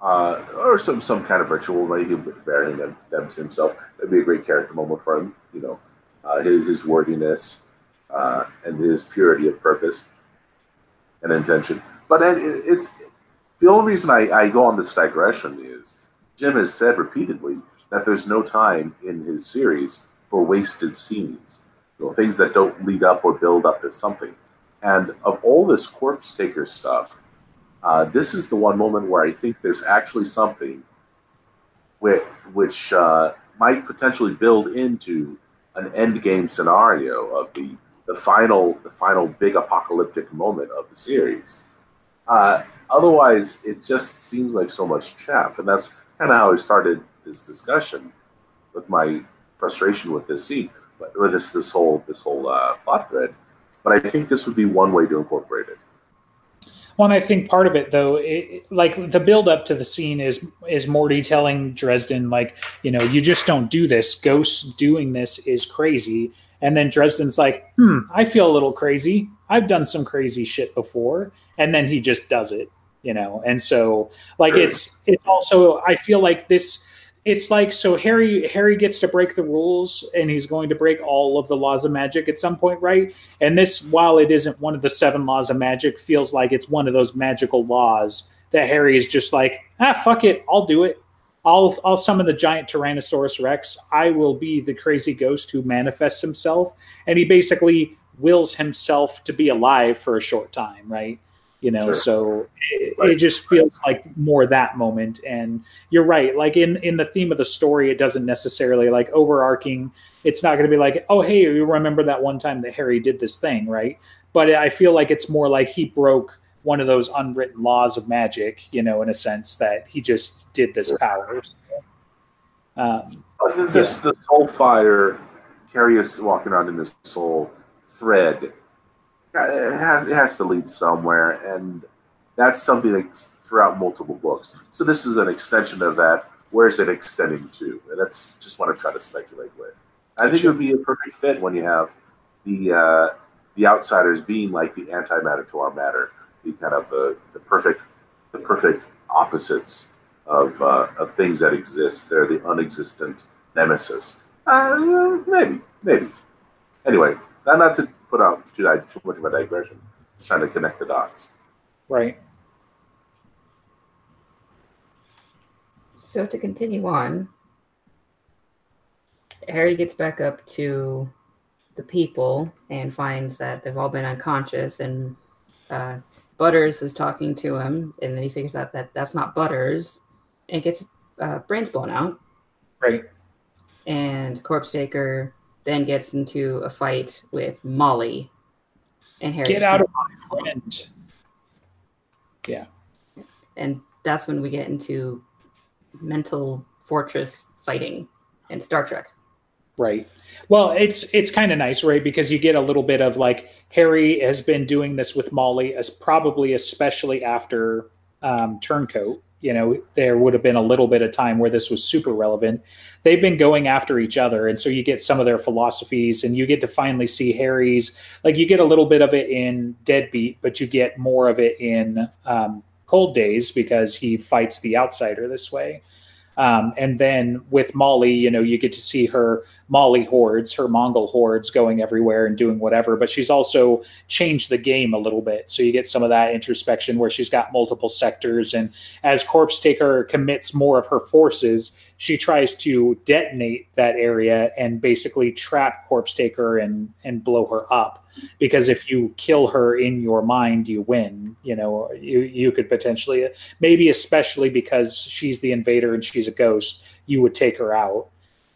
D: Uh, or some some kind of ritual, maybe he'll bury him, himself. That'd be a great character moment for him. You know, uh, his his worthiness uh, and his purity of purpose and intention. But it, it's the only reason I, I go on this digression is Jim has said repeatedly that there's no time in his series for wasted scenes, you know, things that don't lead up or build up to something. And of all this Corpsetaker stuff, uh, this is the one moment where I think there's actually something which, which uh, might potentially build into an end game scenario of the, the final the final big apocalyptic moment of the series. Uh, otherwise, it just seems like so much chaff, and that's kind of how I started this discussion with my frustration with this scene, with this this whole this whole uh, plot thread. But I think this would be one way to incorporate it.
B: Well, and I think part of it, though, it, like the build up to the scene is is Morty telling Dresden, like, you know, you just don't do this. Ghosts doing this is crazy. And then Dresden's like, hmm, I feel a little crazy. I've done some crazy shit before. And then he just does it, you know. And so, like,
D: Sure.
B: it's it's also I feel like this. It's like so Harry Harry gets to break the rules, and he's going to break all of the laws of magic at some point, right? And this, while it isn't one of the seven laws of magic, feels like it's one of those magical laws that Harry is just like, ah, fuck it, I'll do it. I'll I'll summon the giant Tyrannosaurus Rex. I will be the crazy ghost who manifests himself, and he basically wills himself to be alive for a short time, right? You know,
D: Sure.
B: so it,
D: Right.
B: it just feels like more that moment. And you're right, like in in the theme of the story, it doesn't necessarily like overarching it's not going to be like, oh, hey, you remember that one time that Harry did this thing, right? But I feel like it's more like he broke one of those unwritten laws of magic, you know, in a sense that he just did this power. Um,
D: this the soul fire, Carius walking around in this soul thread, it has it has to lead somewhere, and that's something that's throughout multiple books. So this is an extension of that. Where is it extending to? And that's just what I try to speculate with. I think it would be a perfect fit when you have the uh, the outsiders being like the antimatter to our matter, the kind of the, the perfect the perfect opposites of uh, of things that exist. They're the unexistent nemesis. Uh, maybe, maybe. Anyway, not, not to put out too, too much of a digression. Just trying to connect the dots.
B: right.
E: So to continue on, Harry gets back up to the people and finds that they've all been unconscious, and uh, Butters is talking to him, and then he figures out that that's not Butters, and gets uh, brains blown out.
B: Right.
E: And Corpsetaker then gets into a fight with Molly, and Harry
B: Get out of my friend. Yeah.
E: And that's when we get into mental fortress fighting in Star Trek.
B: Right. Well, it's it's kind of nice, right? Because you get a little bit of like Harry has been doing this with Molly, as probably especially after um, Turncoat. You know, there would have been a little bit of time where this was super relevant. They've been going after each other, and so you get some of their philosophies, and you get to finally see Harry's. Like you get a little bit of it in Deadbeat, but you get more of it in um, Cold Days because he fights the outsider this way. Um, and then with Molly, you know, you get to see her Molly hordes, her Mongol hordes going everywhere and doing whatever. But she's also changed the game a little bit. So you get some of that introspection where she's got multiple sectors. And as Corpsetaker commits more of her forces, she tries to detonate that area and basically trap Corpsetaker and, and blow her up. Because if you kill her in your mind, you win. You know, you, you could potentially, maybe especially because she's the invader and she's a ghost, you would take her out.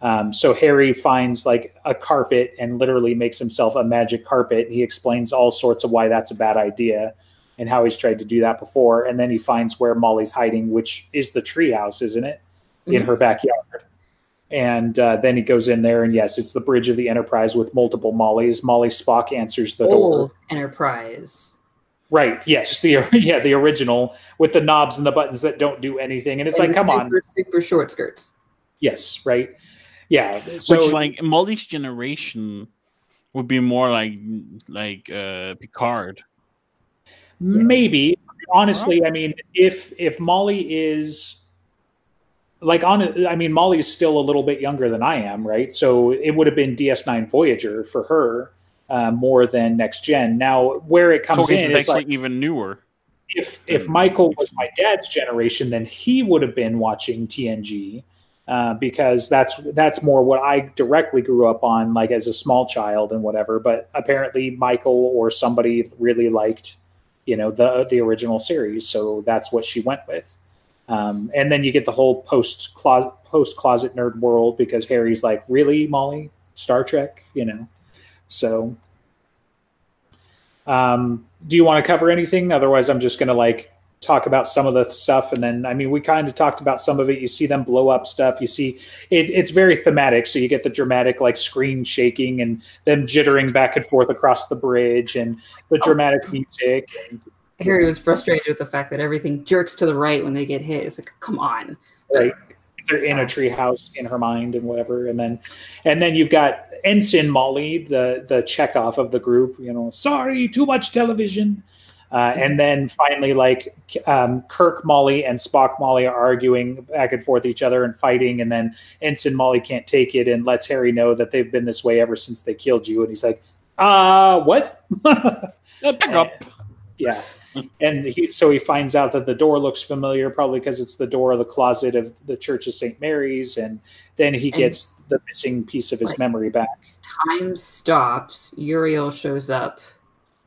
B: Um, so Harry finds like a carpet and literally makes himself a magic carpet. He explains all sorts of why that's a bad idea and how he's tried to do that before. And then he finds where Molly's hiding, which is the treehouse, isn't it? In
E: Mhm.
B: her backyard. And uh, then he goes in there, and yes, it's the bridge of the Enterprise with multiple Mollys. Molly Spock answers the door.
E: Old Enterprise.
B: Right. Yes. The yeah the original with the knobs and the buttons that don't do anything, and it's like,
E: And
B: come on.
E: super, super short skirts.
B: Yes. Right. Yeah. So
C: Which like Molly's generation would be more like like uh Picard.
B: maybe honestly, I mean, if if Molly is like on, I mean, Molly's still a little bit younger than I am, right? So it would have been DS9 Voyager for her uh, more than Next Gen. Now, where it comes
C: so
B: in is like
C: even newer.
B: if if Michael was my dad's generation, then he would have been watching TNG uh, because that's that's more what I directly grew up on, like as a small child and whatever. But apparently, Michael or somebody really liked, you know, the the original series, so that's what she went with. Um, and then you get the whole post closet post closet nerd world because Harry's like, really, Molly, Star Trek, you know. So, um, do you want to cover anything? Otherwise, I'm just going to like talk about some of the stuff, and then I mean, we kind of talked about some of it. You see them blow up stuff. You see it, it's very thematic, so you get the dramatic like screen shaking and them jittering back and forth across the bridge, and the dramatic oh. music. And,
E: Harry was frustrated with the fact that everything jerks to the right when they get hit. It's like, come on.
B: right they're in a treehouse in her mind and whatever and then and then you've got ensign molly the the checkoff of the group you know sorry too much television uh, and then finally like um, kirk molly and spock molly are arguing back and forth each other and fighting and then ensign molly can't take it and lets harry know that they've been this way ever since they killed you and he's like uh what
C: Uh, pick up.
B: yeah and he so he finds out that the door looks familiar probably because it's the door of the closet of the church of st mary's and then he
E: And-
B: gets the missing piece of his memory back
E: Time stops. Uriel shows up,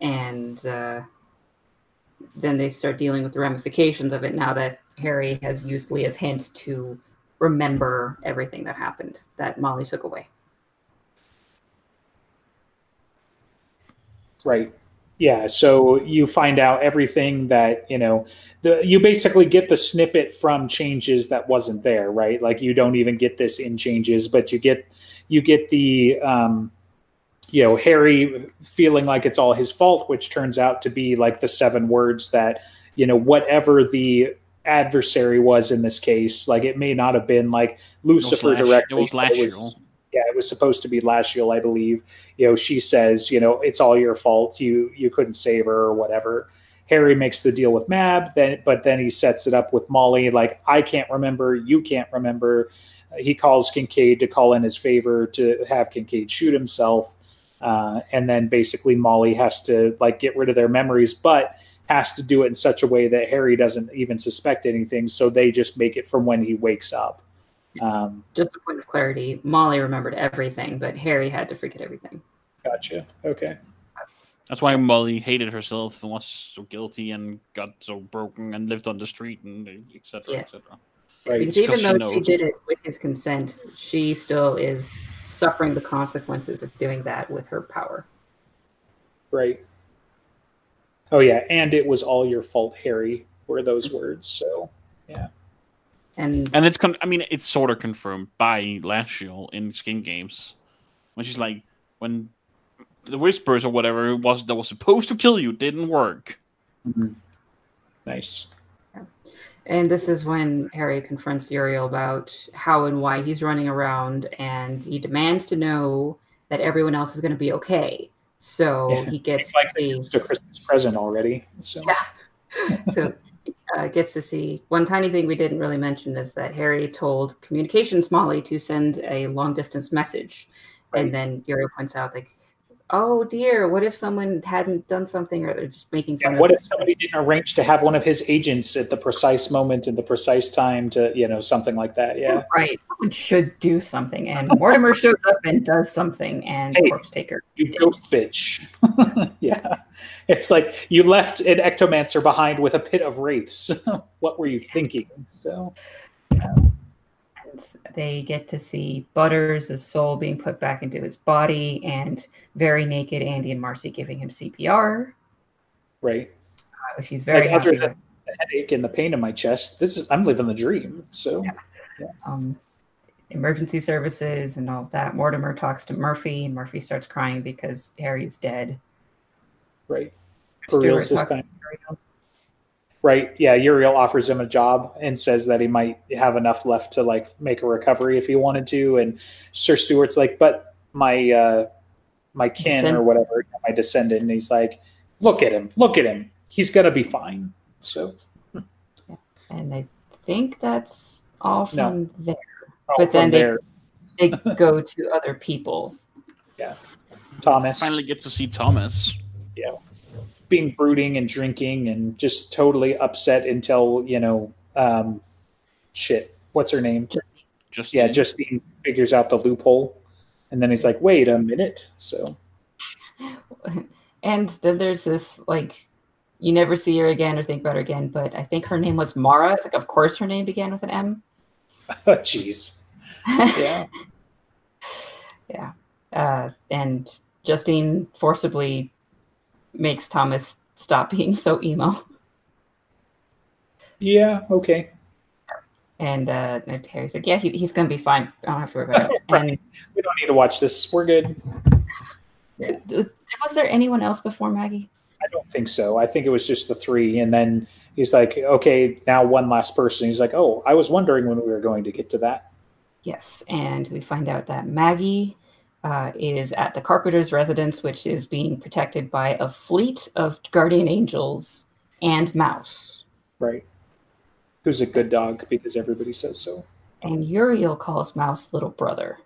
E: and uh, then they start dealing with the ramifications of it now that Harry has used Lea's hint to remember everything that happened that Molly took away.
B: right yeah so you find out everything that you know the you basically get the snippet from changes that wasn't there right like you don't even get this in changes but you get you get the um you know harry feeling like it's all his fault which turns out to be like the seven words that you know whatever the adversary was in this case like it may not have been like lucifer directly
C: It was
B: but it was-
C: year.
B: yeah, it was supposed to be Lasciel, I believe. You know, she says, you know, it's all your fault. You you couldn't save her or whatever. Harry makes the deal with Mab, then but then he sets it up with Molly. Like, I can't remember, you can't remember. He calls Kincaid to call in his favor to have Kincaid shoot himself, uh, and then basically Molly has to like get rid of their memories, but has to do it in such a way that Harry doesn't even suspect anything. So they just make it from when he wakes up. Um,
E: Just a point of clarity Molly remembered everything, but Harry had to forget everything.
B: gotcha. Okay.
C: That's why Molly hated herself and was so guilty and got so broken and lived on the street and etc.
E: Yeah.
C: etc.
B: Right.
E: Because
C: because
E: even though she
C: knows.
E: did it with his consent, she still is suffering the consequences of doing that with her power.
B: Right. Oh yeah, and it was all your fault, Harry. Were those words? So yeah.
E: And
C: And it's con- I mean it's sort of confirmed by Lasciel in Skin Games when she's like when the whispers or whatever it was that was supposed to kill you didn't work.
B: nice.
E: And this is when Harry confronts Uriel about how and why he's running around, and he demands to know that everyone else is going to be okay. So
B: Yeah.
E: he gets
B: It's like
E: to see,
B: a Christmas present already. So
E: Yeah. so uh, gets to see. One tiny thing we didn't really mention is that Harry told Communications Molly to send a long distance message,
B: Right.
E: and then Uriel points out like, "Oh dear, what if someone hadn't done something, or they're just making fun yeah,
B: what
E: of?"
B: What if somebody didn't arrange to have one of his agents at the precise moment and the precise time to, you know, something like that? Yeah.
E: Oh, right, someone should do something, and Mortimer shows up and does something, and
B: Hey.
E: Corpsetaker.
B: You ghost bitch. yeah. It's like you left an ectomancer behind with a pit of wraiths. what were you thinking? So
E: And they get to see Butters' soul being put back into his body, and very naked Andy and Marcy giving him CPR,
B: right.
E: uh, which he's very
B: Like,
E: happy with.
B: The headache and the pain in my chest. This is I'm living the dream. So
E: Um, emergency services and all of that. Mortimer talks to Murphy, and Murphy starts crying because Harry's dead.
B: Right. For real this time.
E: To Uriel.
B: Right. Yeah. Uriel offers him a job and says that he might have enough left to like make a recovery if he wanted to. And Sir Stuart's like, but my uh my kin or whatever, my descendant. And he's like, look at him, look at him. He's gonna be fine. So
E: And I think that's all
B: No.
E: from there.
B: oh,
E: But then
B: from
E: they-
B: there,
E: They go to other people.
B: Yeah, Thomas
C: Finally get to see Thomas.
B: Being brooding and drinking and just totally upset until, you know, um shit. What's her name?
C: Just
B: Yeah, Justine figures out the loophole. And then he's like, wait a minute. So
E: And then there's this like you never see her again or think about her again, but I think her name was Mara. It's like of course her name began with an M.
B: jeez. Yeah.
E: yeah. Uh, and Justine forcibly makes Thomas stop being so emo.
B: Yeah, okay.
E: And uh, and Harry's like, yeah, he, he's going to be fine. I don't have to worry about it. And
B: We don't need to watch this. We're good.
E: was there anyone else before Maggie?
B: I don't think so. I think it was just the three. And then he's like, okay, now one last person. He's like, oh, I was wondering when we were going to get to that.
E: Yes. And we find out that Maggie uh, is at the Carpenter's residence, which is being protected by a fleet of guardian angels and Mouse.
B: Right. Who's a good dog because everybody says so.
E: And Uriel calls Mouse little brother.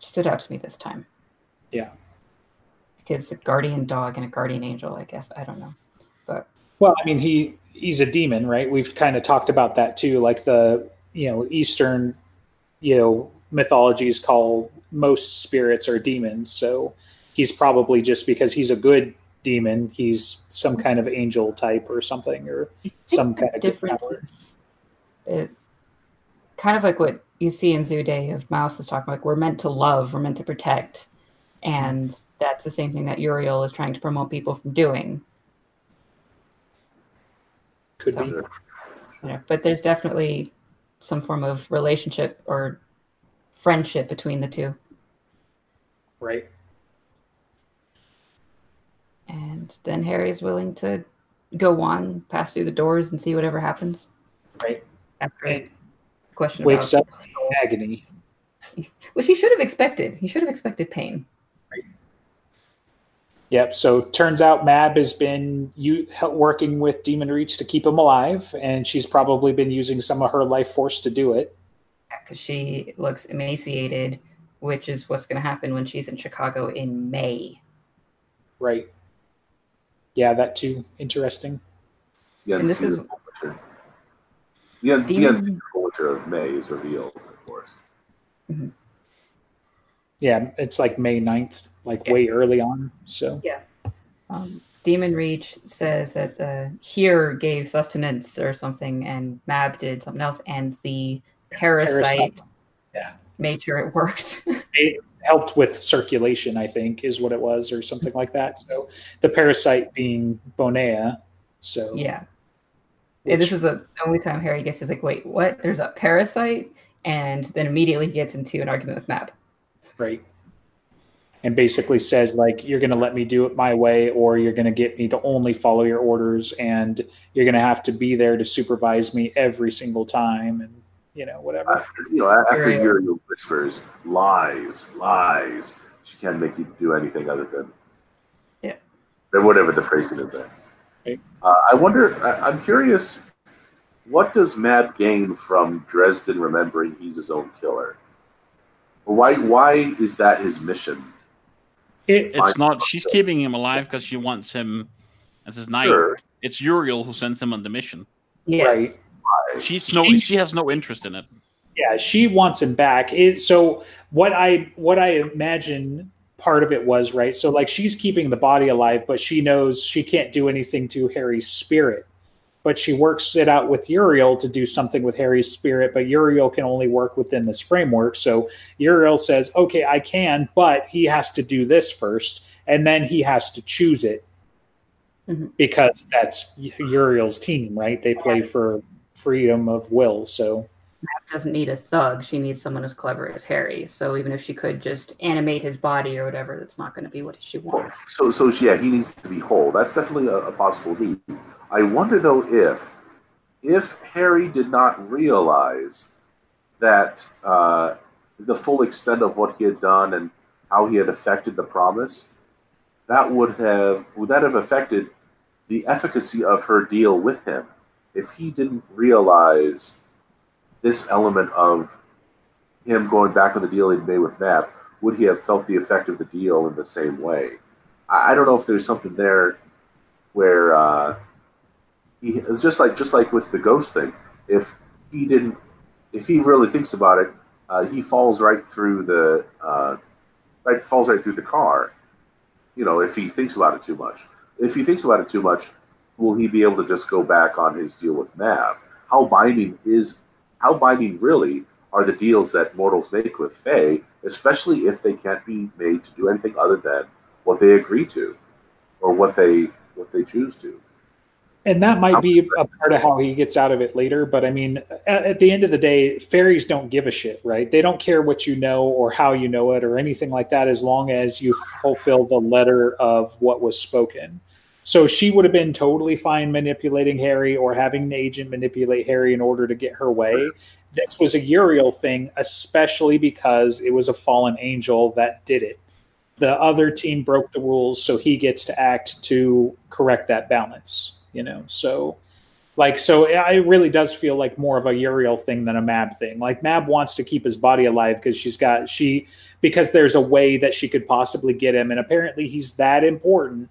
E: Stood out to me this time.
B: Yeah.
E: Because a guardian dog and a guardian angel, I guess. I don't know.
B: But well, I mean, he he's a demon, right? We've kind of talked about that too. Like the you know Eastern, you know mythologies call most spirits are demons. So he's probably just because he's a good demon, he's some kind of angel type or something, or some kind of
E: difference it, kind of like what you see in Zoo Day of Mouse is talking like we're meant to love, we're meant to protect. And that's the same thing that Uriel is trying to promote people from doing.
B: Could be
E: You know, but there's definitely some form of relationship or friendship between the two.
B: right.
E: And then Harry's willing to go on, pass through the doors, and see whatever happens.
B: Right.
E: After
B: And
E: question
B: wakes
E: about,
B: up in agony.
E: which he should have expected. He should have expected pain.
B: Yep. So turns out Mab has been you working with Demon Reach to keep him alive, and she's probably been using some of her life force to do it.
E: Because she looks emaciated, which is what's going to happen when she's in Chicago in May.
B: Right. Yeah, that too. Interesting.
D: The
E: And this is-
D: unseasonable winter. The, un- the
E: Demon-
D: unseasonable winter of May is revealed, of course.
B: Yeah, it's like May 9th, like
E: Yeah.
B: way early on. So yeah.
E: Um, Demon Reach says that the here gave sustenance or something, and Mab did something else, and the parasite,
B: Parasite. Yeah.
E: made sure it worked.
B: it helped with circulation, I think, is what it was, or something like that. So the parasite being Bonea. So
E: yeah. And this is the only time Harry gets is like, wait, what? There's a parasite, and then immediately he gets into an argument with Mab.
B: right. And basically says like you're going to let me do it my way, or you're going to get me to only follow your orders, and you're going to have to be there to supervise me every single time, and you know whatever.
D: After, you know, after
E: Uriel.
D: Uriel whispers, lies, lies, she can't make you do anything other than,
E: Yeah.
D: than whatever the phrasing is there.
B: Right.
D: Uh, I wonder, I, I'm curious, what does Mab gain from Dresden remembering he's his own killer? Why, why is that his mission?
B: It,
C: It's not. She's keeping him alive because she wants him as his knight.
D: Sure.
C: It's Uriel who sends him on the mission.
E: Yes.
B: Right.
C: She's no.
B: She-
C: She has no interest in it.
B: yeah she wants him back it, so what i what i imagine part of it was right so like she's keeping the body alive but she knows she can't do anything to harry's spirit but she works it out with uriel to do something with harry's spirit but uriel can only work within this framework so uriel says okay i can but he has to do this first and then he has to choose it
E: Mhm.
B: because that's uriel's team right they play for freedom of will so
E: Mab doesn't need a thug. She needs someone as clever as Harry. So even if she could just animate his body or whatever, that's not going to be what she wants.
D: So, so yeah, he needs to be whole. That's definitely a, a possibility. I wonder though if, if Harry did not realize that uh, the full extent of what he had done and how he had affected the promise, that would have would that have affected the efficacy of her deal with him? If he didn't realize this element of him going back on the deal he'd made with Mab, would he have felt the effect of the deal in the same way? I, I don't know if there's something there where uh, he just like just like with the ghost thing. If he didn't, if he really thinks about it, uh, he falls right through the uh, right falls right through the car. You know, if he thinks about it too much. If he thinks about it too much, will he be able to just go back on his deal with Mab? How binding is how binding really are the deals that mortals make with Fae, especially if they can't be made to do anything other than what they agree to, or what they what they choose to.
B: And that might be a part of how he gets out of it later. But I mean, at, at, the end of the day, fairies don't give a shit, right? They don't care what you know or how you know it or anything like that as long as you fulfill the letter of what was spoken. So she would have been totally fine manipulating Harry or having an agent manipulate Harry in order to get her way. This was a Uriel thing, especially because it was a fallen angel that did it. The other team broke the rules, so he gets to act to correct that balance, you know. So like so it really does feel like more of a Uriel thing than a Mab thing. Like Mab wants to keep his body alive because she's got she because there's a way that she could possibly get him and apparently he's that important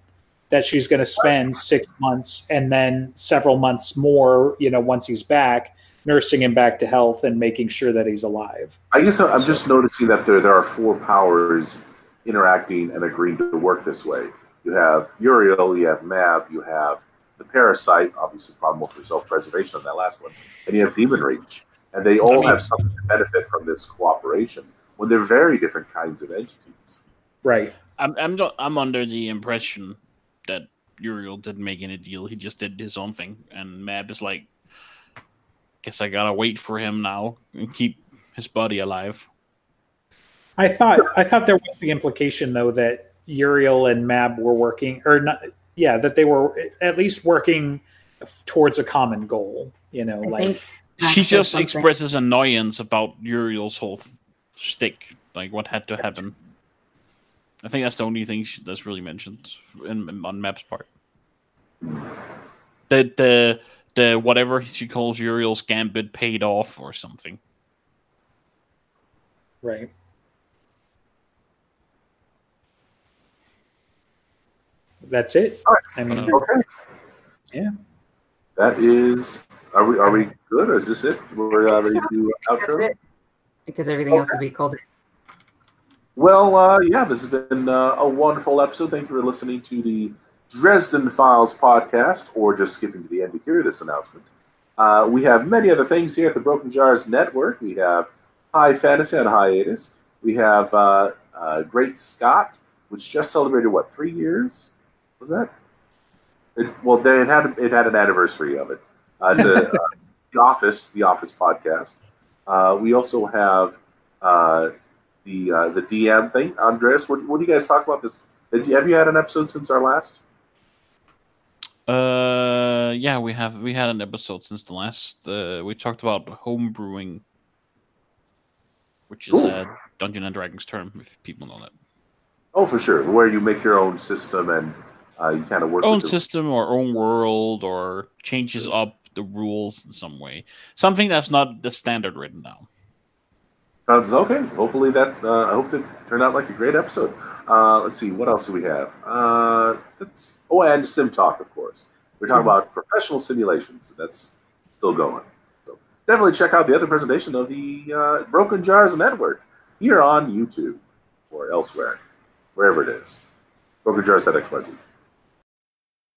B: that she's going to spend six months and then several months more, you know, once he's back, nursing him back to health and making sure that he's alive.
D: I guess I'm so. just noticing that there there are four powers interacting and agreeing to work this way. You have Uriel, you have Mab, you have the parasite, obviously problem for self-preservation on that last one, and you have Demon Reach, and they all I mean, have something to benefit from this cooperation when they're very different kinds of entities.
B: Right.
C: I'm I'm I'm under the impression that Uriel didn't make any deal. He just did his own thing, and Mab is like, guess I gotta wait for him now and keep his body alive.
B: I thought I thought there was the implication though that Uriel and Mab were working, or not, yeah, that they were at least working towards a common goal. You know, I like
C: she just something. expresses annoyance about Uriel's whole stick, like what had to happen. I think that's the only thing she, that's really mentioned in, in, on Mab's part. The the the whatever she calls Uriel's gambit paid off or something.
B: Right. That's it.
D: I mean, okay.
B: Yeah.
D: That is. Are we? Are we good? Or is this it? We're uh, ready to do outro.
E: Because everything okay. else will be called.
D: Well, uh, yeah, this has been uh, a wonderful episode. Thank you for listening to the Dresden Files podcast, or just skipping to the end to hear this announcement. Uh, we have many other things here at the Broken Jars Network. We have High Fantasy on hiatus. We have uh, uh, Great Scott, which just celebrated what three years? Was that? It, well, they had, had it had an anniversary of it. Uh, to, the Office, the Office podcast. we also have the uh, the DM thing. Andreas, what, what do you guys talk about this? Have you had an episode since our last?
C: Uh, yeah, we have. We had an episode since the last. Uh, we talked about home brewing, which is Ooh. a Dungeon and Dragons term, if people know that.
D: Oh, for sure. Where you make your own system and uh, you kind of work
C: own system or own world or changes up the rules in some way. Something that's not the standard written down.
D: Sounds okay. Hopefully that uh, I hope that turned out like a great episode. Uh, let's see, what else do we have? Uh, that's oh, and Sim Talk, of course. We're talking mm-hmm. about professional simulations. That's still going. So definitely check out the other presentation of the uh, Broken Jars Network here on YouTube or elsewhere, wherever it is. Broken Jars at XYZ.